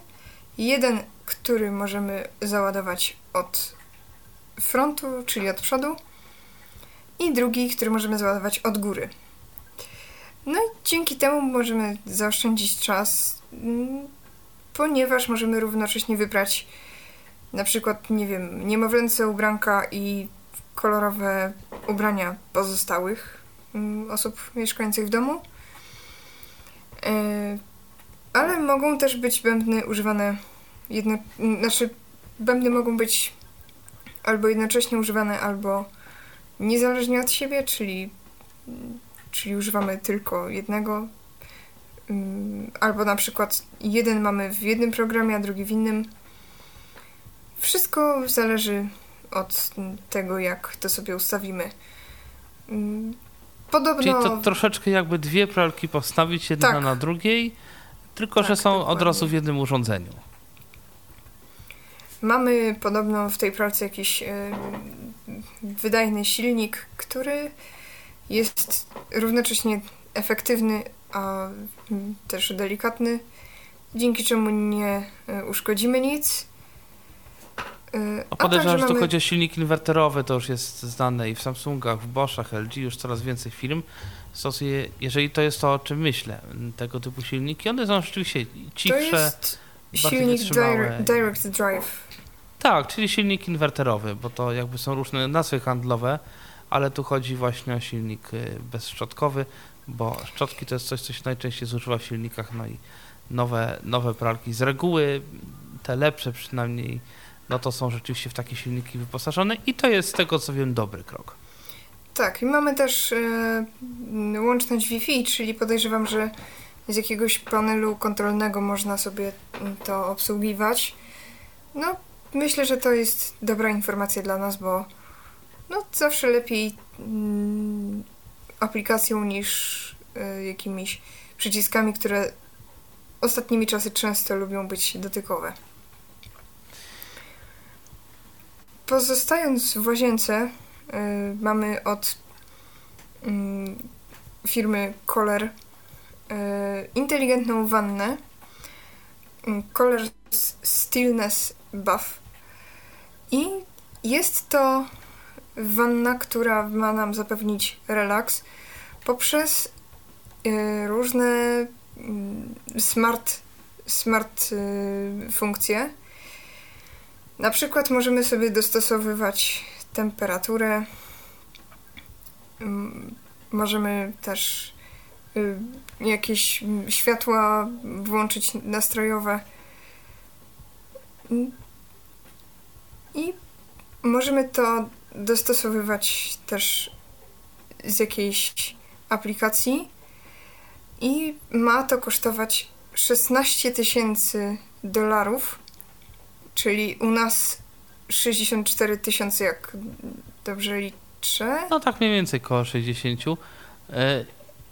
Jeden, który możemy załadować od frontu, czyli od przodu, i drugi, który możemy załadować od góry. No i dzięki temu możemy zaoszczędzić czas, mm, ponieważ możemy równocześnie wybrać na przykład, nie wiem, niemowlęce ubranka i kolorowe ubrania pozostałych mm, osób mieszkających w domu. E, Ale mogą też być bębny używane jedno, znaczy bębny mogą być albo jednocześnie używane, albo niezależnie od siebie, czyli czyli używamy tylko jednego, ym, albo na przykład jeden mamy w jednym programie, a drugi w innym. Wszystko zależy od tego, jak to sobie ustawimy. Podobno. Czyli to troszeczkę jakby dwie pralki postawić jedna Tak. na drugiej, tylko że Tak, są od dokładnie. razu w jednym urządzeniu. Mamy podobno w tej pralce jakiś ym, wydajny silnik, który jest równocześnie efektywny, a ym, też delikatny, dzięki czemu nie y, uszkodzimy nic. Y, a podejrzewam, że to mamy- chodzi o silnik inwerterowy, to już jest znane i w Samsungach, w Boschach, LG, już coraz więcej firm stosuje, jeżeli to jest to, o czym myślę, tego typu silniki. One są rzeczywiście To cichsze. jest bardziej silnik direct Drive. Tak, czyli silnik inwerterowy, bo to jakby są różne nazwy handlowe, ale tu chodzi właśnie o silnik y, bezszczotkowy, bo szczotki to jest coś, co się najczęściej zużywa w silnikach, no i nowe, nowe pralki z reguły, te lepsze przynajmniej, no to są rzeczywiście w takie silniki wyposażone i to jest z tego co wiem dobry krok. Tak, i mamy też e, łączność Wi-Fi, czyli podejrzewam, że z jakiegoś panelu kontrolnego można sobie to obsługiwać. No, myślę, że to jest dobra informacja dla nas, bo no zawsze lepiej mm, aplikacją niż y, jakimiś przyciskami, które ostatnimi czasy często lubią być dotykowe. Pozostając w łazience, y, mamy od y, firmy Kohler y, inteligentną wannę Kohler Stillness Buff i jest to wanna, która ma nam zapewnić relaks poprzez y, różne y, smart, smart y, funkcje. Na przykład możemy sobie dostosowywać temperaturę. Możemy też jakieś światła włączyć nastrojowe. I możemy to dostosowywać też z jakiejś aplikacji i ma to kosztować 16 tysięcy dolarów, czyli u nas 64 tysiące, jak dobrze liczę. No tak mniej więcej koło 60. E,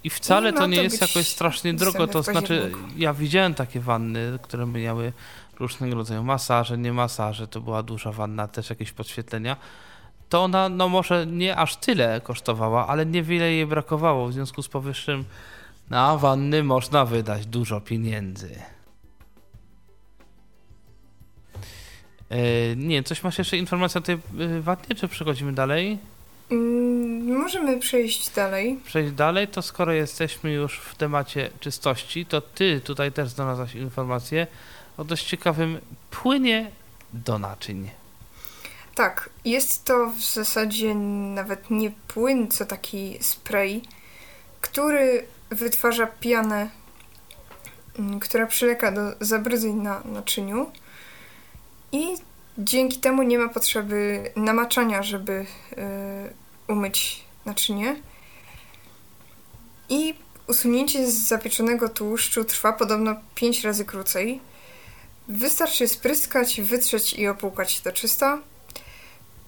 I wcale to nie jest jakoś strasznie drogo, to znaczy ja widziałem takie wanny, które miały różnego rodzaju masaże, nie masaże, to była duża wanna, też jakieś podświetlenia to ona no może nie aż tyle kosztowała, ale niewiele jej brakowało. W związku z powyższym na wanny można wydać dużo pieniędzy. Nie, coś masz jeszcze informację o tej e, wannie, czy przechodzimy dalej? Mm, możemy przejść dalej. Przejść dalej, to skoro jesteśmy już w temacie czystości, to ty tutaj też znalazłaś informację o dość ciekawym płynie do naczyń. Tak, jest to w zasadzie nawet nie płyn, co taki spray, który wytwarza pianę, mm, która przyleka do zabryzeń na naczyniu i dzięki temu nie ma potrzeby namaczania, żeby y, umyć naczynie. I usunięcie z zapieczonego tłuszczu trwa podobno 5 razy krócej. Wystarczy spryskać, wytrzeć i opłukać to czysto.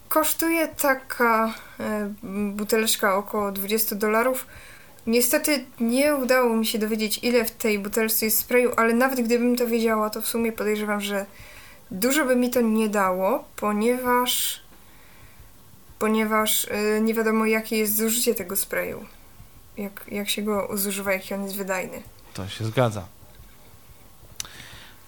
Kosztuje taka e, buteleczka około 20 dolarów. Niestety nie udało mi się dowiedzieć, ile w tej butelce jest sprayu, ale nawet gdybym to wiedziała, to w sumie podejrzewam, że dużo by mi to nie dało, ponieważ ponieważ e, nie wiadomo, jakie jest zużycie tego sprayu. Jak, jak się go zużywa, jaki on jest wydajny. To się zgadza.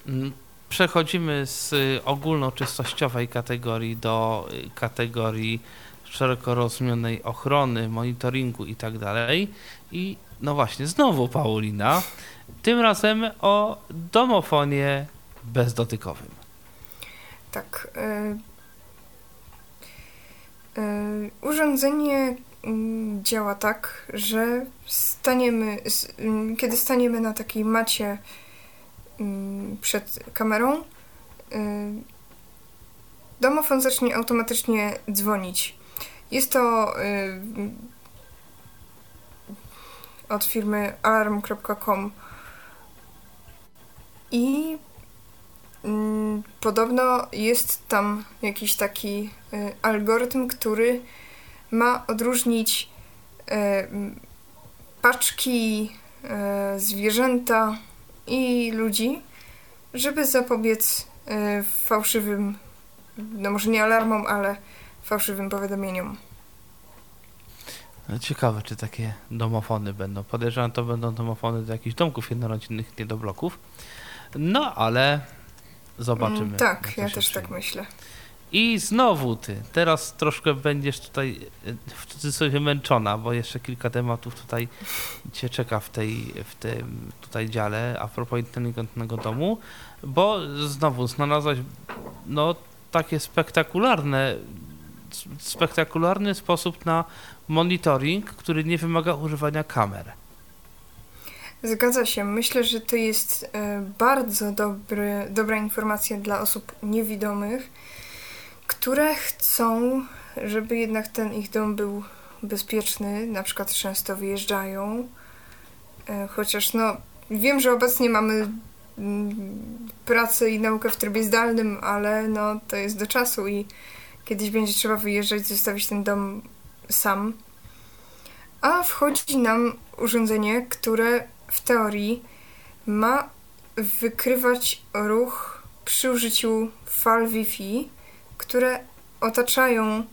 Mm, przechodzimy z y, ogólnoczystościowej kategorii do y, kategorii szeroko rozumianej ochrony, monitoringu i tak dalej. I no właśnie, znowu Paulina, tym razem o domofonie bezdotykowym. Tak. Yy, yy, urządzenie mm, działa tak, że staniemy, yy, kiedy staniemy na takiej macie Mm, przed kamerą, y, domofon zacznie automatycznie dzwonić. Jest to od firmy alarm.com i mm, podobno jest tam jakiś taki y, algorytm, który ma odróżnić paczki, zwierzęta i ludzi, żeby zapobiec fałszywym, no może nie alarmom, ale fałszywym powiadomieniom. No, ciekawe, czy takie domofony będą. Podejrzewam, to będą domofony do jakichś domków jednorodzinnych, nie do bloków. No, ale zobaczymy. Mm, tak, ja też tak myślę. I znowu ty, teraz troszkę będziesz tutaj w cudzysłowie męczona, bo jeszcze kilka tematów tutaj cię czeka w tej, w tym tutaj dziale a propos inteligentnego domu, bo znowu znalazłaś no takie spektakularne spektakularny sposób na monitoring, który nie wymaga używania kamer. Zgadza się. Myślę, że to jest e, bardzo dobry, dobra informacja dla osób niewidomych, które chcą, żeby jednak ten ich dom był bezpieczny, na przykład często wyjeżdżają, e, chociaż no wiem, że obecnie mamy mm, pracę i naukę w trybie zdalnym, ale no to jest do czasu i kiedyś będzie trzeba wyjeżdżać, zostawić ten dom sam. A wchodzi nam urządzenie, które w teorii ma wykrywać ruch przy użyciu fal Wi-Fi, które otaczają y,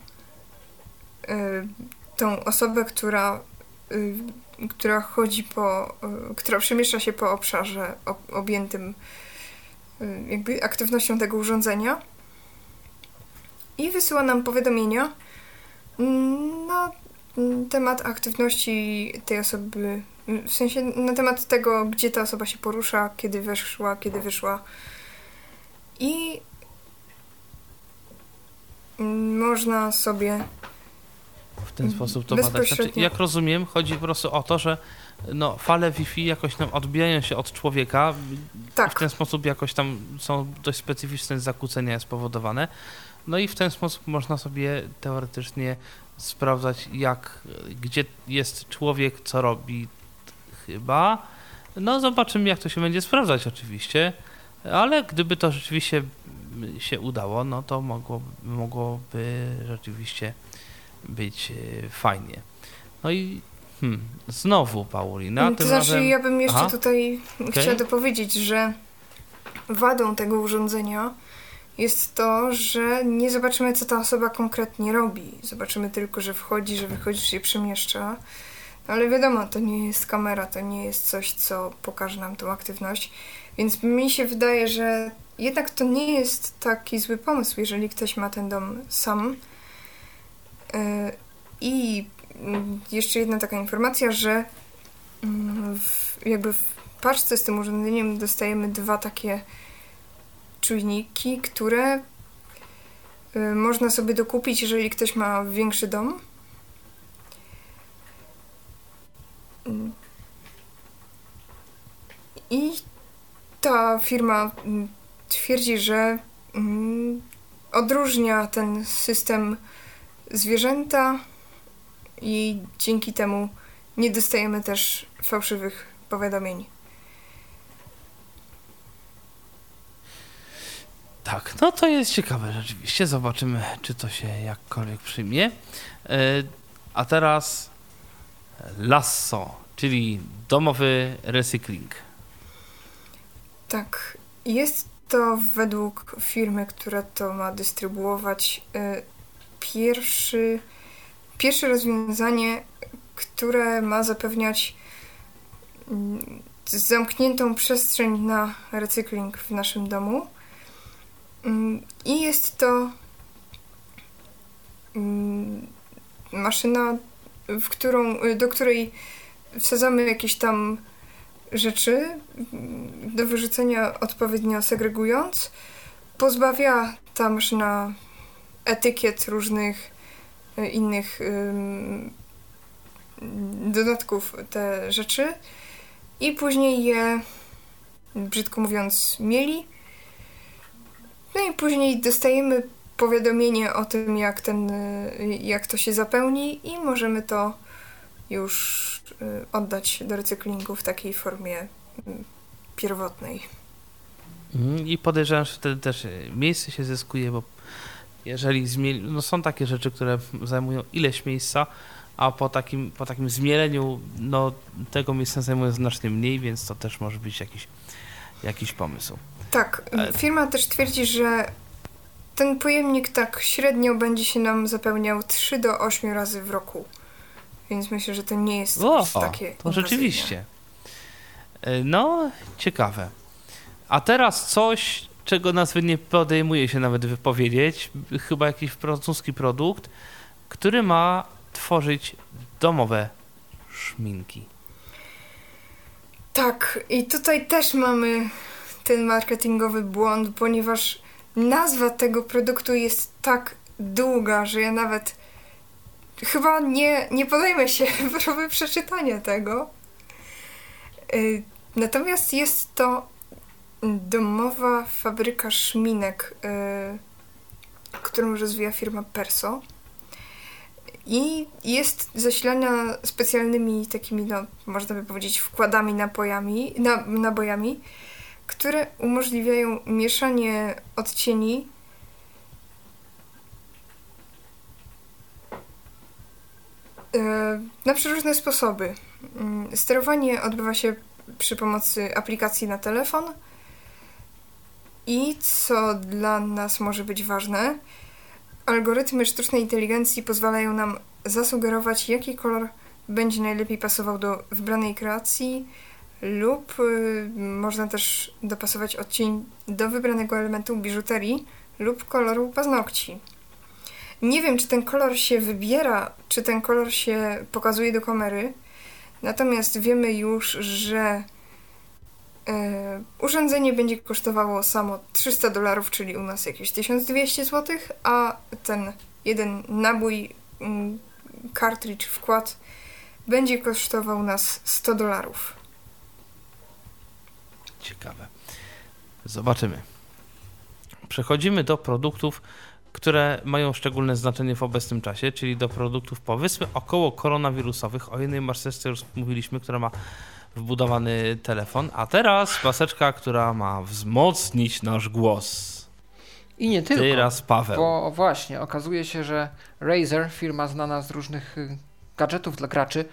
tą osobę, która, y, która chodzi po, y, która przemieszcza się po obszarze ob, objętym y, jakby aktywnością tego urządzenia. I wysyła nam powiadomienia na temat aktywności tej osoby, w sensie na temat tego, gdzie ta osoba się porusza, kiedy weszła, kiedy wyszła. I można sobie w ten sposób to badać. Znaczy, jak rozumiem, chodzi po prostu o to, że no, fale Wi-Fi jakoś tam odbijają się od człowieka. Tak. W ten sposób jakoś tam są dość specyficzne zakłócenia spowodowane. No i w ten sposób można sobie teoretycznie sprawdzać, jak, gdzie jest człowiek, co robi, chyba. No, zobaczymy, jak to się będzie sprawdzać, oczywiście. Ale gdyby to rzeczywiście się udało, no to mogło, mogłoby rzeczywiście być e, fajnie. No i hmm, znowu Paulina. To znaczy, razem... ja bym jeszcze Aha. tutaj okay. chciała dopowiedzieć, że wadą tego urządzenia jest to, że nie zobaczymy, co ta osoba konkretnie robi. Zobaczymy tylko, że wchodzi, że wychodzi, że się przemieszcza. Ale wiadomo, to nie jest kamera, to nie jest coś, co pokaże nam tą aktywność. Więc mi się wydaje, że jednak to nie jest taki zły pomysł, jeżeli ktoś ma ten dom sam. E, I jeszcze jedna taka informacja, że mm, w, jakby w paczce z tym urządzeniem dostajemy dwa takie czujniki, które y, można sobie dokupić, jeżeli ktoś ma większy dom. I ta firma mm, twierdzi, że mm, odróżnia ten system zwierzęta i dzięki temu nie dostajemy też fałszywych powiadomień. Tak, no to jest ciekawe rzeczywiście. Zobaczymy, czy to się jakkolwiek przyjmie. E, a teraz Lasso, czyli domowy recykling. Tak, jest to według firmy, która to ma dystrybuować, e, pierwszy, pierwsze rozwiązanie, które ma zapewniać mm, zamkniętą przestrzeń na recykling w naszym domu. Mm, I jest to mm, maszyna, w którą, do której wsadzamy jakieś tam rzeczy do wyrzucenia odpowiednio segregując. Pozbawia ta maszyna etykiet różnych e, innych dodatków te rzeczy i później je, brzydko mówiąc, mieli no i później dostajemy powiadomienie o tym, jak, ten, jak to się zapełni i możemy to już y, oddać do recyklingu w takiej formie mm, pierwotnej. Mhm, I podejrzewam, że wtedy też y, miejsce się zyskuje, bo jeżeli zmieli, no są takie rzeczy, które zajmują ileś miejsca, a po takim, po takim zmieleniu no, tego miejsca zajmują znacznie mniej, więc to też może być jakiś, jakiś pomysł. Tak, firma też twierdzi, że ten pojemnik tak średnio będzie się nam zapełniał 3 do 8 razy w roku. Więc myślę, że to nie jest o, takie. To rzeczywiście. E, no, ciekawe. A teraz coś, czego nazwy nie podejmuje się nawet wypowiedzieć. Chyba jakiś francuski produkt, który ma tworzyć domowe szminki. Tak, i tutaj też mamy ten marketingowy błąd, ponieważ nazwa tego produktu jest tak długa, że ja nawet chyba nie, nie podejmę się próby przeczytania tego. Y, natomiast jest to domowa fabryka szminek, y, którą rozwija firma Perso. I jest zasilana specjalnymi takimi, no, można by powiedzieć, wkładami napojami, na, nabojami, które umożliwiają mieszanie odcieni e, na przeróżne sposoby. Mm, sterowanie odbywa się przy pomocy aplikacji na telefon i co dla nas może być ważne, algorytmy sztucznej inteligencji pozwalają nam zasugerować, jaki kolor będzie najlepiej pasował do wybranej kreacji, lub y, można też dopasować odcień do wybranego elementu biżuterii lub koloru paznokci. Nie wiem, czy ten kolor się wybiera, czy ten kolor się pokazuje do kamery, natomiast wiemy już, że y, urządzenie będzie kosztowało samo 300 dolarów, czyli u nas jakieś 1200 zł, a ten jeden nabój, kartridż, y, wkład będzie kosztował nas 100 dolarów. Ciekawe. Zobaczymy. Przechodzimy do produktów, które mają szczególne znaczenie w obecnym czasie, czyli do produktów powiedzmy około koronawirusowych. O jednej maseczce już mówiliśmy, która ma wbudowany telefon, a teraz maseczka, która ma wzmocnić nasz głos. I nie tylko. Teraz Paweł. Bo właśnie, okazuje się, że Razer, firma znana z różnych gadżetów dla graczy,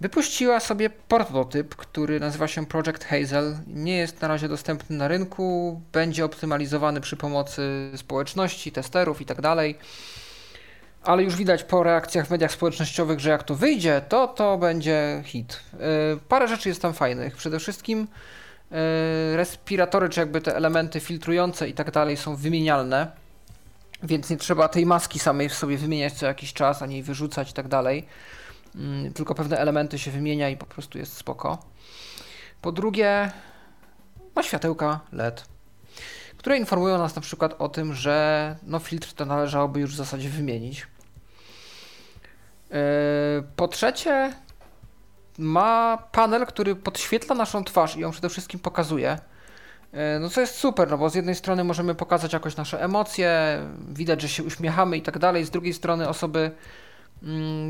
Wypuściła sobie prototyp, który nazywa się Project Hazel. Nie jest na razie dostępny na rynku, będzie optymalizowany przy pomocy społeczności, testerów itd. Tak Ale już widać po reakcjach w mediach społecznościowych, że jak to wyjdzie, to to będzie hit. Yy, parę rzeczy jest tam fajnych. Przede wszystkim yy, respiratory, czy jakby te elementy filtrujące i tak są wymienialne, więc nie trzeba tej maski samej w sobie wymieniać co jakiś czas, ani wyrzucać i tak tylko pewne elementy się wymienia i po prostu jest spoko. Po drugie, ma światełka LED, które informują nas na przykład o tym, że no filtr to należałoby już w zasadzie wymienić. Yy, po trzecie, ma panel, który podświetla naszą twarz i ją przede wszystkim pokazuje. Yy, no co jest super, no bo z jednej strony możemy pokazać jakoś nasze emocje, widać, że się uśmiechamy i tak dalej, z drugiej strony osoby Mm,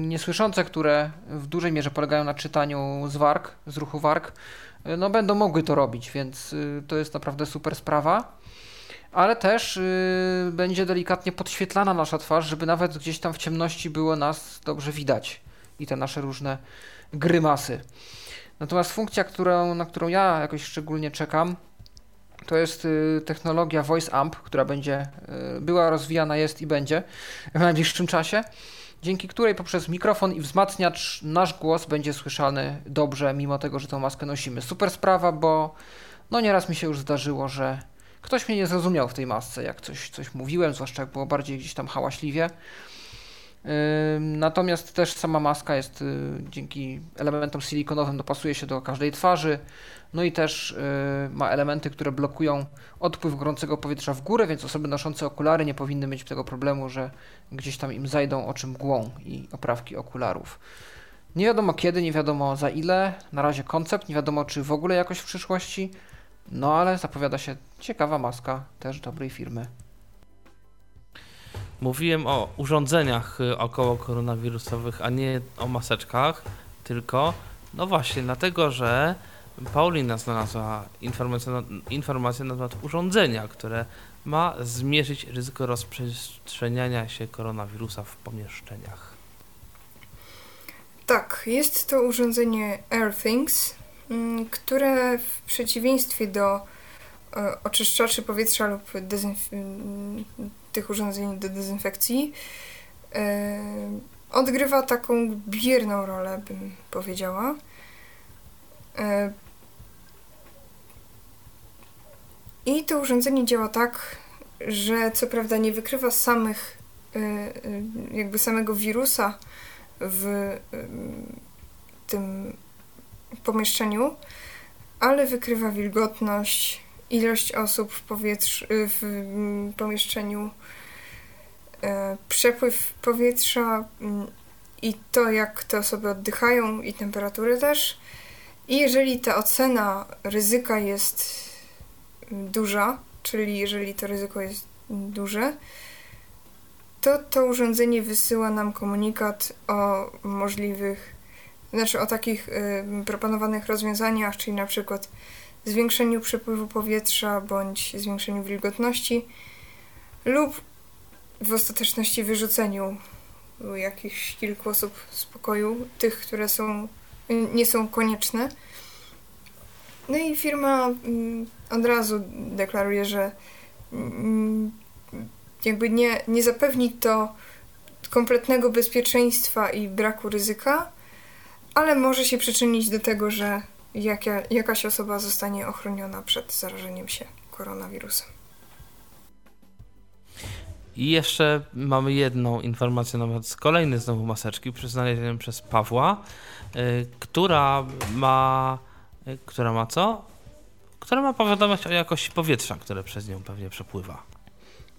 niesłyszące, które w dużej mierze polegają na czytaniu z warg, z ruchu warg, y, no będą mogły to robić, więc y, to jest naprawdę super sprawa. Ale też y, będzie delikatnie podświetlana nasza twarz, żeby nawet gdzieś tam w ciemności było nas dobrze widać i te nasze różne grymasy. Natomiast funkcja, którą, na którą ja jakoś szczególnie czekam, to jest technologia Voice Amp, która będzie była rozwijana, jest i będzie w najbliższym czasie dzięki której poprzez mikrofon i wzmacniacz nasz głos będzie słyszany dobrze, mimo tego, że tą maskę nosimy. Super sprawa, bo no nieraz mi się już zdarzyło, że ktoś mnie nie zrozumiał w tej masce, jak coś, coś mówiłem, zwłaszcza jak było bardziej gdzieś tam hałaśliwie. Natomiast też sama maska jest y, dzięki elementom silikonowym dopasuje się do każdej twarzy. No i też y, ma elementy, które blokują odpływ gorącego powietrza w górę, więc osoby noszące okulary nie powinny mieć tego problemu, że gdzieś tam im zajdą oczy mgłą i oprawki okularów. Nie wiadomo kiedy, nie wiadomo za ile. Na razie koncept, nie wiadomo czy w ogóle jakoś w przyszłości. No ale zapowiada się ciekawa maska też dobrej firmy. Mówiłem o urządzeniach y, około koronawirusowych, a nie o maseczkach, tylko no właśnie, dlatego że Paulina znalazła informację na, informację na temat urządzenia, które ma zmierzyć ryzyko rozprzestrzeniania się koronawirusa w pomieszczeniach. Tak, jest to urządzenie AirThings, mm, które w przeciwieństwie do e, oczyszczaczy powietrza lub mm, tych urządzeń do dezynfekcji e, odgrywa taką bierną rolę, bym powiedziała. E, I to urządzenie działa tak, że co prawda nie wykrywa samych, y, y, jakby samego wirusa w y, tym pomieszczeniu, ale wykrywa wilgotność, ilość osób w, powietrzu, w mm, pomieszczeniu, przepływ powietrza mm, i to, jak te osoby oddychają i temperaturę też. I jeżeli ta ocena ryzyka jest duża, czyli jeżeli to ryzyko jest duże, to to urządzenie wysyła nam komunikat o możliwych, znaczy o takich y, proponowanych rozwiązaniach, czyli na przykład zwiększeniu przepływu powietrza bądź zwiększeniu wilgotności lub w ostateczności wyrzuceniu jakichś kilku osób z pokoju, tych, które są, nie są konieczne. No i firma mm, od razu deklaruje, że mm, jakby nie, nie zapewni to kompletnego bezpieczeństwa i braku ryzyka, ale może się przyczynić do tego, że jaka, jakaś osoba zostanie ochroniona przed zarażeniem się koronawirusem. I jeszcze mamy jedną informację, nawet z kolejnej znowu maseczki, znalezioną przez Pawła, y, która ma, która ma co? Która ma powiadomiać o jakości powietrza, które przez nią pewnie przepływa.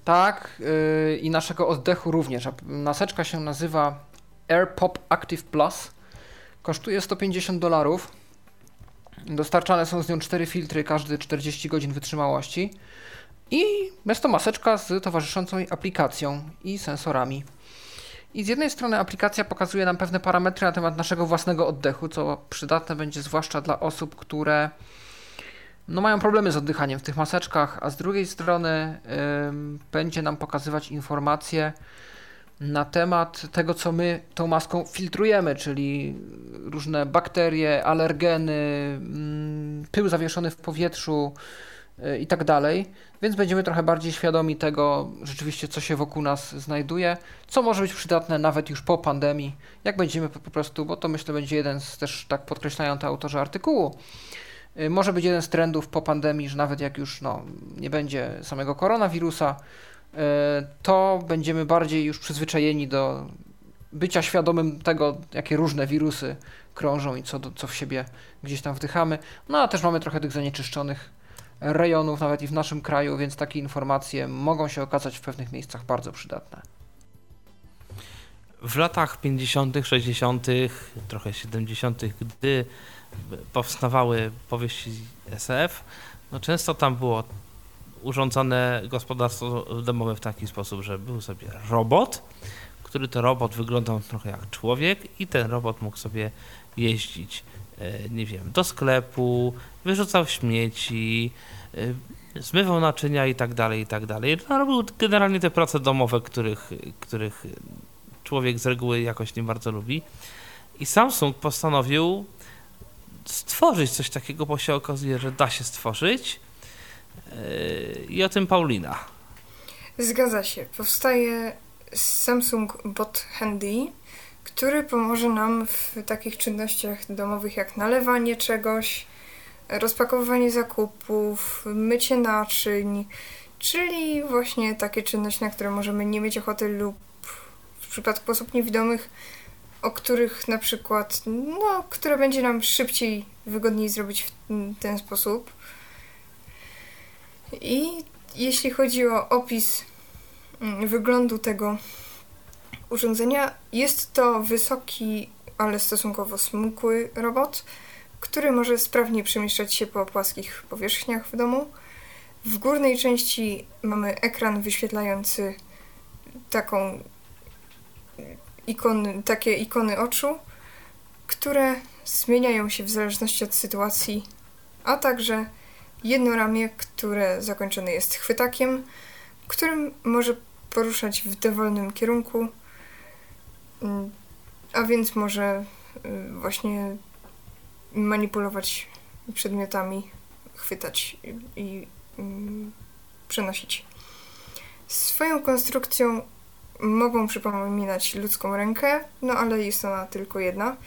Tak, yy, i naszego oddechu również. Maseczka się nazywa AirPop Active Plus. Kosztuje 150 dolarów. Dostarczane są z nią cztery filtry, każdy 40 godzin wytrzymałości. I jest to maseczka z towarzyszącą jej aplikacją i sensorami. I z jednej strony aplikacja pokazuje nam pewne parametry na temat naszego własnego oddechu, co przydatne będzie zwłaszcza dla osób, które no, mają problemy z oddychaniem w tych maseczkach, a z drugiej strony yy, będzie nam pokazywać informacje na temat tego, co my tą maską filtrujemy, czyli różne bakterie, alergeny, yy, pył zawieszony w powietrzu, i tak dalej, więc będziemy trochę bardziej świadomi tego rzeczywiście, co się wokół nas znajduje, co może być przydatne nawet już po pandemii, jak będziemy po prostu, bo to myślę będzie jeden z też, tak podkreślają te autorzy artykułu, y, może być jeden z trendów po pandemii, że nawet jak już no, nie będzie samego koronawirusa, y, to będziemy bardziej już przyzwyczajeni do bycia świadomym tego, jakie różne wirusy krążą i co, co w siebie gdzieś tam wdychamy. No a też mamy trochę tych zanieczyszczonych rejonów, nawet i w naszym kraju, więc takie informacje mogą się okazać w pewnych miejscach bardzo przydatne. W latach 50., 60., trochę 70., gdy powstawały powieści SF, no często tam było urządzone gospodarstwo domowe w taki sposób, że był sobie robot, który to robot wyglądał trochę jak człowiek i ten robot mógł sobie jeździć, nie wiem, do sklepu, wyrzucał śmieci, y, zmywał naczynia i tak dalej, i tak dalej. No, robił generalnie te prace domowe, których, których człowiek z reguły jakoś nie bardzo lubi. I Samsung postanowił stworzyć coś takiego, bo się okazuje, że da się stworzyć. Y, I o tym Paulina. Zgadza się. Powstaje Samsung Bot Handy, który pomoże nam w takich czynnościach domowych jak nalewanie czegoś, rozpakowywanie zakupów, mycie naczyń, czyli właśnie takie czynności, na które możemy nie mieć ochoty lub w przypadku osób niewidomych, o których na przykład, no, które będzie nam szybciej, wygodniej zrobić w ten sposób. I jeśli chodzi o opis mm, wyglądu tego urządzenia, jest to wysoki, ale stosunkowo smukły robot, który może sprawnie przemieszczać się po płaskich powierzchniach w domu. W górnej części mamy ekran wyświetlający taką ikony, takie ikony oczu, które zmieniają się w zależności od sytuacji, a także jedno ramię, które zakończone jest chwytakiem, którym może poruszać w dowolnym kierunku, a więc może y, właśnie manipulować przedmiotami, chwytać i, mm, przenosić. Swoją konstrukcją mogą przypominać ludzką rękę, no ale jest ona tylko jedna.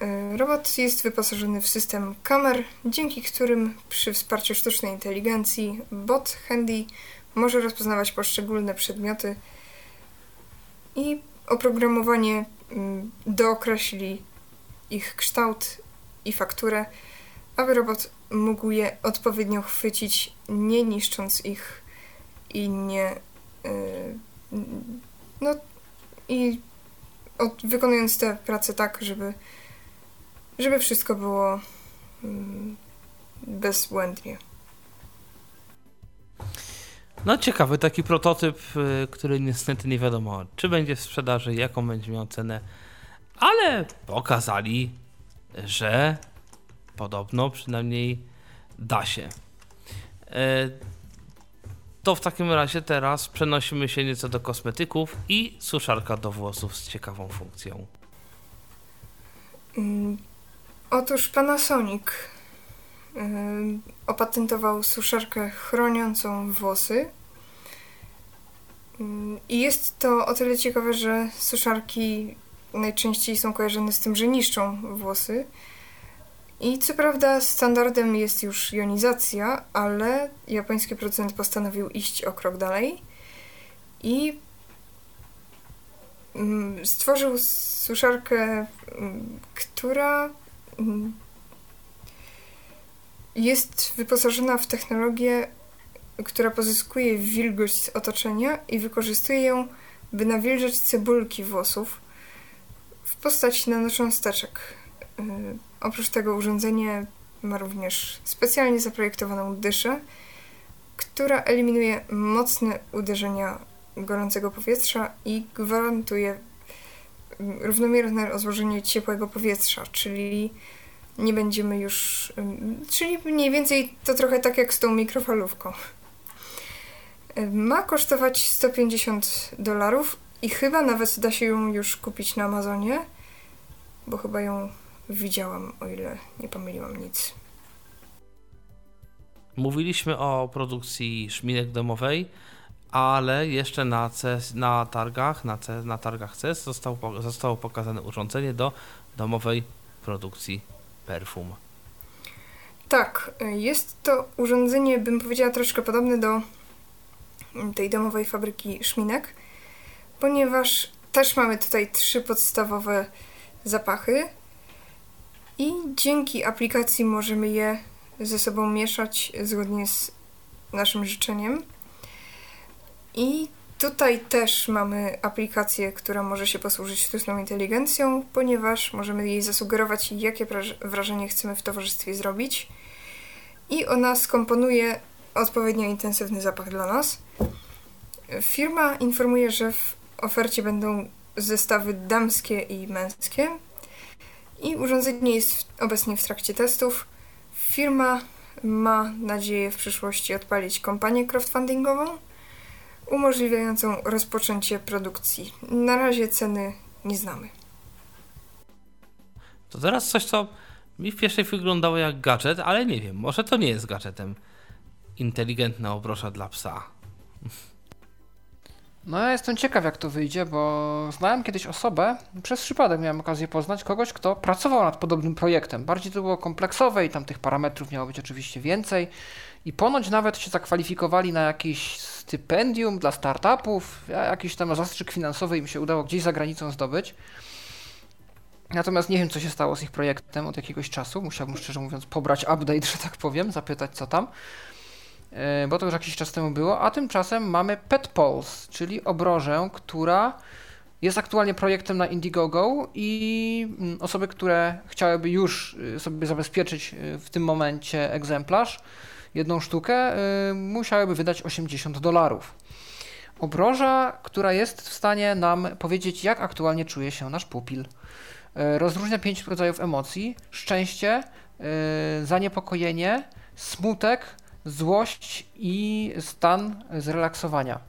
E, robot jest wyposażony w system kamer, dzięki którym przy wsparciu sztucznej inteligencji bot handy może rozpoznawać poszczególne przedmioty i oprogramowanie mm, dookreśli ich kształt i fakturę, aby robot mógł je odpowiednio chwycić, nie niszcząc ich i nie. Yy, no i od, wykonując tę pracę tak, żeby, żeby wszystko było yy, bezbłędnie. No ciekawy taki prototyp, y, który niestety nie wiadomo, czy będzie w sprzedaży, jaką będzie miał cenę, ale pokazali, że podobno przynajmniej da się. E, to w takim razie teraz przenosimy się nieco do kosmetyków i suszarka do włosów z ciekawą funkcją. Mm, Otóż Panasonic y, opatentował suszarkę chroniącą włosy. I jest to o tyle ciekawe, że suszarki najczęściej są kojarzone z tym, że niszczą włosy. I co prawda standardem jest już jonizacja, ale japoński producent postanowił iść o krok dalej i stworzył suszarkę, która jest wyposażona w technologię, która pozyskuje wilgoć z otoczenia i wykorzystuje ją, by nawilżać cebulki włosów w postaci nanocząsteczek. Yy, oprócz tego urządzenie ma również specjalnie zaprojektowaną dyszę, która eliminuje mocne uderzenia gorącego powietrza i gwarantuje mm, równomierne rozłożenie ciepłego powietrza, czyli nie będziemy już. Czyli mniej więcej to trochę tak jak z tą mikrofalówką. Ma kosztować 150 dolarów i chyba nawet da się ją już kupić na Amazonie, bo chyba ją widziałam, o ile nie pomyliłam nic. Mówiliśmy o produkcji szminek domowej, ale jeszcze na, CES, na targach, na, CES, na targach CES zostało, zostało pokazane urządzenie do domowej produkcji perfum. Tak, y, jest to urządzenie, bym powiedziała, troszkę podobne do tej domowej fabryki szminek, ponieważ też mamy tutaj trzy podstawowe zapachy i dzięki aplikacji możemy je ze sobą mieszać zgodnie z naszym życzeniem. I tutaj też mamy aplikację, która może się posłużyć sztuczną inteligencją, ponieważ możemy jej zasugerować, jakie wraż- wrażenie chcemy w towarzystwie zrobić. I ona skomponuje odpowiednio intensywny zapach dla nas. Firma informuje, że w ofercie będą zestawy damskie i męskie. I urządzenie jest obecnie w trakcie testów. Firma ma nadzieję w przyszłości odpalić kampanię crowdfundingową umożliwiającą rozpoczęcie produkcji. Na razie ceny nie znamy. To teraz coś, co mi w pierwszej chwili wyglądało jak gadżet, ale nie wiem, może to nie jest gadżetem. Inteligentna obrosza dla psa. No ja jestem ciekaw jak to wyjdzie, bo znałem kiedyś osobę, przez przypadek miałem okazję poznać kogoś, kto pracował nad podobnym projektem. Bardziej to było kompleksowe i tam tych parametrów miało być oczywiście więcej. I ponoć nawet się zakwalifikowali na jakieś stypendium dla startupów, jakiś tam zastrzyk finansowy im się udało gdzieś za granicą zdobyć. Natomiast nie wiem, co się stało z ich projektem od jakiegoś czasu. Musiałbym szczerze mówiąc pobrać update, że tak powiem, zapytać co tam. E, bo to już jakiś czas temu było, a tymczasem mamy PetPulse, czyli obrożę, która jest aktualnie projektem na Indiegogo i mm, osoby, które chciałyby już y, sobie zabezpieczyć y, w tym momencie egzemplarz, jedną sztukę, y, musiałyby wydać 80 dolarów. Obroża, która jest w stanie nam powiedzieć, jak aktualnie czuje się nasz pupil. E, Rozróżnia pięć rodzajów emocji: szczęście, y, zaniepokojenie, smutek, złość i stan zrelaksowania,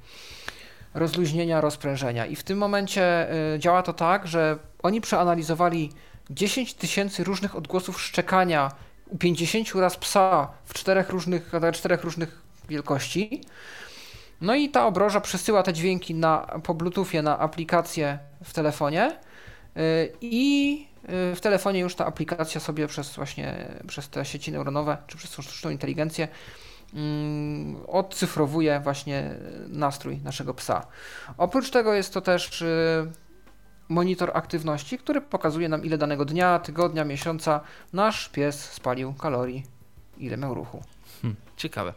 rozluźnienia, rozprężenia. I w tym momencie y, działa to tak, że oni przeanalizowali 10 tysięcy różnych odgłosów szczekania 50 raz psa w czterech różnych, czterech różnych wielkości. No i ta obroża przesyła te dźwięki na, po Bluetoothie na aplikację w telefonie y, i y, w telefonie już ta aplikacja sobie przez właśnie przez te sieci neuronowe czy przez sztuczną inteligencję mm, odcyfrowuje właśnie nastrój naszego psa. Oprócz tego jest to też y, monitor aktywności, który pokazuje nam ile danego dnia, tygodnia, miesiąca nasz pies spalił kalorii, ile miał ruchu. Hm, ciekawe.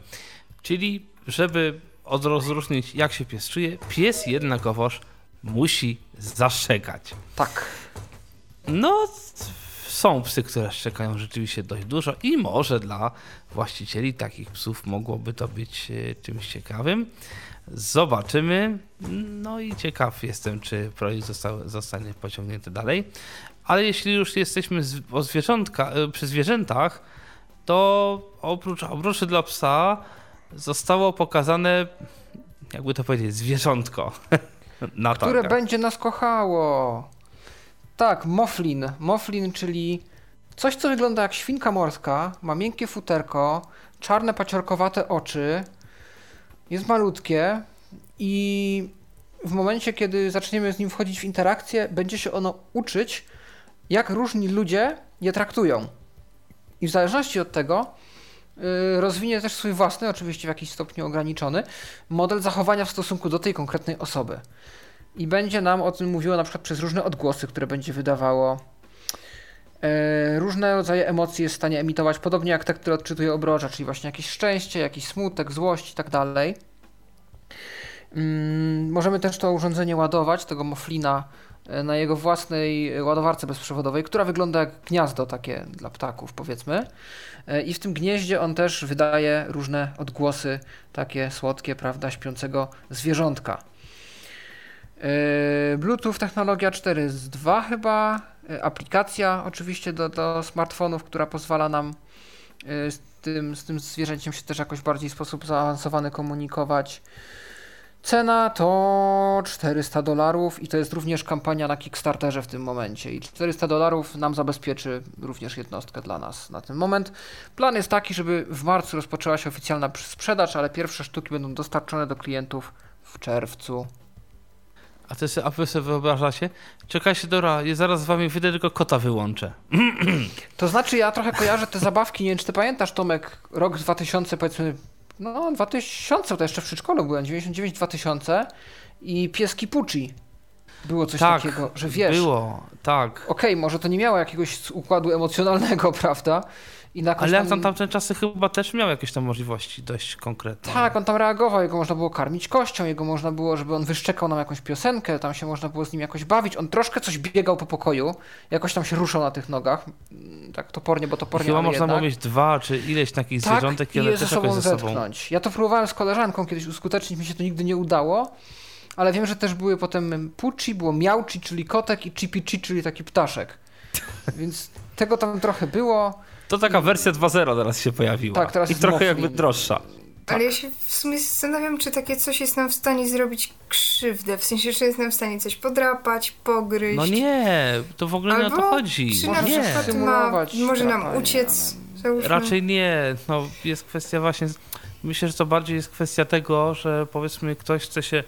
Czyli, żeby rozróżnić, jak się pies czuje, pies jednakowoż musi zaszczekać. Tak. No, są psy, które szczekają rzeczywiście dość dużo i może dla właścicieli takich psów mogłoby to być e, czymś ciekawym. Zobaczymy. No i ciekaw jestem, czy projekt został, zostanie pociągnięty dalej. Ale jeśli już jesteśmy z, o zwierzątka, e, przy zwierzętach, to oprócz obruszy dla psa zostało pokazane, jakby to powiedzieć, zwierzątko. Na Które targach. będzie nas kochało. Tak, moflin. Moflin, czyli coś, co wygląda jak świnka morska, ma miękkie futerko, czarne paciorkowate oczy, jest malutkie i w momencie, kiedy zaczniemy z nim wchodzić w interakcję, będzie się ono uczyć, jak różni ludzie je traktują. I w zależności od tego yy, rozwinie też swój własny, oczywiście w jakiś stopniu ograniczony, model zachowania w stosunku do tej konkretnej osoby. I będzie nam o tym mówiło na przykład przez różne odgłosy, które będzie wydawało. E, różne rodzaje emocji jest w stanie emitować, podobnie jak te, które odczytuje obrocza, czyli właśnie jakieś szczęście, jakiś smutek, złość i tak dalej. Mm, możemy też to urządzenie ładować, tego moflina, e, na jego własnej ładowarce bezprzewodowej, która wygląda jak gniazdo takie dla ptaków, powiedzmy. E, I w tym gnieździe on też wydaje różne odgłosy, takie słodkie, prawda, śpiącego zwierzątka. Bluetooth technologia 4.2 chyba, e, aplikacja oczywiście do, do smartfonów, która pozwala nam e, z tym, z tym zwierzęciem się też jakoś bardziej w sposób zaawansowany komunikować. Cena to 400 dolarów i to jest również kampania na Kickstarterze w tym momencie. I 400 dolarów nam zabezpieczy również jednostkę dla nas na ten moment. Plan jest taki, żeby w marcu rozpoczęła się oficjalna sprzedaż, ale pierwsze sztuki będą dostarczone do klientów w czerwcu. A, ty sobie, a wy sobie wyobrażacie? Czekajcie, dobra, ja zaraz z wami wyjdę, tylko kota wyłączę. To znaczy, ja trochę kojarzę te zabawki, nie wiem, czy ty pamiętasz, Tomek, rok 2000, powiedzmy, no 2000, to jeszcze w przedszkolu byłem, 99-2000 i pieski Pucci. Było coś tak, takiego, że wiesz. było, tak. Okej, może to nie miało jakiegoś układu emocjonalnego, prawda? I na Ale jak tam tamte czasy chyba też miał jakieś tam możliwości dość konkretne. Tak, on tam reagował, jego można było karmić kością, jego można było, żeby on wyszczekał nam jakąś piosenkę, tam się można było z nim jakoś bawić. On troszkę coś biegał po pokoju, jakoś tam się ruszał na tych nogach, mm, tak topornie, bo topornie, Chyba można jednak. było mieć dwa czy ileś takich tak, zwierzątek, ale je ze też jakoś sobą ze sobą. zetknąć. Ja to próbowałem z koleżanką kiedyś uskutecznić, mi się to nigdy nie udało, ale wiem, że też były potem Pucci, było Miauci, czyli kotek i Chipichi, czyli taki ptaszek. Więc tego tam trochę było. To taka wersja 2.0 teraz się pojawiła. Tak, teraz I trochę jakby droższa. Ale ja się w sumie zastanawiam, czy takie coś jest nam w stanie zrobić krzywdę. W sensie, czy jest nam w stanie coś podrapać, pogryźć. No nie, to w ogóle nie o to Albo chodzi. Czy Może na nie. przykład ma, może nam uciec. Załóżmy. Raczej nie. No, jest kwestia właśnie. Myślę, że to bardziej jest kwestia tego, że powiedzmy ktoś chce się.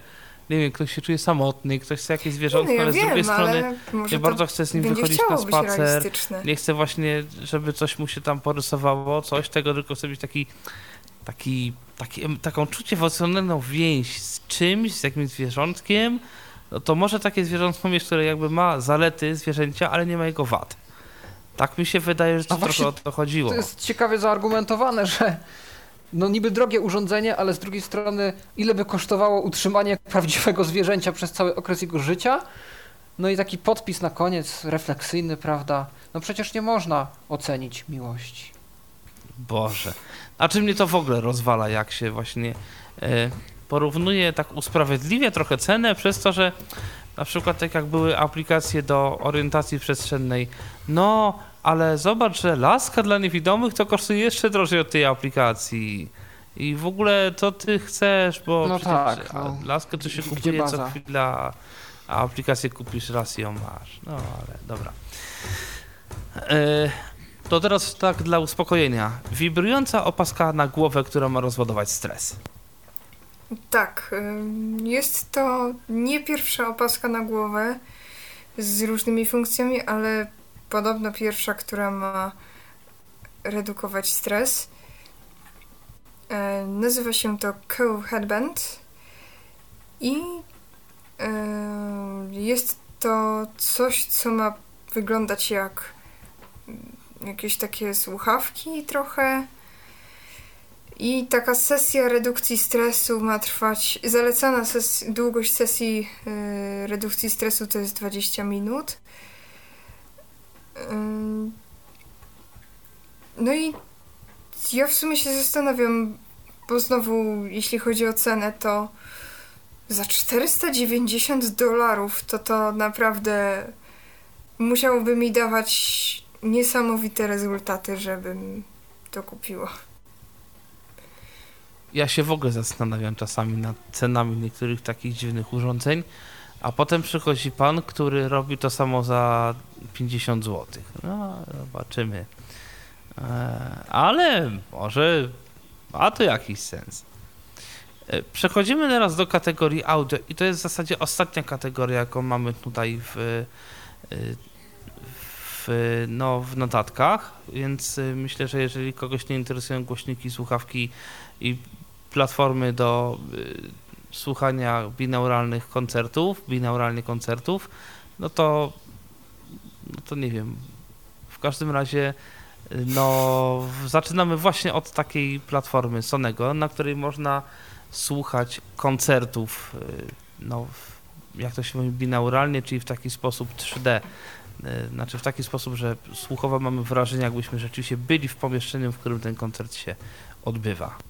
Nie wiem, ktoś się czuje samotny, ktoś chce jakieś zwierzątko, no, ja ale z wiem, drugiej strony ale może nie to bardzo chce z nim wychodzić na być spacer. Nie chce właśnie, żeby coś mu się tam porysowało, coś tego, tylko chce mieć taki, taki, taki, taką czucie emocjonalną więź z czymś, z jakimś zwierzątkiem. No to może takie zwierzątko mieć, które jakby ma zalety zwierzęcia, ale nie ma jego wad. Tak mi się wydaje, że to A trochę o to chodziło. To jest ciekawie zaargumentowane, że no niby drogie urządzenie, ale z drugiej strony ile by kosztowało utrzymanie prawdziwego zwierzęcia przez cały okres jego życia? No i taki podpis na koniec, refleksyjny, prawda? No przecież nie można ocenić miłości. Boże. A czy mnie to w ogóle rozwala, jak się właśnie e, porównuje, tak usprawiedliwia trochę cenę przez to, że na przykład tak jak były aplikacje do orientacji przestrzennej, no ale zobacz, że laska dla niewidomych to kosztuje jeszcze drożej od tej aplikacji. I w ogóle to ty chcesz, bo No przecież, tak, no. laskę to się kupuje co chwila, a aplikację kupisz raz i ją masz. No ale dobra. E, to teraz tak dla uspokojenia. Wibrująca opaska na głowę, która ma rozładować stres. Tak, jest to nie pierwsza opaska na głowę z różnymi funkcjami, ale podobno pierwsza, która ma redukować stres. E, Nazywa się to Cove Headband i e, jest to coś, co ma wyglądać jak mm, jakieś takie słuchawki trochę. I taka sesja redukcji stresu ma trwać. Zalecana ses długość sesji y, redukcji stresu to jest 20 minut. No i ja w sumie się zastanawiam, bo znowu, jeśli chodzi o cenę, to za 490 dolarów to to naprawdę musiałoby mi dawać niesamowite rezultaty, żebym to kupiło. Ja się w ogóle zastanawiam czasami nad cenami niektórych takich dziwnych urządzeń, a potem przychodzi pan, który robi to samo za 50 zł. No, zobaczymy. E, ale może ma to jakiś sens. E, przechodzimy teraz do kategorii audio i to jest w zasadzie ostatnia kategoria, jaką mamy tutaj w, e, w, no, w notatkach, więc myślę, że jeżeli kogoś nie interesują głośniki, słuchawki i platformy do słuchania binauralnych koncertów, binauralnie koncertów, no to, no to nie wiem. W każdym razie no, zaczynamy właśnie od takiej platformy Sonego, na której można słuchać koncertów, y, no, jak to się mówi, binauralnie, czyli w taki sposób 3D. Y, znaczy w taki sposób, że słuchowo mamy wrażenie, jakbyśmy rzeczywiście byli w pomieszczeniu, w którym ten koncert się odbywa.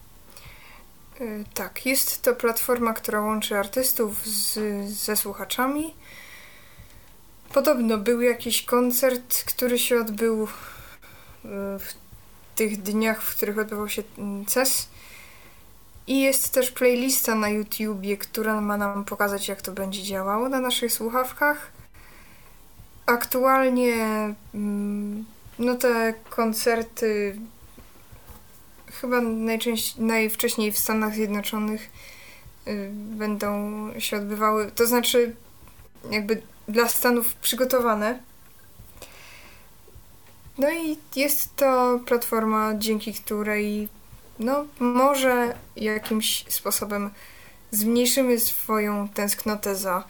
Y, tak, jest to platforma, która łączy artystów z, ze słuchaczami. Podobno był jakiś koncert, który się odbył w tych dniach, w których odbywał się CES. I jest też playlista na YouTubie, która ma nam pokazać, jak to będzie działało na naszych słuchawkach. Aktualnie mm, no te koncerty chyba najczęściej, najwcześniej w Stanach Zjednoczonych y, będą się odbywały, to znaczy jakby dla Stanów przygotowane. No i jest to platforma, dzięki której no może jakimś sposobem zmniejszymy swoją tęsknotę za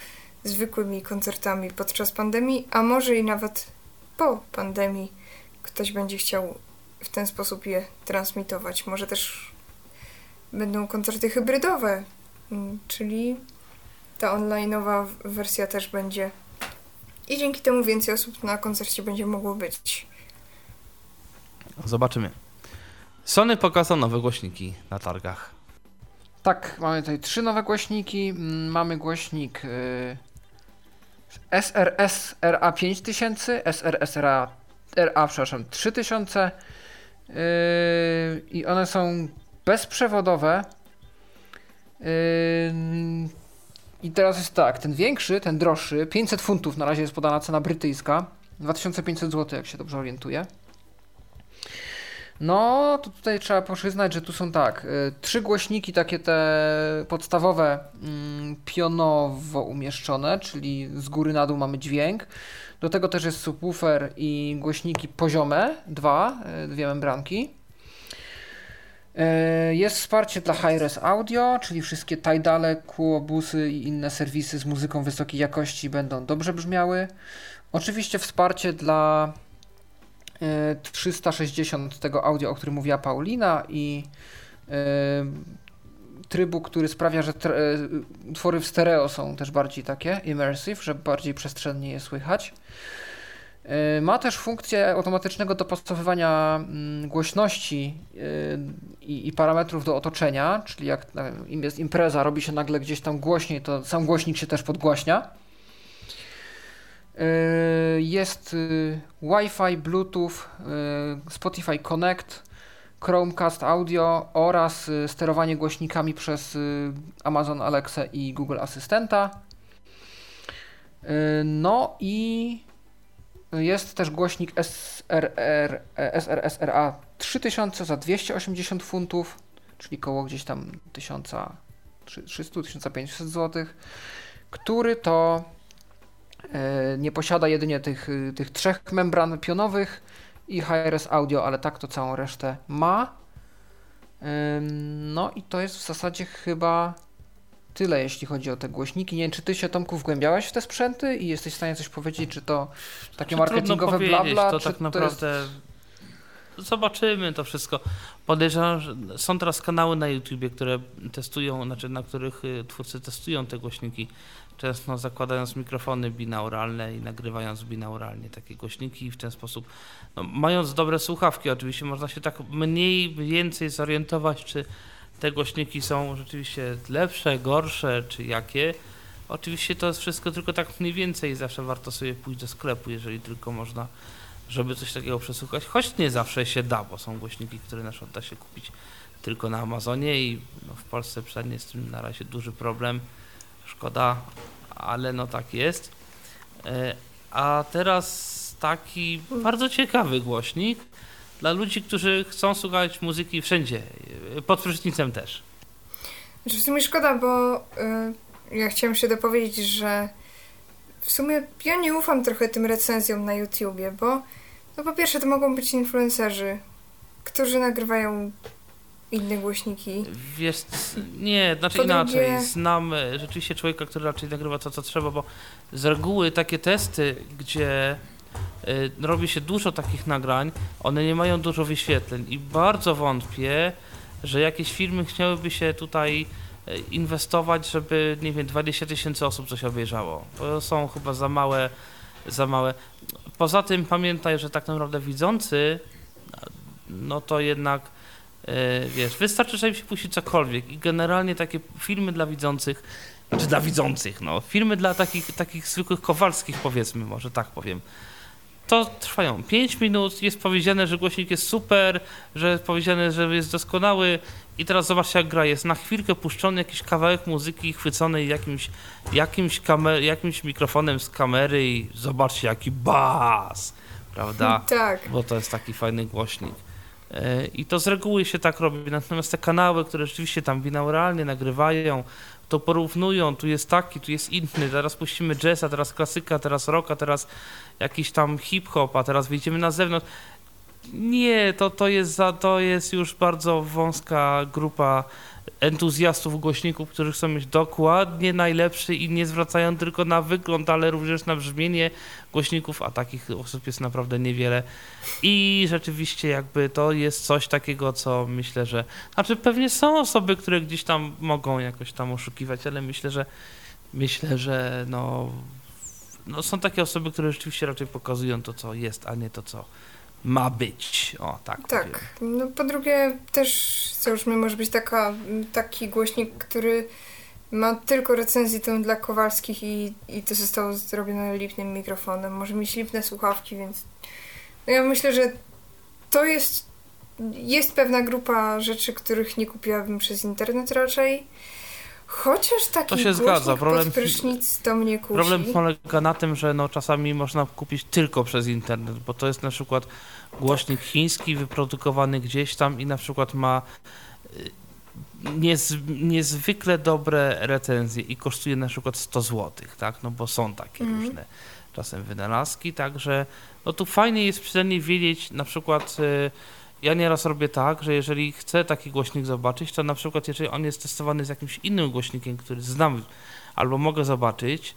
zwykłymi koncertami podczas pandemii, a może i nawet po pandemii ktoś będzie chciał w ten sposób je transmitować. Może też będą koncerty hybrydowe, mm, czyli ta onlineowa wersja też będzie i dzięki temu więcej osób na koncercie będzie mogło być. Zobaczymy. Sony pokazał nowe głośniki na targach. Tak, mamy tutaj trzy nowe głośniki. Mm, mamy głośnik y, SRS RA 5000, SRS RA, RA przepraszam, 3000 yy, i one są bezprzewodowe. Yy, I teraz jest tak, ten większy, ten droższy, 500 funtów na razie jest podana cena brytyjska, 2500 zł, jak się dobrze orientuję. No, to tutaj trzeba przyznać, że tu są tak, y, trzy głośniki takie te podstawowe mm, pionowo umieszczone, czyli z góry na dół mamy dźwięk. Do tego też jest subwoofer i głośniki poziome, dwa, y, dwie membranki. Y, jest wsparcie dla Hi-Res Audio, czyli wszystkie Tidale, Qobusy i inne serwisy z muzyką wysokiej jakości będą dobrze brzmiały. Oczywiście wsparcie dla 360 tego audio, o którym mówiła Paulina i e, trybu, który sprawia, że e, utwory w stereo są też bardziej takie immersive, że bardziej przestrzennie je słychać. E, ma też funkcję automatycznego dopasowywania mm, głośności i, i, parametrów do otoczenia, czyli jak im jest impreza, robi się nagle gdzieś tam głośniej, to sam głośnik się też podgłaśnia. Jest yy, Wi-Fi, Bluetooth, yy, Spotify Connect, Chromecast Audio oraz sterowanie głośnikami przez Amazon Alexa i Google Asystenta. No i jest też głośnik SRR, SRSRA 3000 za 280 funtów, czyli koło gdzieś tam 1300-1500 zł, który to E, nie posiada jedynie tych, y, tych trzech membran pionowych i HRS Audio, ale tak to całą resztę ma. No i to jest w zasadzie chyba tyle, jeśli chodzi o te głośniki. Nie wiem, czy ty się Tomku wgłębiałeś w te sprzęty i jesteś w stanie coś powiedzieć, czy to takie marketingowe blabla, to czy tak naprawdę jest... zobaczymy to wszystko. Podejrzewam, że są teraz kanały na YouTubie, które testują, znaczy na których y, twórcy testują te głośniki często zakładając mikrofony binauralne i nagrywając binauralnie takie głośniki i w ten sposób, no, mając dobre słuchawki, oczywiście można się tak mniej więcej zorientować, czy te głośniki są rzeczywiście lepsze, gorsze, czy jakie. Oczywiście to jest wszystko tylko tak mniej więcej, zawsze warto sobie pójść do sklepu, jeżeli tylko można żeby coś takiego przesłuchać, choć nie zawsze się da, bo są głośniki, które na przykład da się kupić tylko na Amazonie i no, w Polsce przynajmniej jest z tym na razie duży problem. Szkoda, ale no tak jest. E, a teraz taki bardzo ciekawy głośnik dla ludzi, którzy chcą słuchać muzyki wszędzie, e, pod prysznicem też. Znaczy w sumie szkoda, bo y, ja chciałam się dopowiedzieć, że w sumie ja nie ufam trochę tym recenzjom na YouTubie, bo no po pierwsze to mogą być influencerzy, którzy nagrywają inne głośniki. Wiesz, nie, znaczy po inaczej. Drugie... Znam e, rzeczywiście człowieka, który raczej nagrywa to, co trzeba, bo z reguły takie testy, gdzie y, robi się dużo takich nagrań, one nie mają dużo wyświetleń i bardzo wątpię, że jakieś firmy chciałyby się tutaj e, inwestować, żeby, nie wiem, 20 tysięcy osób coś obejrzało. To są chyba za małe, za małe. Poza tym pamiętaj, że tak naprawdę widzący, no to jednak wiesz, wystarczy, żeby się puścić cokolwiek i generalnie takie filmy dla widzących, czy dla widzących, no, filmy dla takich, takich zwykłych kowalskich powiedzmy, może tak powiem, to trwają 5 minut, jest powiedziane, że głośnik jest super, że jest powiedziane, że jest doskonały i teraz zobaczcie jak gra, jest na chwilkę puszczony jakiś kawałek muzyki chwycony jakimś, jakimś, kamer, jakimś mikrofonem z kamery i zobaczcie jaki bas, prawda? Tak. Bo to jest taki fajny głośnik. E, I to z reguły się tak robi. Natomiast te kanały, które rzeczywiście tam binauralnie nagrywają, to porównują, tu jest taki, tu jest inny, teraz puścimy jazz, a teraz klasyka, teraz rock, a teraz jakiś tam hip-hop, a teraz wyjdziemy na zewnątrz. Nie, to, to, jest za, to jest już bardzo wąska grupa entuzjastów głośników, którzy chcą mieć dokładnie najlepszy i nie zwracają tylko na wygląd, ale również na brzmienie głośników, a takich osób jest naprawdę niewiele. I rzeczywiście jakby to jest coś takiego, co myślę, że... Znaczy pewnie są osoby, które gdzieś tam mogą jakoś tam oszukiwać, ale myślę, że myślę, że no, no są takie osoby, które rzeczywiście raczej pokazują to, co jest, a nie to, co ma być. O, tak. Tak. No, po drugie, też załóżmy, może być taka, taki głośnik, który ma tylko recenzję tę dla Kowalskich i, i to zostało zrobione lipnym mikrofonem. Może mieć lipne słuchawki, więc no ja myślę, że to jest jest pewna grupa rzeczy, których nie kupiłabym przez internet raczej. Chociaż taki to się zgadza. Problem, prysznic to mnie kusi. Problem polega na tym, że no, czasami można kupić tylko przez internet, bo to jest na przykład głośnik chiński wyprodukowany gdzieś tam i na przykład ma y, niez, niezwykle dobre recenzje i kosztuje na przykład 100 zł, tak? No bo są takie mm. różne czasem wynalazki, także no tu fajnie jest przynajmniej wiedzieć na przykład y, ja nieraz robię tak, że jeżeli chcę taki głośnik zobaczyć, to na przykład jeżeli on jest testowany z jakimś innym głośnikiem, który znam albo mogę zobaczyć,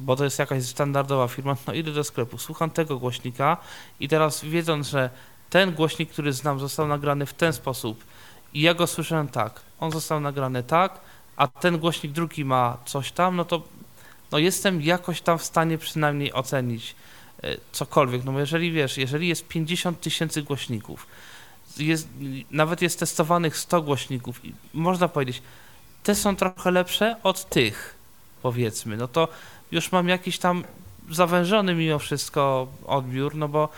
bo to jest jakaś standardowa firma, no idę do sklepu, słucham tego głośnika i teraz wiedząc, że ten głośnik, który znam, został nagrany w ten sposób i ja go słyszałem tak, on został nagrany tak, a ten głośnik drugi ma coś tam, no to no jestem jakoś tam w stanie przynajmniej ocenić e, cokolwiek, no bo jeżeli wiesz, jeżeli jest 50 tysięcy głośników, jest, nawet jest testowanych 100 głośników i można powiedzieć, te są trochę lepsze od tych, powiedzmy, no to już mam jakiś tam zawężony mimo wszystko odbiór, no bo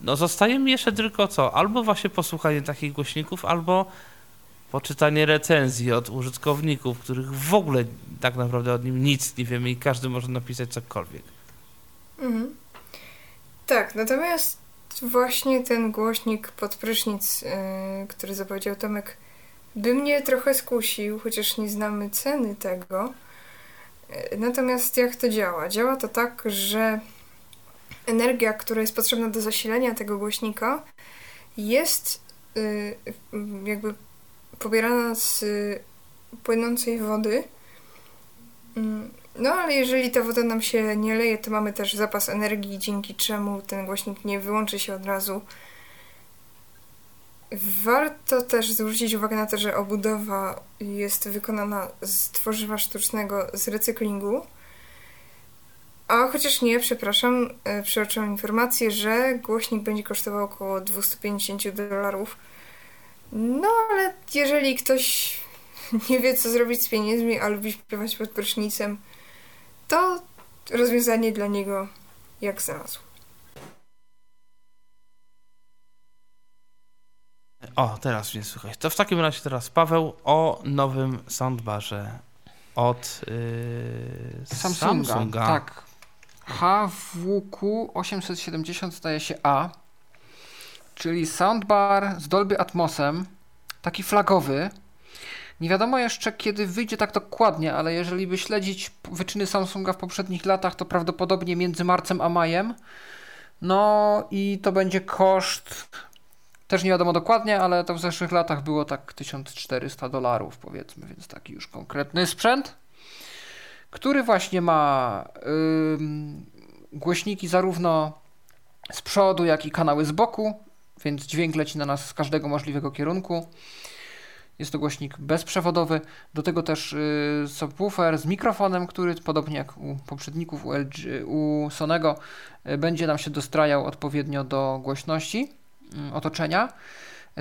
no zostaje mi jeszcze tylko co? Albo właśnie posłuchanie takich głośników, albo poczytanie recenzji od użytkowników, których w ogóle tak naprawdę od nim nic nie wiemy i każdy może napisać cokolwiek. Mhm. Tak, natomiast właśnie ten głośnik pod prysznic, yy, który zapowiedział Tomek, by mnie trochę skusił, chociaż nie znamy ceny tego. Yy, natomiast jak to działa? Działa to tak, że energia, która jest potrzebna do zasilenia tego głośnika, jest yy, jakby pobierana z płynącej wody. No ale jeżeli ta woda nam się nie leje, to mamy też zapas energii, dzięki czemu ten głośnik nie wyłączy się od razu. Warto też zwrócić uwagę na to, że obudowa jest wykonana z tworzywa sztucznego z recyklingu. A chociaż nie, przepraszam, e, przeoczyłam informację, że głośnik będzie kosztował około 250 dolarów. No ale jeżeli ktoś nie wie co zrobić z pieniędzmi, a lubi śpiewać pod prysznicem, to rozwiązanie dla niego jak znalazł. O, teraz mnie słychać. To w takim razie teraz Paweł o nowym soundbarze od yy, Samsunga. Samsunga. Tak. HWQ 870 staje się A, czyli soundbar z Dolby Atmosem, taki flagowy, nie wiadomo jeszcze kiedy wyjdzie tak dokładnie, ale jeżeli by śledzić wyczyny Samsunga w poprzednich latach, to prawdopodobnie między marcem a majem. No i to będzie koszt, też nie wiadomo dokładnie, ale to w zeszłych latach było tak 1400 dolarów powiedzmy, więc taki już konkretny sprzęt który właśnie ma głośniki zarówno z przodu, jak i kanały z boku, więc dźwięk leci na nas z każdego możliwego kierunku. Jest to głośnik bezprzewodowy, do tego też y, subwoofer z mikrofonem, który podobnie jak u poprzedników u, LG, u Sonego y, będzie nam się dostrajał odpowiednio do głośności y, otoczenia.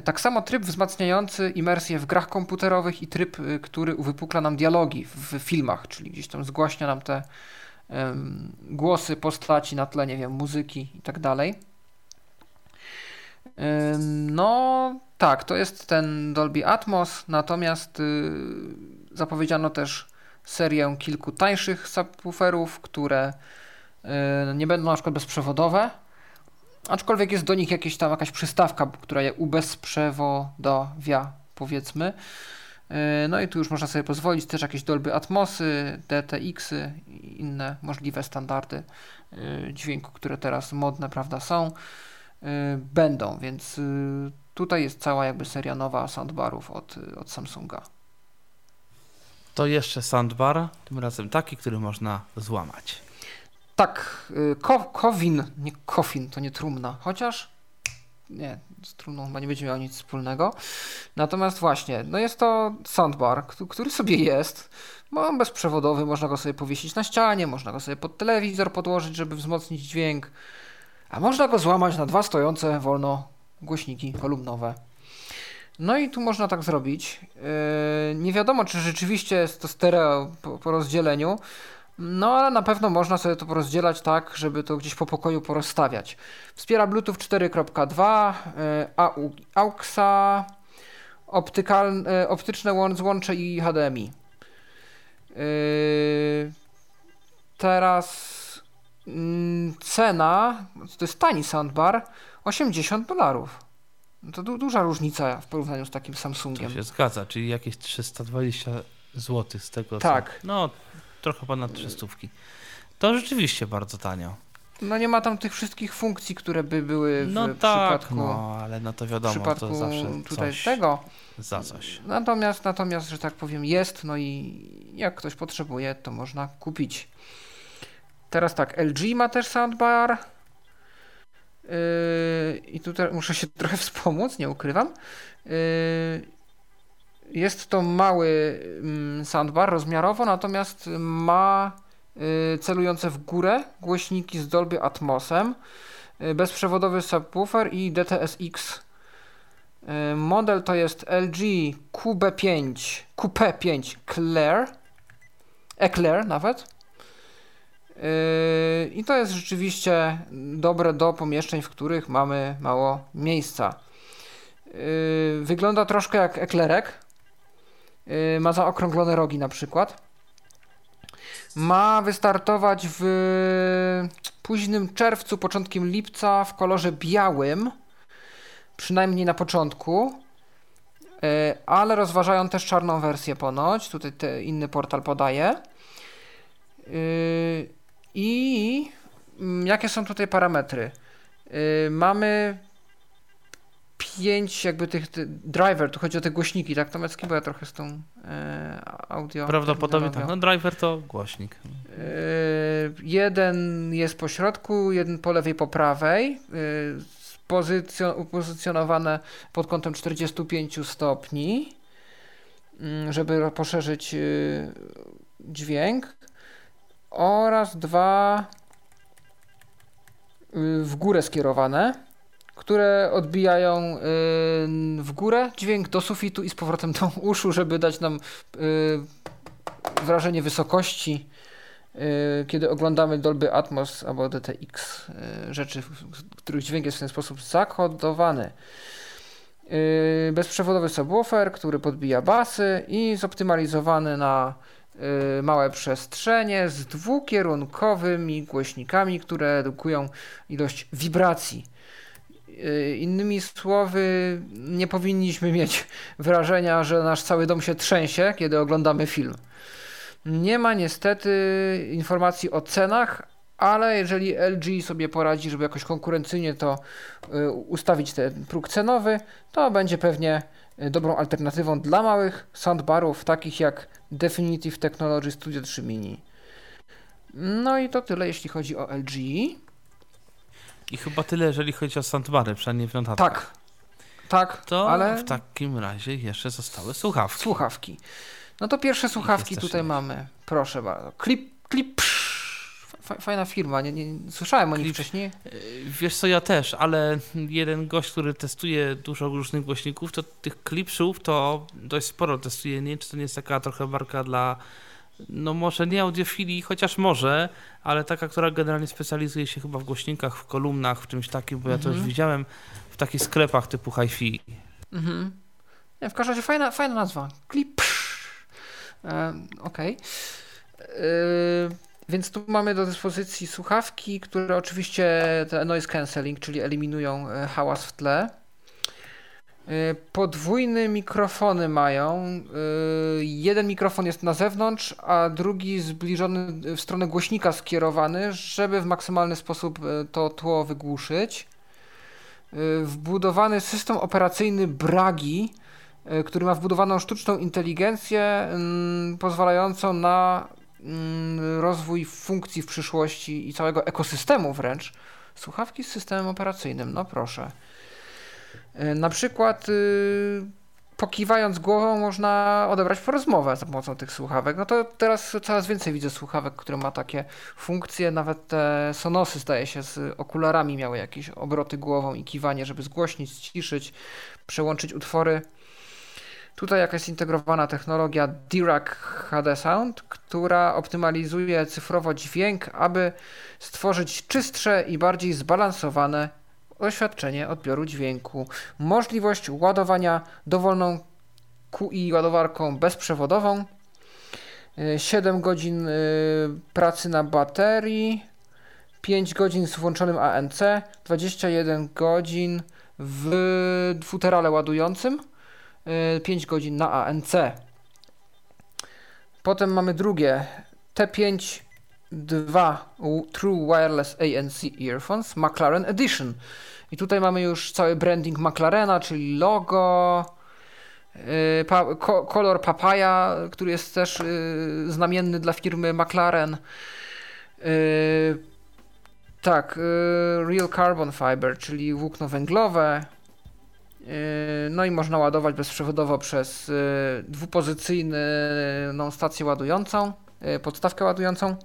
Tak samo tryb wzmacniający imersję w grach komputerowych i tryb, y, który uwypukla nam dialogi w filmach, czyli gdzieś tam zgłaśnia nam te głosy postaci na tle, nie wiem, muzyki i tak dalej. No tak, to jest ten Dolby Atmos, natomiast y, zapowiedziano też serię kilku tańszych subwooferów, które y, nie będą na przykład bezprzewodowe, Aczkolwiek jest do nich jakieś tam jakaś przystawka, która je ubezprzewodowia, powiedzmy. E, no i tu już można sobie pozwolić też jakieś Dolby Atmosy, DTX-y i inne możliwe standardy dźwięku, które teraz modne, prawda, są, będą, więc tutaj jest cała jakby seria nowa soundbarów od, od Samsunga. To jeszcze soundbar, tym razem taki, który można złamać. Tak, y, ko Kowin, nie Kofin, to nie trumna, chociaż nie, z trumną chyba nie będzie miał nic wspólnego. Natomiast właśnie, no jest to soundbar, który sobie jest, ma bezprzewodowy, można go sobie powiesić na ścianie, można go sobie pod telewizor podłożyć, żeby wzmocnić dźwięk, a można go złamać na dwa stojące wolno głośniki kolumnowe. No i tu można tak zrobić. Yy, nie wiadomo, czy rzeczywiście jest to stereo po, rozdzieleniu, no ale na pewno można sobie to porozdzielać tak, żeby to gdzieś po pokoju porozstawiać. Wspiera Bluetooth 4.2, y, AUXa, optykal, y, optyczne złącze i HDMI. Teraz cena, to jest tani soundbar, 80 dolarów. No to du duża różnica w porównaniu z takim Samsungiem. To się zgadza, czyli jakieś 320 zł z tego. Tak. Co, no trochę ponad 300. To rzeczywiście bardzo tanio. No nie ma tam tych wszystkich funkcji, które by były w no tak, przypadku. No, ale no to wiadomo, przypadku to zawsze tutaj coś tego. Za coś. Natomiast, natomiast, że tak powiem, jest, no i jak ktoś potrzebuje, to można kupić. Teraz tak, LG ma też soundbar. Yy, I tutaj muszę się trochę wspomóc, nie ukrywam. Yy, jest to mały mm, soundbar rozmiarowo, natomiast ma y, celujące w górę głośniki z Dolby Atmosem, y, bezprzewodowy subwoofer i DTSX. Y, model to jest LG QB5, QP5 Claire, Eclair nawet. I to jest rzeczywiście dobre do pomieszczeń, w których mamy mało miejsca. Wygląda troszkę jak eklerek, Y, ma zaokrąglone rogi na przykład. Ma wystartować w późnym czerwcu, początkiem lipca w kolorze białym, przynajmniej na początku, ale rozważają też czarną wersję ponoć, tutaj inny portal podaje. Y, I mm, jakie są tutaj parametry? Mamy pięć jakby tych, driver, tu chodzi o te głośniki, tak Tomecki, bo ja trochę z tą e, audio. Prawdopodobnie tak, no driver to głośnik. E, jeden jest po środku, jeden po lewej, po prawej, e, pozycjon upozycjonowane pod kątem 45 stopni, mm, żeby poszerzyć e, dźwięk oraz dwa e, w górę skierowane które odbijają y, w górę dźwięk do sufitu i z powrotem do uszu, żeby dać nam y, wrażenie wysokości, y, kiedy oglądamy Dolby Atmos albo DTX, rzeczy, których dźwięk jest w ten sposób zakodowany. Bezprzewodowy subwoofer, który podbija basy i zoptymalizowany na małe przestrzenie z dwukierunkowymi głośnikami, które redukują ilość wibracji. Yy, innymi słowy, nie powinniśmy mieć wrażenia, że nasz cały dom się trzęsie, kiedy oglądamy film. Nie ma niestety informacji o cenach, ale jeżeli LG sobie poradzi, żeby jakoś konkurencyjnie to y, ustawić ten próg cenowy, to będzie pewnie y, dobrą alternatywą dla małych soundbarów, takich jak Definitive Technology Studio 3 Mini. No i to tyle, jeśli chodzi o LG. I chyba tyle, jeżeli chodzi o soundbary, przynajmniej w notatkach. Tak, tak, To ale w takim razie jeszcze zostały słuchawki. słuchawki. No to pierwsze słuchawki tutaj mamy. Proszę bardzo. Clip, clip. Fa- Fajna firma, nie, nie, słyszałem o nich wcześniej. Yy, Wiesz co, ja też, ale jeden gość, który testuje dużo różnych głośników, to tych klipsów to dość sporo testuje. Nie czy to nie jest taka trochę marka dla, no może nie audiofilii, chociaż może, ale taka, która generalnie specjalizuje się chyba w głośnikach, w kolumnach, w czymś takim, bo ja to już Mhm. widziałem w takich sklepach typu hi-fi. Mhm. Nie, w każdym razie fajna, fajna nazwa. Clip. E, Okej. E, Więc tu mamy do dyspozycji słuchawki, które oczywiście te noise cancelling, czyli eliminują e, hałas w tle. E, Podwójne mikrofony mają. E, Jeden mikrofon jest na zewnątrz, a drugi zbliżony w stronę głośnika skierowany, żeby w maksymalny sposób to tło wygłuszyć. Wbudowany system operacyjny Bragi, który ma wbudowaną sztuczną inteligencję mm, pozwalającą na rozwój funkcji w przyszłości i całego ekosystemu wręcz. Słuchawki z systemem operacyjnym, no proszę. E, Na przykład y, pokiwając głową można odebrać porozmowę za pomocą tych słuchawek. No to teraz coraz więcej widzę słuchawek, które ma takie funkcje. Nawet te Sonosy zdaje się z okularami miały jakieś obroty głową i kiwanie, żeby zgłośnić, ściszyć, przełączyć utwory. Tutaj jakaś zintegrowana technologia Dirac HD Sound, która optymalizuje cyfrowo dźwięk, aby stworzyć czystsze i bardziej zbalansowane doświadczenie odbioru dźwięku. Możliwość ładowania dowolną QI ładowarką bezprzewodową. Y, 7 godzin y, pracy na baterii, 5 godzin z włączonym ANC, 21 godzin w dwuterale ładującym, y, 5 godzin na ANC. Potem mamy drugie T5 2 True Wireless ANC Earphones McLaren Edition. I tutaj mamy już cały branding McLarena, czyli logo, yy, pa, ko, kolor papaya, który jest też yy, znamienny dla firmy McLaren. Tak, Real Carbon Fiber, czyli włókno węglowe. Yy, No i można ładować bezprzewodowo przez yy, dwupozycyjną stację ładującą, yy, podstawkę ładującą.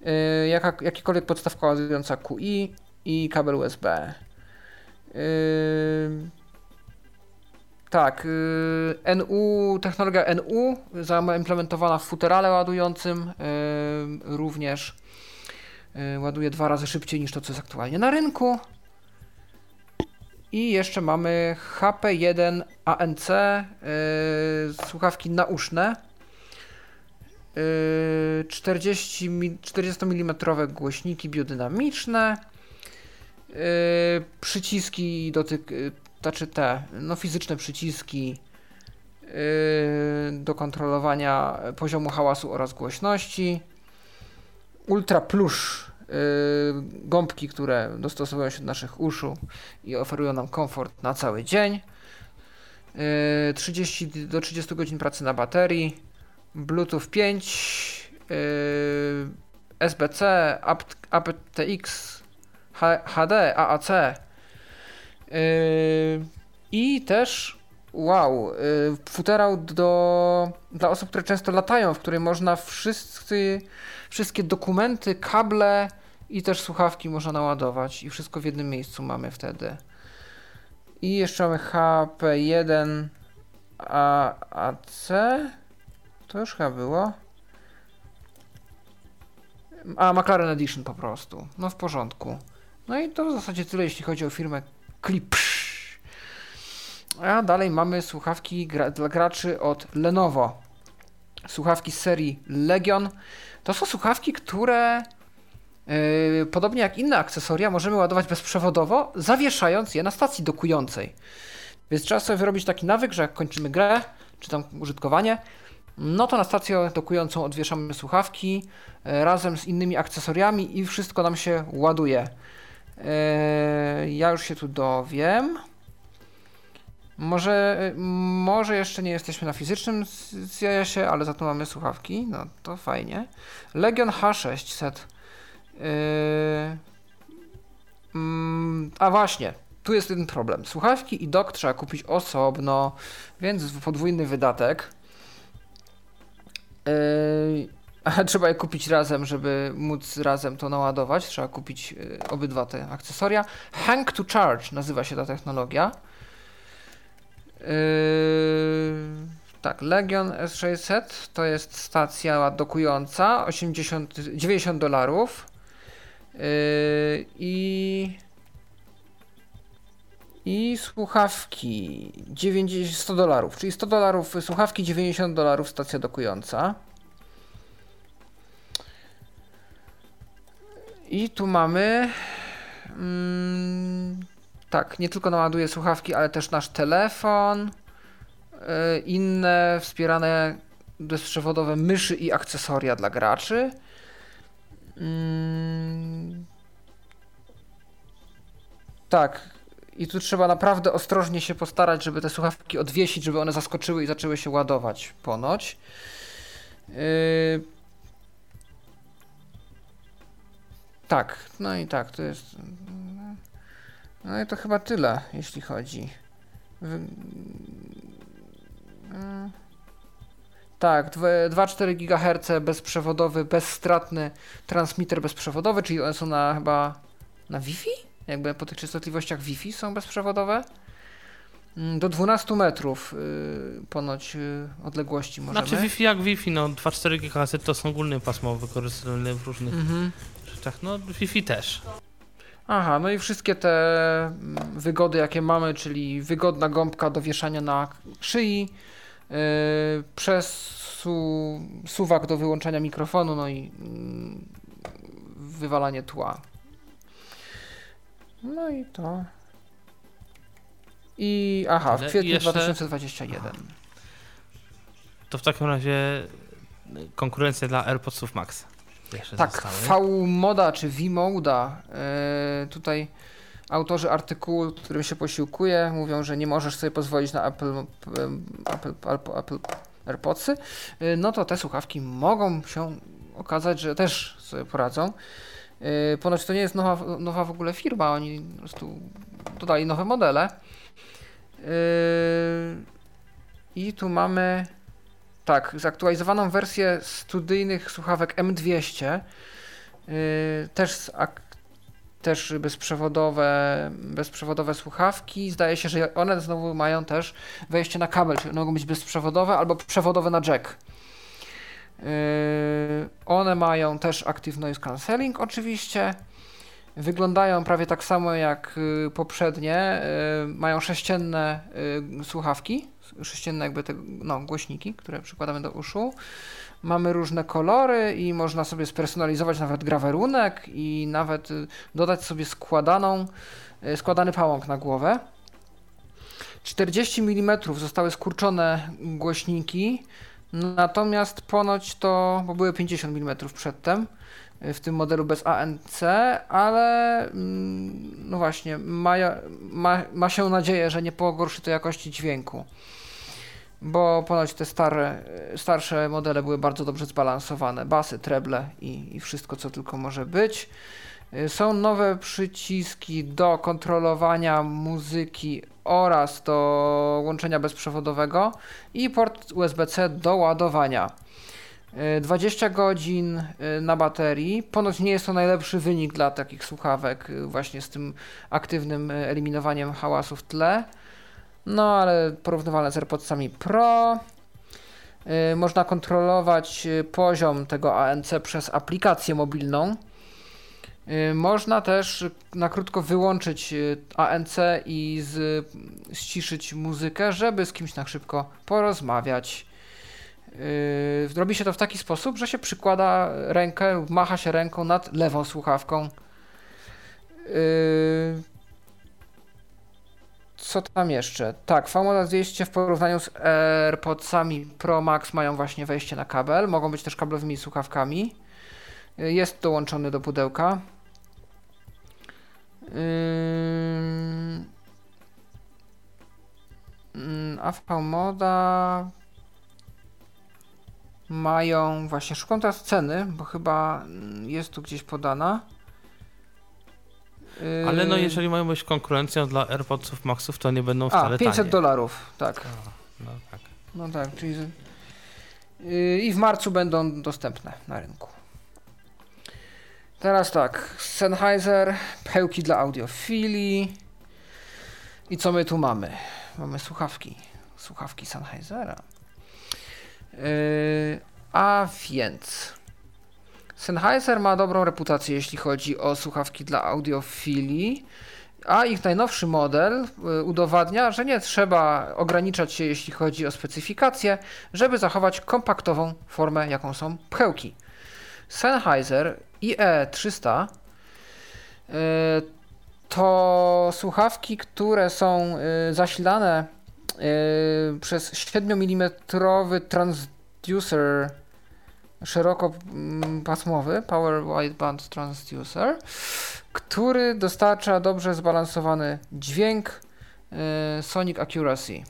Yy, jaka, jakikolwiek podstawka ładująca QI i kabel USB. Yy, tak, yy, NU, technologia NU zaimplementowana w futerale ładującym yy, również yy, ładuje dwa razy szybciej niż to, co jest aktualnie na rynku. I jeszcze mamy HP1 ANC, yy, słuchawki nauszne. Yy, 40, mi- 40 mm głośniki biodynamiczne. Yy, przyciski dotyk, yy, znaczy te, no fizyczne przyciski yy, do kontrolowania poziomu hałasu oraz głośności. Ultra plush gąbki, które dostosowują się do naszych uszu i oferują nam komfort na cały dzień. Yy, 30 do 30 godzin pracy na baterii. Bluetooth 5, yy, SBC, apt- aptX, HD, AAC i też wow, futerał do, dla osób, które często latają, w której można wszyscy, wszystkie dokumenty, kable i też słuchawki można naładować i wszystko w jednym miejscu mamy wtedy. I jeszcze mamy HP1 AAC. To już chyba było. A, McLaren Edition po prostu. No w porządku. No i to w zasadzie tyle, jeśli chodzi o firmę Klipsz. A dalej mamy słuchawki gra dla graczy od Lenovo. Słuchawki serii Legion. To są słuchawki, które podobnie jak inne akcesoria możemy ładować bezprzewodowo, zawieszając je na stacji dokującej. Więc trzeba sobie wyrobić taki nawyk, że jak kończymy grę, czy tam użytkowanie, no to na stację dokującą odwieszamy słuchawki yy, razem z innymi akcesoriami i wszystko nam się ładuje. Yy, ja już się tu dowiem. Może, może jeszcze nie jesteśmy na fizycznym zjasie, ale za to mamy słuchawki. No to fajnie. Legion H600. Yy... Mm, a właśnie, tu jest jeden problem. Słuchawki i dok trzeba kupić osobno, więc podwójny wydatek. Yy... Trzeba je kupić razem, żeby móc razem to naładować. Trzeba kupić yy, obydwa te akcesoria. Hang to Charge nazywa się ta technologia. Yy, tak, Legion S600 to jest stacja dokująca 80, 90 dolarów i i słuchawki 90, 100 dolarów, czyli 100 dolarów słuchawki, 90 dolarów stacja dokująca. I tu mamy mm, tak, nie tylko naładuje słuchawki, ale też nasz telefon, yy, inne wspierane bezprzewodowe myszy i akcesoria dla graczy. Yy, tak, i tu trzeba naprawdę ostrożnie się postarać, żeby te słuchawki odwiesić, żeby one zaskoczyły i zaczęły się ładować ponoć. Yy... Tak, no i tak, to jest. No i to chyba tyle, jeśli chodzi. Wy... Mm. Tak, 2,4 GHz bezprzewodowy, bezstratny transmitter bezprzewodowy, czyli one są na chyba na Wi-Fi? Jakby po tych częstotliwościach Wi-Fi są bezprzewodowe. Mm, do 12 metrów yy, ponoć yy, odległości możemy. Znaczy Wi-Fi jak Wi-Fi, no 2,4 GHz to są ogólnie pasmo wykorzystywane w różnych mhm. rzeczach. No Wi-Fi też. Aha, no i wszystkie te mm, wygody, jakie mamy, czyli wygodna gąbka do wieszania na szyi, yy, przesu, suwak do wyłączania mikrofonu, no i yy, wywalanie tła. No i to. I aha, w kwietniu jeszcze... 2021. To w takim razie konkurencja dla AirPodsów Max. Tak, V-Moda czy V-Moda. Yy, tutaj autorzy artykułu, którym się posiłkuję, mówią, że nie możesz sobie pozwolić na Apple, Apple, Apple, Apple AirPodsy. Yy, no to te słuchawki mogą się okazać, że też sobie poradzą. Yy, ponoć to nie jest nowa, nowa w ogóle firma, oni po prostu dodali nowe modele. I tu mamy tak, zaktualizowaną wersję studyjnych słuchawek M200, yy, też, też bezprzewodowe, bezprzewodowe słuchawki. Zdaje się, że one znowu mają też wejście na kabel, czyli mogą być bezprzewodowe albo przewodowe na jack. Yy, one mają też Active Noise Cancelling oczywiście. Wyglądają prawie tak samo jak y, poprzednie. Y, mają sześcienne słuchawki sześcienne jakby te no, głośniki, które przykładamy do uszu. Mamy różne kolory i można sobie spersonalizować nawet grawerunek i nawet y, dodać sobie składaną, y, składany pałąk na głowę. 40 mm zostały skurczone głośniki, natomiast ponoć to, bo były 50 mm przedtem, y, w tym modelu bez ANC, ale mm, no właśnie, ma, ma, ma się nadzieję, że nie pogorszy to jakości dźwięku bo ponoć te stare, starsze modele były bardzo dobrze zbalansowane. Basy, treble i, i wszystko, co tylko może być. Y, są nowe przyciski do kontrolowania muzyki oraz do łączenia bezprzewodowego i port USB-C do ładowania. 20 y, godzin y, na baterii. Ponoć nie jest to najlepszy wynik dla takich słuchawek, właśnie z tym aktywnym eliminowaniem hałasu w tle. No ale porównywalne z AirPodsami Pro. Yy, można kontrolować y, poziom tego ANC przez aplikację mobilną. Y, można też na krótko wyłączyć y, ANC i z, ściszyć muzykę, żeby z kimś na szybko porozmawiać. Robi się to w taki sposób, że się przykłada rękę, macha się ręką nad lewą słuchawką. Co tam jeszcze? Tak, VModa 200 w porównaniu z AirPodsami Pro Max mają właśnie wejście na kabel. Mogą być też kablowymi słuchawkami. Yy, jest dołączony do pudełka. Mm, a VModa mają, właśnie szukam teraz ceny, bo chyba mm, jest tu gdzieś podana. Ale no jeżeli mają być konkurencją dla AirPodsów Maxów, to nie będą wcale A, 500 tanie. dolarów, tak. No tak. No tak, czyli... Yy, I w marcu będą dostępne na rynku. Teraz tak, Sennheiser, pełki dla audiofilii. I co my tu mamy? Mamy słuchawki. Słuchawki Sennheisera. Yy, a więc... Sennheiser ma dobrą reputację, jeśli chodzi o słuchawki dla audiofilii. A ich najnowszy model y, udowadnia, że nie trzeba ograniczać się, jeśli chodzi o specyfikację, żeby zachować kompaktową formę, jaką są pchełki. Sennheiser IE300 y, to słuchawki, które są y, zasilane przez 7 mm transducer szerokopasmowy Power Wideband Transducer, który dostarcza dobrze zbalansowany dźwięk y, Sonic Accuracy. Y,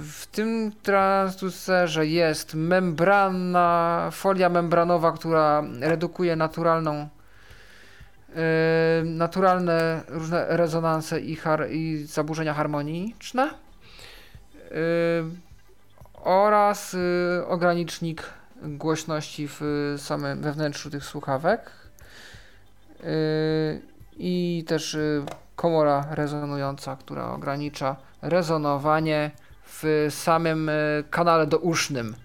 W tym transducerze jest membrana, folia membranowa, która redukuje naturalną y, naturalne różne rezonanse i, i zaburzenia harmoniczne oraz y, ogranicznik głośności w y, samym we wnętrzu tych słuchawek y, i też y, komora rezonująca, która ogranicza rezonowanie w samym y, kanale dousznym.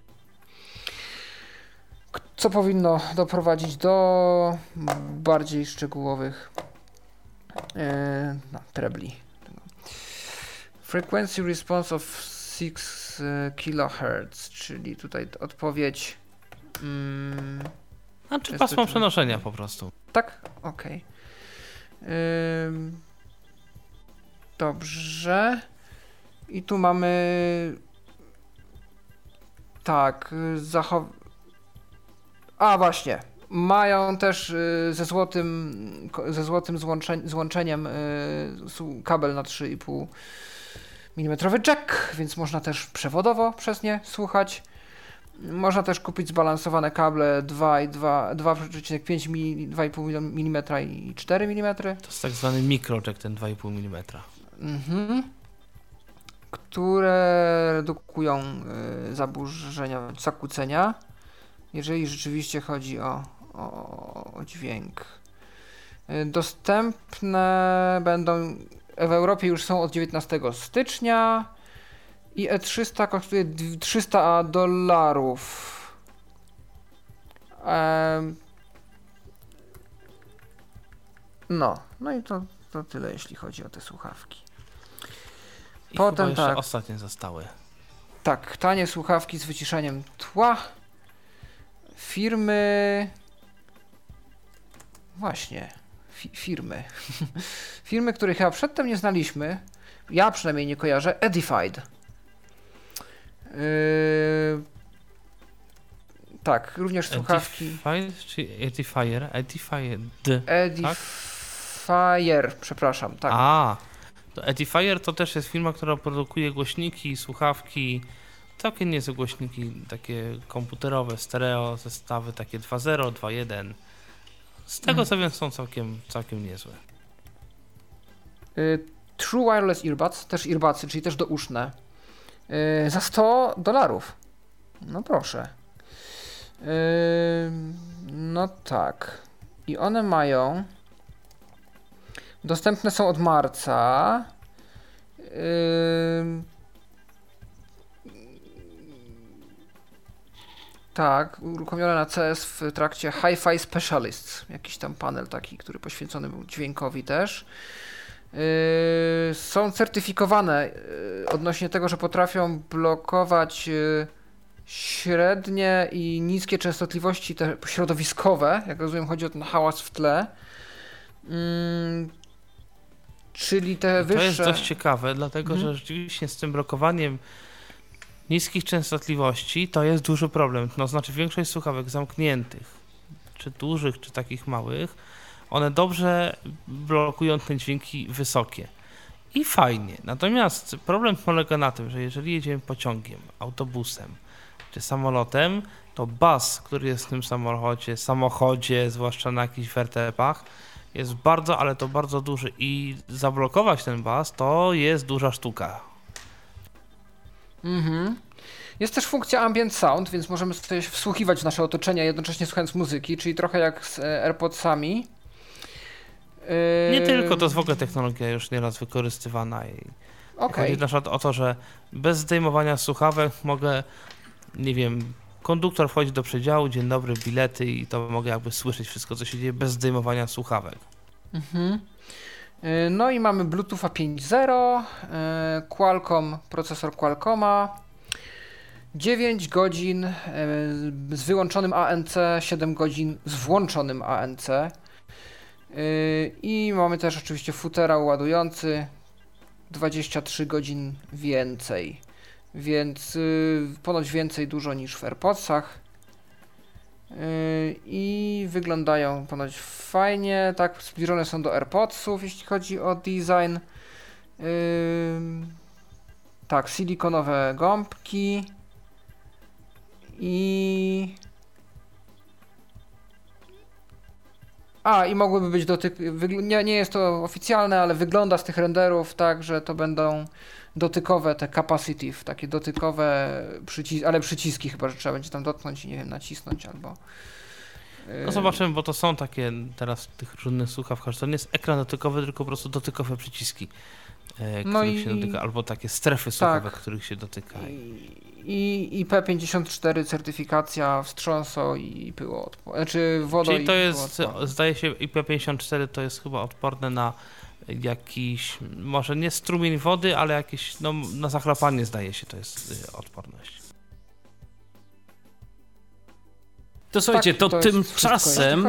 Co powinno doprowadzić do bardziej szczegółowych y, no, trebli. Frequency response of 6 kHz, czyli tutaj odpowiedź. Mm, Znaczy pasmo przenoszenia po prostu. tak? Okej. Ym, Dobrze. I tu mamy. Tak, zachow. A właśnie. Mają też y, ze złotym, ze złotym złącze, złączeniem y, kabel na 3,5 mm jack, więc można też przewodowo przez nie słuchać. Można też kupić zbalansowane kable 2 i 2 2,5 mm, 2,5 mm i 4 mm. To jest tak zwany mikrojack, ten 2,5 mm. Mhm. Które redukują y, zaburzenia, zakłócenia, jeżeli rzeczywiście chodzi o, o, o dźwięk. Y, Dostępne będą w Europie już są od 19 stycznia i E300 kosztuje dw- 300 dolarów. Em, No, no i to, to tyle, jeśli chodzi o te słuchawki. I Potem tak. ostatnie zostały. Tak, tanie słuchawki z wyciszaniem tła. Firmy. Właśnie. Fi firmy. firmy, których chyba przedtem nie znaliśmy. Ja przynajmniej nie kojarzę. Edified. Yy... Tak, również słuchawki. Edified czy Edifier? Edifier. D. Edifier, przepraszam, tak. A, to Edifier to też jest firma, która produkuje głośniki, słuchawki, całkiem niezłe głośniki, takie komputerowe, stereo, zestawy takie 2.0, 2.1. Z tego co wiem są całkiem, całkiem niezłe. Y, True Wireless Earbuds, też earbudsy, czyli też douszne. Y, za 100 dolarów. No proszę. Y, no tak. I one mają. Dostępne są od marca. Tak, uruchomione na CS w trakcie Hi-Fi Specialists. Jakiś tam panel taki, który poświęcony był dźwiękowi też. Yy, są certyfikowane yy, odnośnie tego, że potrafią blokować yy, średnie i niskie częstotliwości te środowiskowe. Jak rozumiem, chodzi o ten hałas w tle. Czyli te wyższe. To jest dość ciekawe, dlatego mhm. że rzeczywiście z tym blokowaniem niskich częstotliwości to jest duży problem. No znaczy większość słuchawek zamkniętych, czy dużych, czy takich małych, one dobrze blokują te dźwięki wysokie. I fajnie. Natomiast problem polega na tym, że jeżeli jedziemy pociągiem, autobusem czy samolotem, to bas, który jest w tym samochodzie, samochodzie, zwłaszcza na jakichś wertepach, jest bardzo, ale to bardzo duży i zablokować ten bas to jest duża sztuka. Mhm. Jest też funkcja ambient sound, więc możemy sobie wsłuchiwać w nasze otoczenie, jednocześnie słuchając muzyki, czyli trochę jak z e, AirPodsami. Nie tylko, to jest w ogóle technologia już nieraz wykorzystywana. I okay. Chodzi na przykład o to, że bez zdejmowania słuchawek mogę, nie wiem, konduktor wchodzi do przedziału, dzień dobry, bilety i to mogę jakby słyszeć wszystko, co się dzieje bez zdejmowania słuchawek. Mhm. Y, no i mamy Bluetootha 5.0, y, Qualcomm, procesor Qualcomma, 9 godzin y, z wyłączonym ANC, 7 godzin z włączonym ANC. I mamy też oczywiście futera ładujący, 23 godzin więcej. Więc ponoć więcej dużo niż w AirPodsach. Yy, i wyglądają ponoć fajnie, tak, zbliżone są do AirPodsów, jeśli chodzi o design. Yy, tak, silikonowe gąbki i A, i mogłyby być dotyk... Nie, nie jest to oficjalne, ale wygląda z tych renderów tak, że to będą dotykowe, te capacitive, takie dotykowe, przycis ale przyciski chyba, że trzeba będzie tam dotknąć i nie wiem, nacisnąć albo... No zobaczymy, bo to są takie teraz tych różnych słuchawkach, to nie jest ekran dotykowy, tylko po prostu dotykowe przyciski, e, no których i, się dotyka, albo takie strefy słuchawek, tak. których się dotyka. I, i IP54 certyfikacja wstrząso i pyło znaczy wodo Czyli to jest, zdaje się IP54 to jest chyba odporne na jakiś, może nie strumień wody, ale jakieś, no na zachlapanie zdaje się to jest y, odporność. To słuchajcie, tak, to, to tymczasem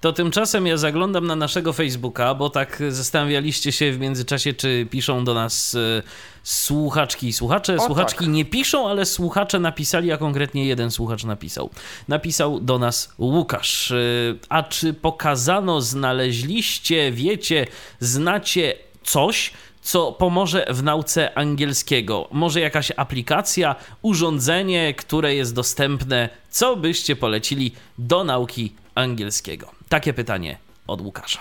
to tymczasem ja zaglądam na naszego Facebooka, bo tak zastanawialiście się w międzyczasie, czy piszą do nas y, słuchaczki i słuchacze. O, Słuchaczki tak. nie piszą, ale słuchacze napisali, a konkretnie jeden słuchacz napisał. Napisał do nas Łukasz. Y, a czy pokazano, znaleźliście, wiecie, znacie coś, co pomoże w nauce angielskiego. Może jakaś aplikacja, urządzenie, które jest dostępne, co byście polecili do nauki angielskiego? Takie pytanie od Łukasza.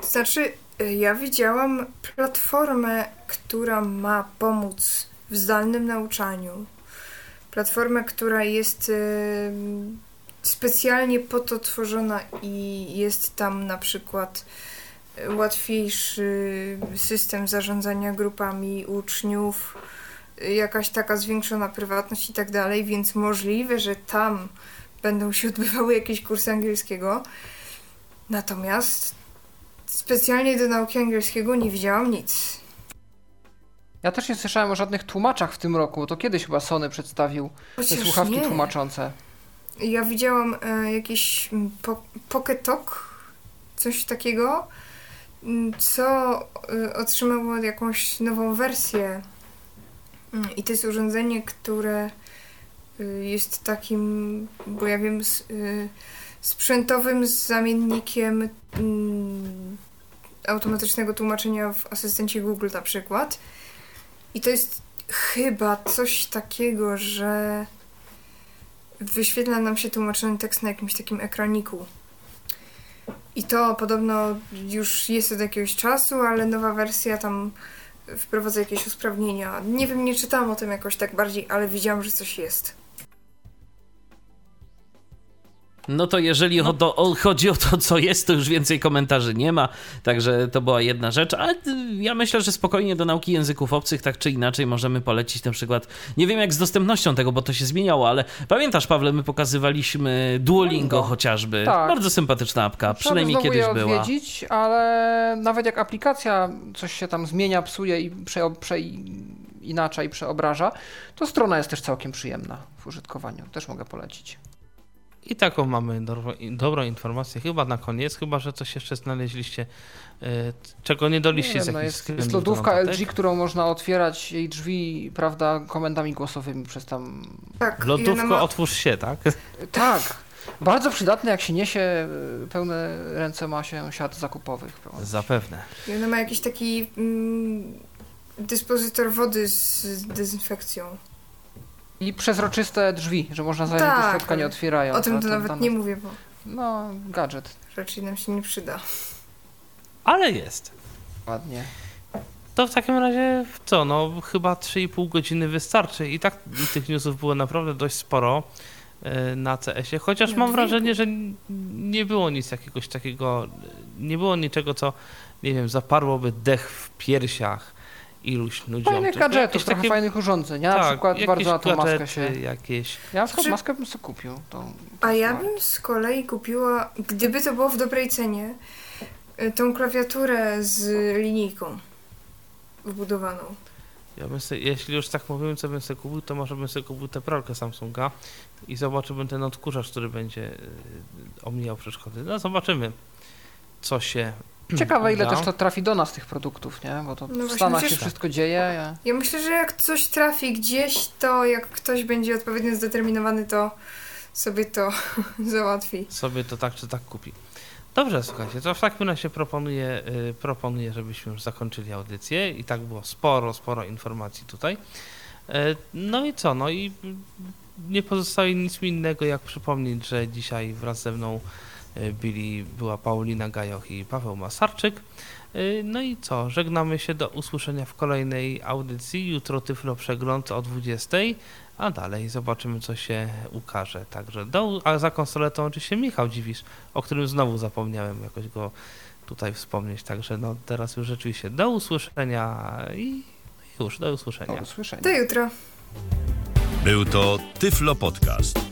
To znaczy, y, ja widziałam platformę, która ma pomóc w zdalnym nauczaniu. Platformę, która jest y, specjalnie po to tworzona i jest tam na przykład łatwiejszy system zarządzania grupami uczniów, jakaś taka zwiększona prywatność i tak dalej, więc możliwe, że tam będą się odbywały jakieś kursy angielskiego. Natomiast specjalnie do nauki angielskiego nie widziałam nic. Ja też nie słyszałem o żadnych tłumaczach w tym roku. To kiedyś chyba Sony przedstawił Chociaż te słuchawki nie. tłumaczące. Ja widziałam e, jakiś po, Pocket Talk, coś takiego, co y, otrzymało jakąś nową wersję. Mm, I to jest urządzenie, które y, jest takim, bo ja wiem, y, sprzętowym zamiennikiem mm, automatycznego tłumaczenia w asystencie Google na przykład. I to jest chyba coś takiego, że wyświetla nam się tłumaczony tekst na jakimś takim ekraniku. I to podobno już jest od jakiegoś czasu, ale nowa wersja tam wprowadza jakieś usprawnienia. Nie wiem, nie czytałam o tym jakoś tak bardziej, ale widziałam, że coś jest. No to jeżeli no. O o, chodzi o to, co jest, to już więcej komentarzy nie ma, także to była jedna rzecz, ale ja myślę, że spokojnie do nauki języków obcych tak czy inaczej możemy polecić na przykład, nie wiem jak z dostępnością tego, bo to się zmieniało, ale pamiętasz Pawle, my pokazywaliśmy Duolingo no. chociażby, tak. bardzo sympatyczna apka, przynajmniej kiedyś je była. odwiedzić, ale nawet jak aplikacja coś się tam zmienia, psuje i prze, prze, inaczej przeobraża, to strona jest też całkiem przyjemna w użytkowaniu, też mogę polecić. I taką mamy do, dobrą informację, chyba na koniec, chyba że coś jeszcze znaleźliście, e, czego nie doliście nie z no jest, jest lodówka LG, którą można otwierać jej drzwi, prawda, komendami głosowymi przez tam... Tak. Lodówko ma... otwórz się, tak? Tak. Bardzo przydatne, jak się niesie, e, pełne ręce ma się siat zakupowych. Zapewne. I ona ma jakiś taki mm, dyspozytor wody z dezynfekcją. I przezroczyste drzwi, że można zajrzeć tak, do środka nie otwierają. O tym to, to nawet nie mówię, bo... No, gadżet. Raczej nam się nie przyda. Ale jest. Ładnie. To w takim razie co, no chyba 3,5 godziny wystarczy i tak tych newsów było naprawdę dość sporo e, na CS-ie, chociaż nie, mam wrażenie, że nie było nic jakiegoś takiego, nie było niczego, co, nie wiem, zaparłoby dech w piersiach iluś ludziom. Fajnych gadżetów, trochę takie... fajnych urządzeń. Ja tak, na przykład bardzo na tą maskę się... Jakieś... Ja na przykład maskę bym sobie kupił. Tą, A ja bym z kolei kupiła, gdyby to było w dobrej cenie, y, tą klawiaturę z linijką wbudowaną. Ja bym sobie, jeśli już tak mówimy, co bym sobie kupił, to może bym sobie kupił tę pralkę Samsunga i zobaczyłbym ten odkurzacz, który będzie y, omijał przeszkody. No zobaczymy, co się Ciekawe, ile też to trafi do nas tych produktów, nie? Bo to no w Stanach się wszystko dzieje. Ja... ja myślę, że jak coś trafi gdzieś, to jak ktoś będzie odpowiednio zdeterminowany, to sobie to załatwi. Sobie to tak czy tak kupi. Dobrze, słuchajcie, to w takim razie proponuję, yy, proponuję, żebyśmy już zakończyli audycję i tak było sporo, sporo informacji tutaj. Yy, no i co, no i nie pozostaje nic mi innego, jak przypomnieć, że dzisiaj wraz ze mną byli, była Paulina Gajoch i Paweł Masarczyk. E, no i co, żegnamy się do usłyszenia w kolejnej audycji. Jutro Tyflo Przegląd o 20, a dalej zobaczymy, co się ukaże. Także do, a za konsoletą oczywiście Michał Dziwisz, o którym znowu zapomniałem jakoś go tutaj wspomnieć. Także no teraz już rzeczywiście do usłyszenia i już do usłyszenia. Do usłyszenia. Do jutro. Był to Tyflo Podcast.